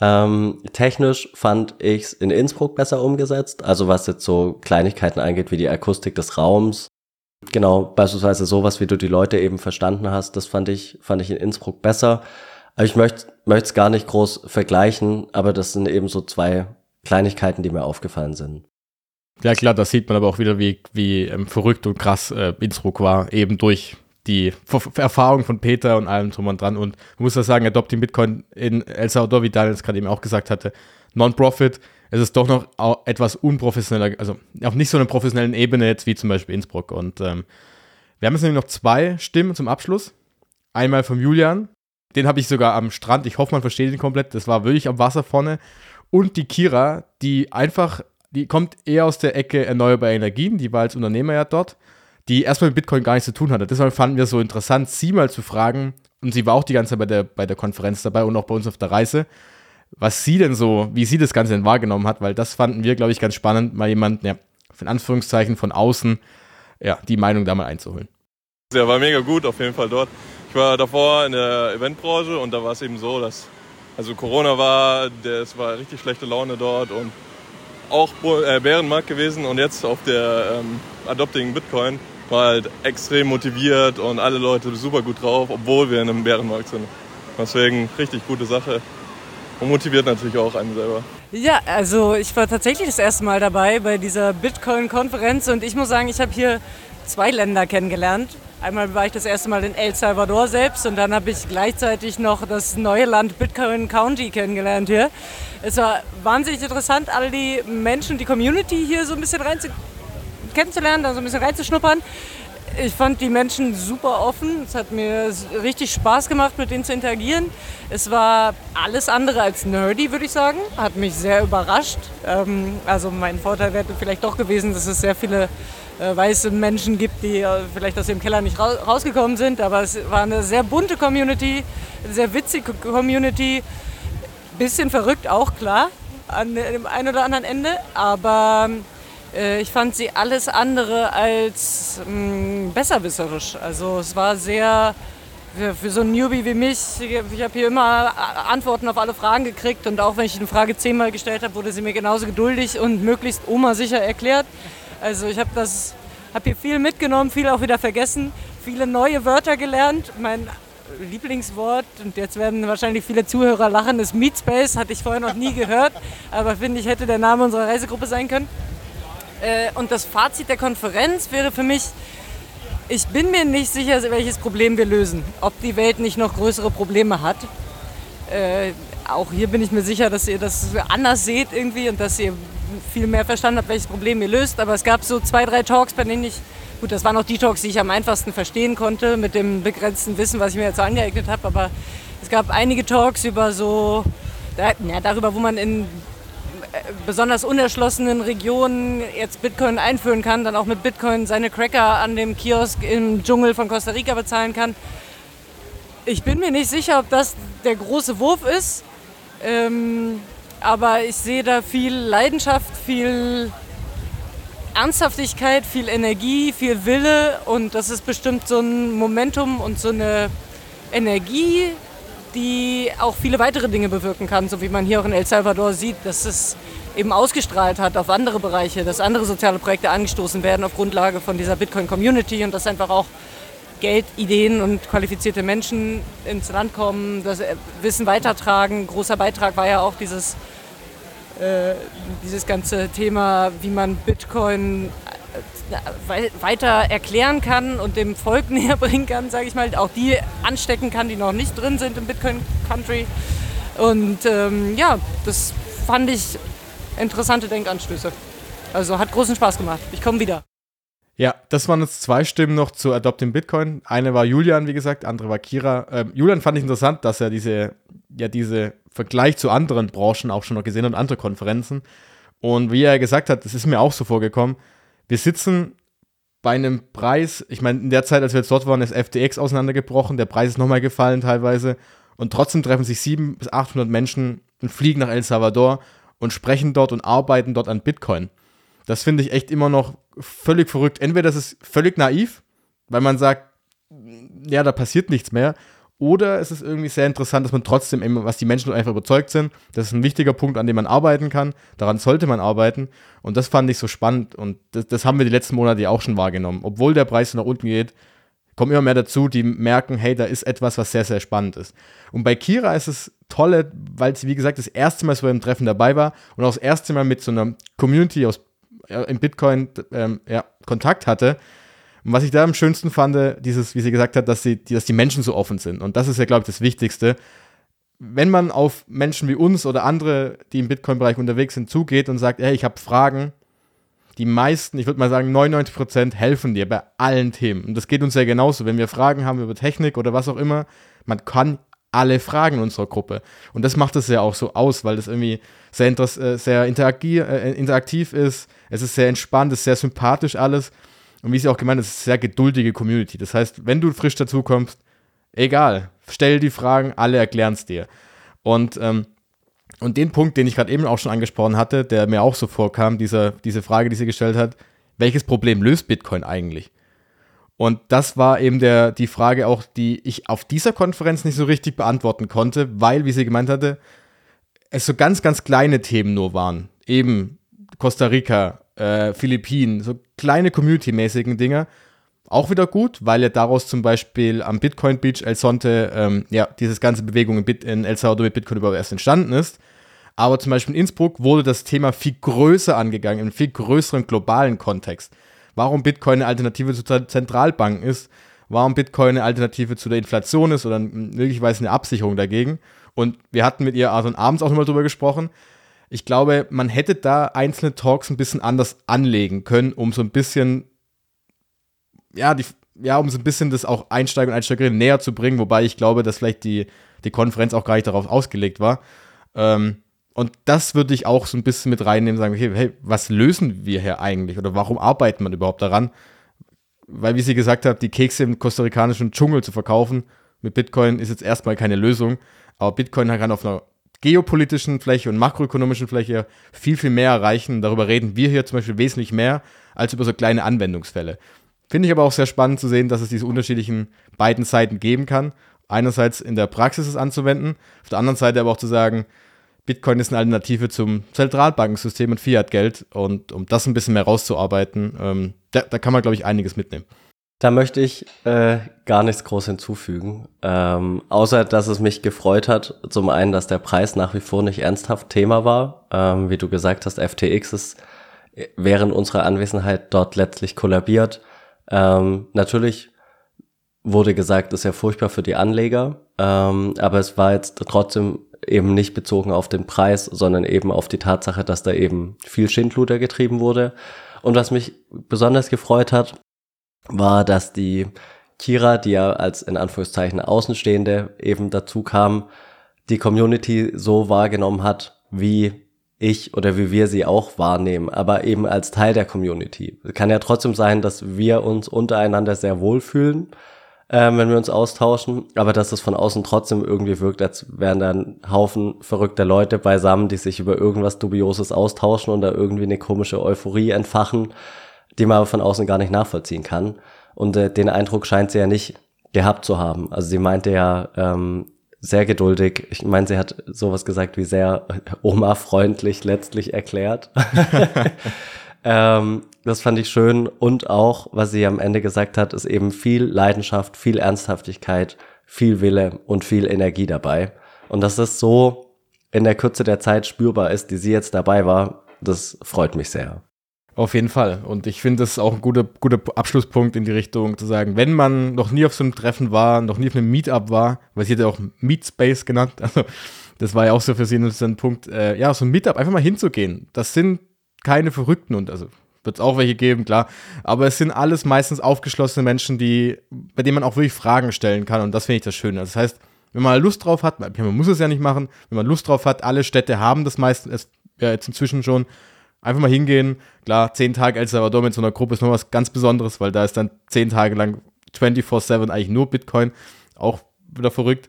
Ähm, technisch fand ich es in Innsbruck besser umgesetzt, also was jetzt so Kleinigkeiten angeht, wie die Akustik des Raums. Genau, beispielsweise sowas, wie du die Leute eben verstanden hast, das fand ich, fand ich in Innsbruck besser. Aber ich möchte es gar nicht groß vergleichen, aber das sind eben so zwei Kleinigkeiten, die mir aufgefallen sind. Ja klar, das sieht man aber auch wieder, wie, wie ähm, verrückt und krass äh, Innsbruck war, eben durch die Erfahrung von Peter und allem drum und dran. Und man muss ja sagen, Adopting Bitcoin in El Salvador, wie Daniel es gerade eben auch gesagt hatte, Non-Profit, es ist doch noch etwas unprofessioneller, also auf nicht so einer professionellen Ebene jetzt wie zum Beispiel Innsbruck. Und ähm, wir haben jetzt nämlich noch zwei Stimmen zum Abschluss. Einmal vom Julian, den habe ich sogar am Strand, ich hoffe, man versteht ihn komplett, das war wirklich am Wasser vorne. Und die Kira, die einfach, die kommt eher aus der Ecke erneuerbare Energien, die war als Unternehmer ja dort die erstmal mit Bitcoin gar nichts zu tun hatte. Deshalb fanden wir es so interessant, sie mal zu fragen, und sie war auch die ganze Zeit bei der, bei der Konferenz dabei und auch bei uns auf der Reise, was sie denn so, wie sie das Ganze denn wahrgenommen hat, weil das fanden wir, glaube ich, ganz spannend, mal jemanden, ja, in Anführungszeichen von außen, ja, die Meinung da mal einzuholen. Der war mega gut, auf jeden Fall dort. Ich war davor in der Eventbranche und da war es eben so, dass also Corona war, es war richtig schlechte Laune dort und auch äh, Bärenmarkt gewesen und jetzt auf der ähm, Adopting Bitcoin war halt extrem motiviert und alle Leute super gut drauf, obwohl wir in einem Bärenmarkt sind. Deswegen richtig gute Sache und motiviert natürlich auch einen selber. Ja, also ich war tatsächlich das erste Mal dabei bei dieser Bitcoin-Konferenz und ich muss sagen, ich habe hier zwei Länder kennengelernt. Einmal war ich das erste Mal in El Salvador selbst und dann habe ich gleichzeitig noch das neue Land Bitcoin County kennengelernt hier. Es war wahnsinnig interessant, alle die Menschen, die Community hier so ein bisschen rein zu kennenzulernen, da so ein bisschen reinzuschnuppern. Ich fand die Menschen super offen. Es hat mir richtig Spaß gemacht, mit denen zu interagieren. Es war alles andere als nerdy, würde ich sagen. Hat mich sehr überrascht. Ähm, also mein Vorteil wäre vielleicht doch gewesen, dass es sehr viele weiße Menschen gibt, die äh, vielleicht aus dem Keller nicht rausgekommen sind. Aber es war eine sehr bunte Community, eine sehr witzige Community. Bisschen verrückt auch, klar, an dem einen oder anderen Ende. Aber äh, ich fand sie alles andere als mh, mm, besserwisserisch. Also es war sehr, für, für so einen Newbie wie mich, ich habe hier immer Antworten auf alle Fragen gekriegt und auch wenn ich eine Frage zehnmal gestellt habe, wurde sie mir genauso geduldig und möglichst Oma sicher erklärt. Also ich habe das, habe hier viel mitgenommen, viel auch wieder vergessen, viele neue Wörter gelernt. Mein Lieblingswort, und jetzt werden wahrscheinlich viele Zuhörer lachen, ist Meatspace, hatte ich vorher noch nie gehört, aber finde ich, hätte der Name unserer Reisegruppe sein können. Äh, und das Fazit der Konferenz wäre für mich, ich bin mir nicht sicher, welches Problem wir lösen. Ob die Welt nicht noch größere Probleme hat. Äh, auch hier bin ich mir sicher, dass ihr das anders seht irgendwie und dass ihr viel mehr verstanden habt, welches Problem ihr löst. Aber es gab so zwei, drei Talks, bei denen ich, gut, das waren auch die Talks, die ich am einfachsten verstehen konnte, mit dem begrenzten Wissen, was ich mir jetzt angeeignet habe. Aber es gab einige Talks über so, ja, darüber, wo man in besonders unerschlossenen Regionen jetzt Bitcoin einführen kann, dann auch mit Bitcoin seine Cracker an dem Kiosk im Dschungel von Costa Rica bezahlen kann. Ich bin mir nicht sicher, ob das der große Wurf ist, ähm, aber ich sehe da viel Leidenschaft, viel Ernsthaftigkeit, viel Energie, viel Wille. Und das ist bestimmt so ein Momentum und so eine Energie, die auch viele weitere Dinge bewirken kann, so wie man hier auch in El Salvador sieht, dass es eben ausgestrahlt hat auf andere Bereiche, dass andere soziale Projekte angestoßen werden auf Grundlage von dieser Bitcoin-Community und dass einfach auch Geld, Ideen und qualifizierte Menschen ins Land kommen, das Wissen weitertragen. Großer Beitrag war ja auch dieses äh, dieses ganze Thema, wie man Bitcoin äh, weiter erklären kann und dem Volk *laughs* näher bringen kann, sage ich mal, auch die anstecken kann, die noch nicht drin sind im Bitcoin Country. Und ähm, ja, das fand ich interessante Denkanstöße. Also hat großen Spaß gemacht. Ich komme wieder. Ja, das waren jetzt zwei Stimmen noch zu Adopting Bitcoin. Eine war Julian, wie gesagt, andere war Kira. Ähm, Julian fand ich interessant, dass er diese, ja, diese Vergleich zu anderen Branchen auch schon noch gesehen hat und andere Konferenzen. Und wie er gesagt hat, das ist mir auch so vorgekommen, wir sitzen bei einem Preis, ich meine, in der Zeit, als wir jetzt dort waren, ist FTX auseinandergebrochen, der Preis ist nochmal gefallen teilweise. Und trotzdem treffen sich 700 bis 800 Menschen und fliegen nach El Salvador und sprechen dort und arbeiten dort an Bitcoin. Das finde ich echt immer noch völlig verrückt. Entweder das ist völlig naiv, weil man sagt, ja, da passiert nichts mehr. Oder es ist irgendwie sehr interessant, dass man trotzdem immer, was die Menschen einfach überzeugt sind, das ist ein wichtiger Punkt, an dem man arbeiten kann. Daran sollte man arbeiten. Und das fand ich so spannend. Und das, das haben wir die letzten Monate ja auch schon wahrgenommen. Obwohl der Preis nach unten geht, kommen immer mehr dazu, die merken, hey, da ist etwas, was sehr, sehr spannend ist. Und bei Kira ist es tolle, weil sie, wie gesagt, das erste Mal so beim Treffen dabei war und auch das erste Mal mit so einer Community aus in Bitcoin ähm, ja, Kontakt hatte. Und was ich da am schönsten fand, dieses, wie sie gesagt hat, dass, sie, dass die Menschen so offen sind. Und das ist ja, glaube ich, das Wichtigste. Wenn man auf Menschen wie uns oder andere, die im Bitcoin-Bereich unterwegs sind, zugeht und sagt, hey, ich habe Fragen, die meisten, ich würde mal sagen 99 Prozent helfen dir bei allen Themen. Und das geht uns ja genauso. Wenn wir Fragen haben über Technik oder was auch immer, man kann alle Fragen unserer Gruppe. Und das macht es ja auch so aus, weil das irgendwie sehr, äh, sehr äh, interaktiv ist. Es ist sehr entspannt, es ist sehr sympathisch alles. Und wie sie auch gemeint, es ist eine sehr geduldige Community. Das heißt, wenn du frisch dazukommst, egal, stell die Fragen, alle erklären es dir. Und, ähm, und den Punkt, den ich gerade eben auch schon angesprochen hatte, der mir auch so vorkam, dieser, diese Frage, die sie gestellt hat, welches Problem löst Bitcoin eigentlich? Und das war eben der, die Frage auch, die ich auf dieser Konferenz nicht so richtig beantworten konnte, weil, wie sie gemeint hatte, es so ganz, ganz kleine Themen nur waren. Eben Costa Rica, äh, Philippinen, so kleine Community-mäßigen Dinge. Auch wieder gut, weil ja daraus zum Beispiel am Bitcoin Beach El Sonte, ähm, ja, dieses ganze Bewegung in, Bit in El Salvador mit Bitcoin überhaupt erst entstanden ist. Aber zum Beispiel in Innsbruck wurde das Thema viel größer angegangen, einem viel größeren globalen Kontext warum Bitcoin eine Alternative zu Zentralbanken ist, warum Bitcoin eine Alternative zu der Inflation ist oder möglicherweise eine Absicherung dagegen. Und wir hatten mit ihr also abends auch nochmal drüber gesprochen. Ich glaube, man hätte da einzelne Talks ein bisschen anders anlegen können, um so ein bisschen, ja, die, ja, um so ein bisschen das auch Einsteiger und Einsteigerinnen näher zu bringen, wobei ich glaube, dass vielleicht die, die Konferenz auch gar nicht darauf ausgelegt war. Ähm, und das würde ich auch so ein bisschen mit reinnehmen, sagen, okay, hey, was lösen wir hier eigentlich oder warum arbeitet man überhaupt daran? Weil, wie sie gesagt hat, die Kekse im kostarikanischen Dschungel zu verkaufen mit Bitcoin ist jetzt erstmal keine Lösung. Aber Bitcoin kann auf einer geopolitischen Fläche und makroökonomischen Fläche viel, viel mehr erreichen. Darüber reden wir hier zum Beispiel wesentlich mehr als über so kleine Anwendungsfälle. Finde ich aber auch sehr spannend zu sehen, dass es diese unterschiedlichen beiden Seiten geben kann. Einerseits in der Praxis es anzuwenden, auf der anderen Seite aber auch zu sagen, Bitcoin ist eine Alternative zum Zentralbankensystem und Fiat-Geld. Und um das ein bisschen mehr rauszuarbeiten, ähm, da, da, kann man, glaube ich, einiges mitnehmen. Da möchte ich äh, gar nichts groß hinzufügen, ähm, außer dass es mich gefreut hat, zum einen, dass der Preis nach wie vor nicht ernsthaft Thema war. Ähm, wie du gesagt hast, FTX ist während unserer Anwesenheit dort letztlich kollabiert. Ähm, natürlich wurde gesagt, ist ja furchtbar für die Anleger, ähm, aber es war jetzt trotzdem eben nicht bezogen auf den Preis, sondern eben auf die Tatsache, dass da eben viel Schindluder getrieben wurde. Und was mich besonders gefreut hat, war, dass die Kira, die ja als in Anführungszeichen Außenstehende eben dazu kam, die Community so wahrgenommen hat, wie ich oder wie wir sie auch wahrnehmen, aber eben als Teil der Community. Es kann ja trotzdem sein, dass wir uns untereinander sehr wohlfühlen ähm, wenn wir uns austauschen, aber dass es von außen trotzdem irgendwie wirkt, als wären da ein Haufen verrückter Leute beisammen, die sich über irgendwas Dubioses austauschen und da irgendwie eine komische Euphorie entfachen, die man aber von außen gar nicht nachvollziehen kann. Und äh, den Eindruck scheint sie ja nicht gehabt zu haben. Also sie meinte ja ähm, sehr geduldig. Ich meine, sie hat sowas gesagt wie sehr *laughs* Oma-freundlich letztlich erklärt. *laughs* ähm, das fand ich schön. Und auch, was sie am Ende gesagt hat, ist eben viel Leidenschaft, viel Ernsthaftigkeit, viel Wille und viel Energie dabei. Und das ist so in der Kürze der Zeit spürbar ist, die sie jetzt dabei war, das freut mich sehr. Auf jeden Fall. Und ich finde, das ist auch ein guter, guter Abschlusspunkt in die Richtung zu sagen, wenn man noch nie auf so einem Treffen war, noch nie auf einem Meetup war, weil sie hat ja auch Meetspace genannt, *laughs* also das war ja auch so für sie ein Punkt, äh, ja, so ein Meetup einfach mal hinzugehen. Das sind keine Verrückten und also wird es auch welche geben, klar. Aber es sind alles meistens aufgeschlossene Menschen, die, bei denen man auch wirklich Fragen stellen kann. Und das finde ich das Schöne. Das heißt, wenn man Lust drauf hat, man muss es ja nicht machen, wenn man Lust drauf hat, alle Städte haben das meistens, ja jetzt inzwischen schon, einfach mal hingehen. Klar, zehn Tage El Salvador mit so einer Gruppe ist noch was ganz Besonderes, weil da ist dann zehn Tage lang 24-7 eigentlich nur Bitcoin. Auch wieder verrückt.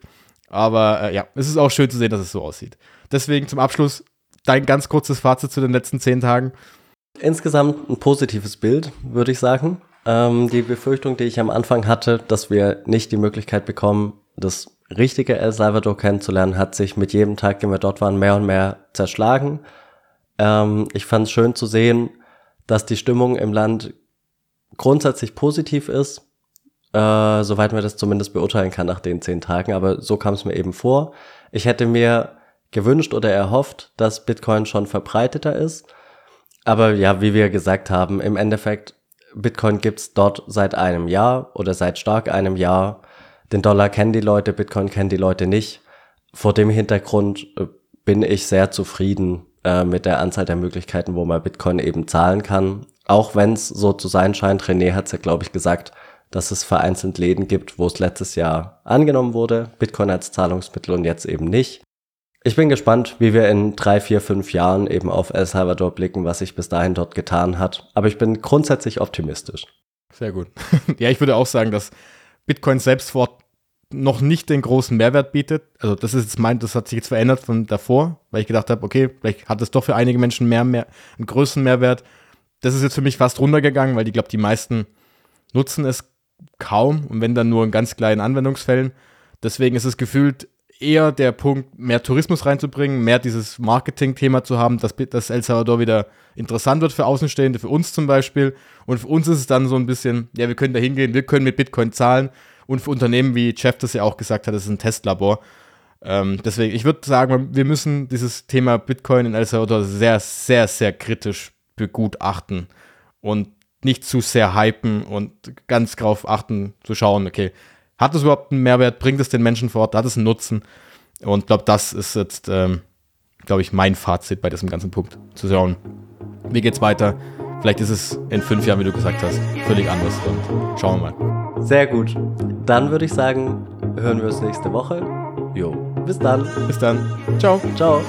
Aber äh, ja, es ist auch schön zu sehen, dass es so aussieht. Deswegen zum Abschluss dein ganz kurzes Fazit zu den letzten zehn Tagen. Insgesamt ein positives Bild, würde ich sagen. Ähm, die Befürchtung, die ich am Anfang hatte, dass wir nicht die Möglichkeit bekommen, das richtige El Salvador kennenzulernen, hat sich mit jedem Tag, den wir dort waren, mehr und mehr zerschlagen. Ähm, ich fand es schön zu sehen, dass die Stimmung im Land grundsätzlich positiv ist, äh, soweit man das zumindest beurteilen kann nach den zehn Tagen. Aber so kam es mir eben vor. Ich hätte mir gewünscht oder erhofft, dass Bitcoin schon verbreiteter ist. Aber ja, wie wir gesagt haben, im Endeffekt, Bitcoin gibt's dort seit einem Jahr oder seit stark einem Jahr. Den Dollar kennen die Leute, Bitcoin kennen die Leute nicht. Vor dem Hintergrund äh, bin ich sehr zufrieden äh, mit der Anzahl der Möglichkeiten, wo man Bitcoin eben zahlen kann. Auch wenn es so zu sein scheint, René hat es ja, glaube ich, gesagt, dass es vereinzelt Läden gibt, wo es letztes Jahr angenommen wurde, Bitcoin als Zahlungsmittel und jetzt eben nicht. Ich bin gespannt, wie wir in drei, vier, fünf Jahren eben auf El Salvador blicken, was sich bis dahin dort getan hat. Aber ich bin grundsätzlich optimistisch. Sehr gut. *laughs* ja, ich würde auch sagen, dass Bitcoin selbst vor noch nicht den großen Mehrwert bietet. Also das ist jetzt mein, das hat sich jetzt verändert von davor, weil ich gedacht habe, okay, vielleicht hat es doch für einige Menschen mehr, mehr einen größeren Mehrwert. Das ist jetzt für mich fast runtergegangen, weil ich glaube, die meisten nutzen es kaum und wenn dann nur in ganz kleinen Anwendungsfällen. Deswegen ist es gefühlt eher der Punkt, mehr Tourismus reinzubringen, mehr dieses Marketing-Thema zu haben, dass, dass El Salvador wieder interessant wird für Außenstehende, für uns zum Beispiel. Und für uns ist es dann so ein bisschen, ja, wir können da hingehen, wir können mit Bitcoin zahlen. Und für Unternehmen, wie Jeff das ja auch gesagt hat, das ist ein Testlabor. Ähm, deswegen, ich würde sagen, wir müssen dieses Thema Bitcoin in El Salvador sehr, sehr, sehr kritisch begutachten und nicht zu sehr hypen und ganz drauf achten, zu schauen, okay, hat es überhaupt einen Mehrwert? Bringt es den Menschen fort? Hat es einen Nutzen? Und ich glaube, das ist jetzt, ähm, glaube ich, mein Fazit bei diesem ganzen Punkt. Zu schauen, wie geht's weiter? Vielleicht ist es in fünf Jahren, wie du gesagt hast, völlig anders. Und schauen wir mal. Sehr gut. Dann würde ich sagen, hören wir uns nächste Woche. Jo, bis dann. Bis dann. Ciao. Ciao.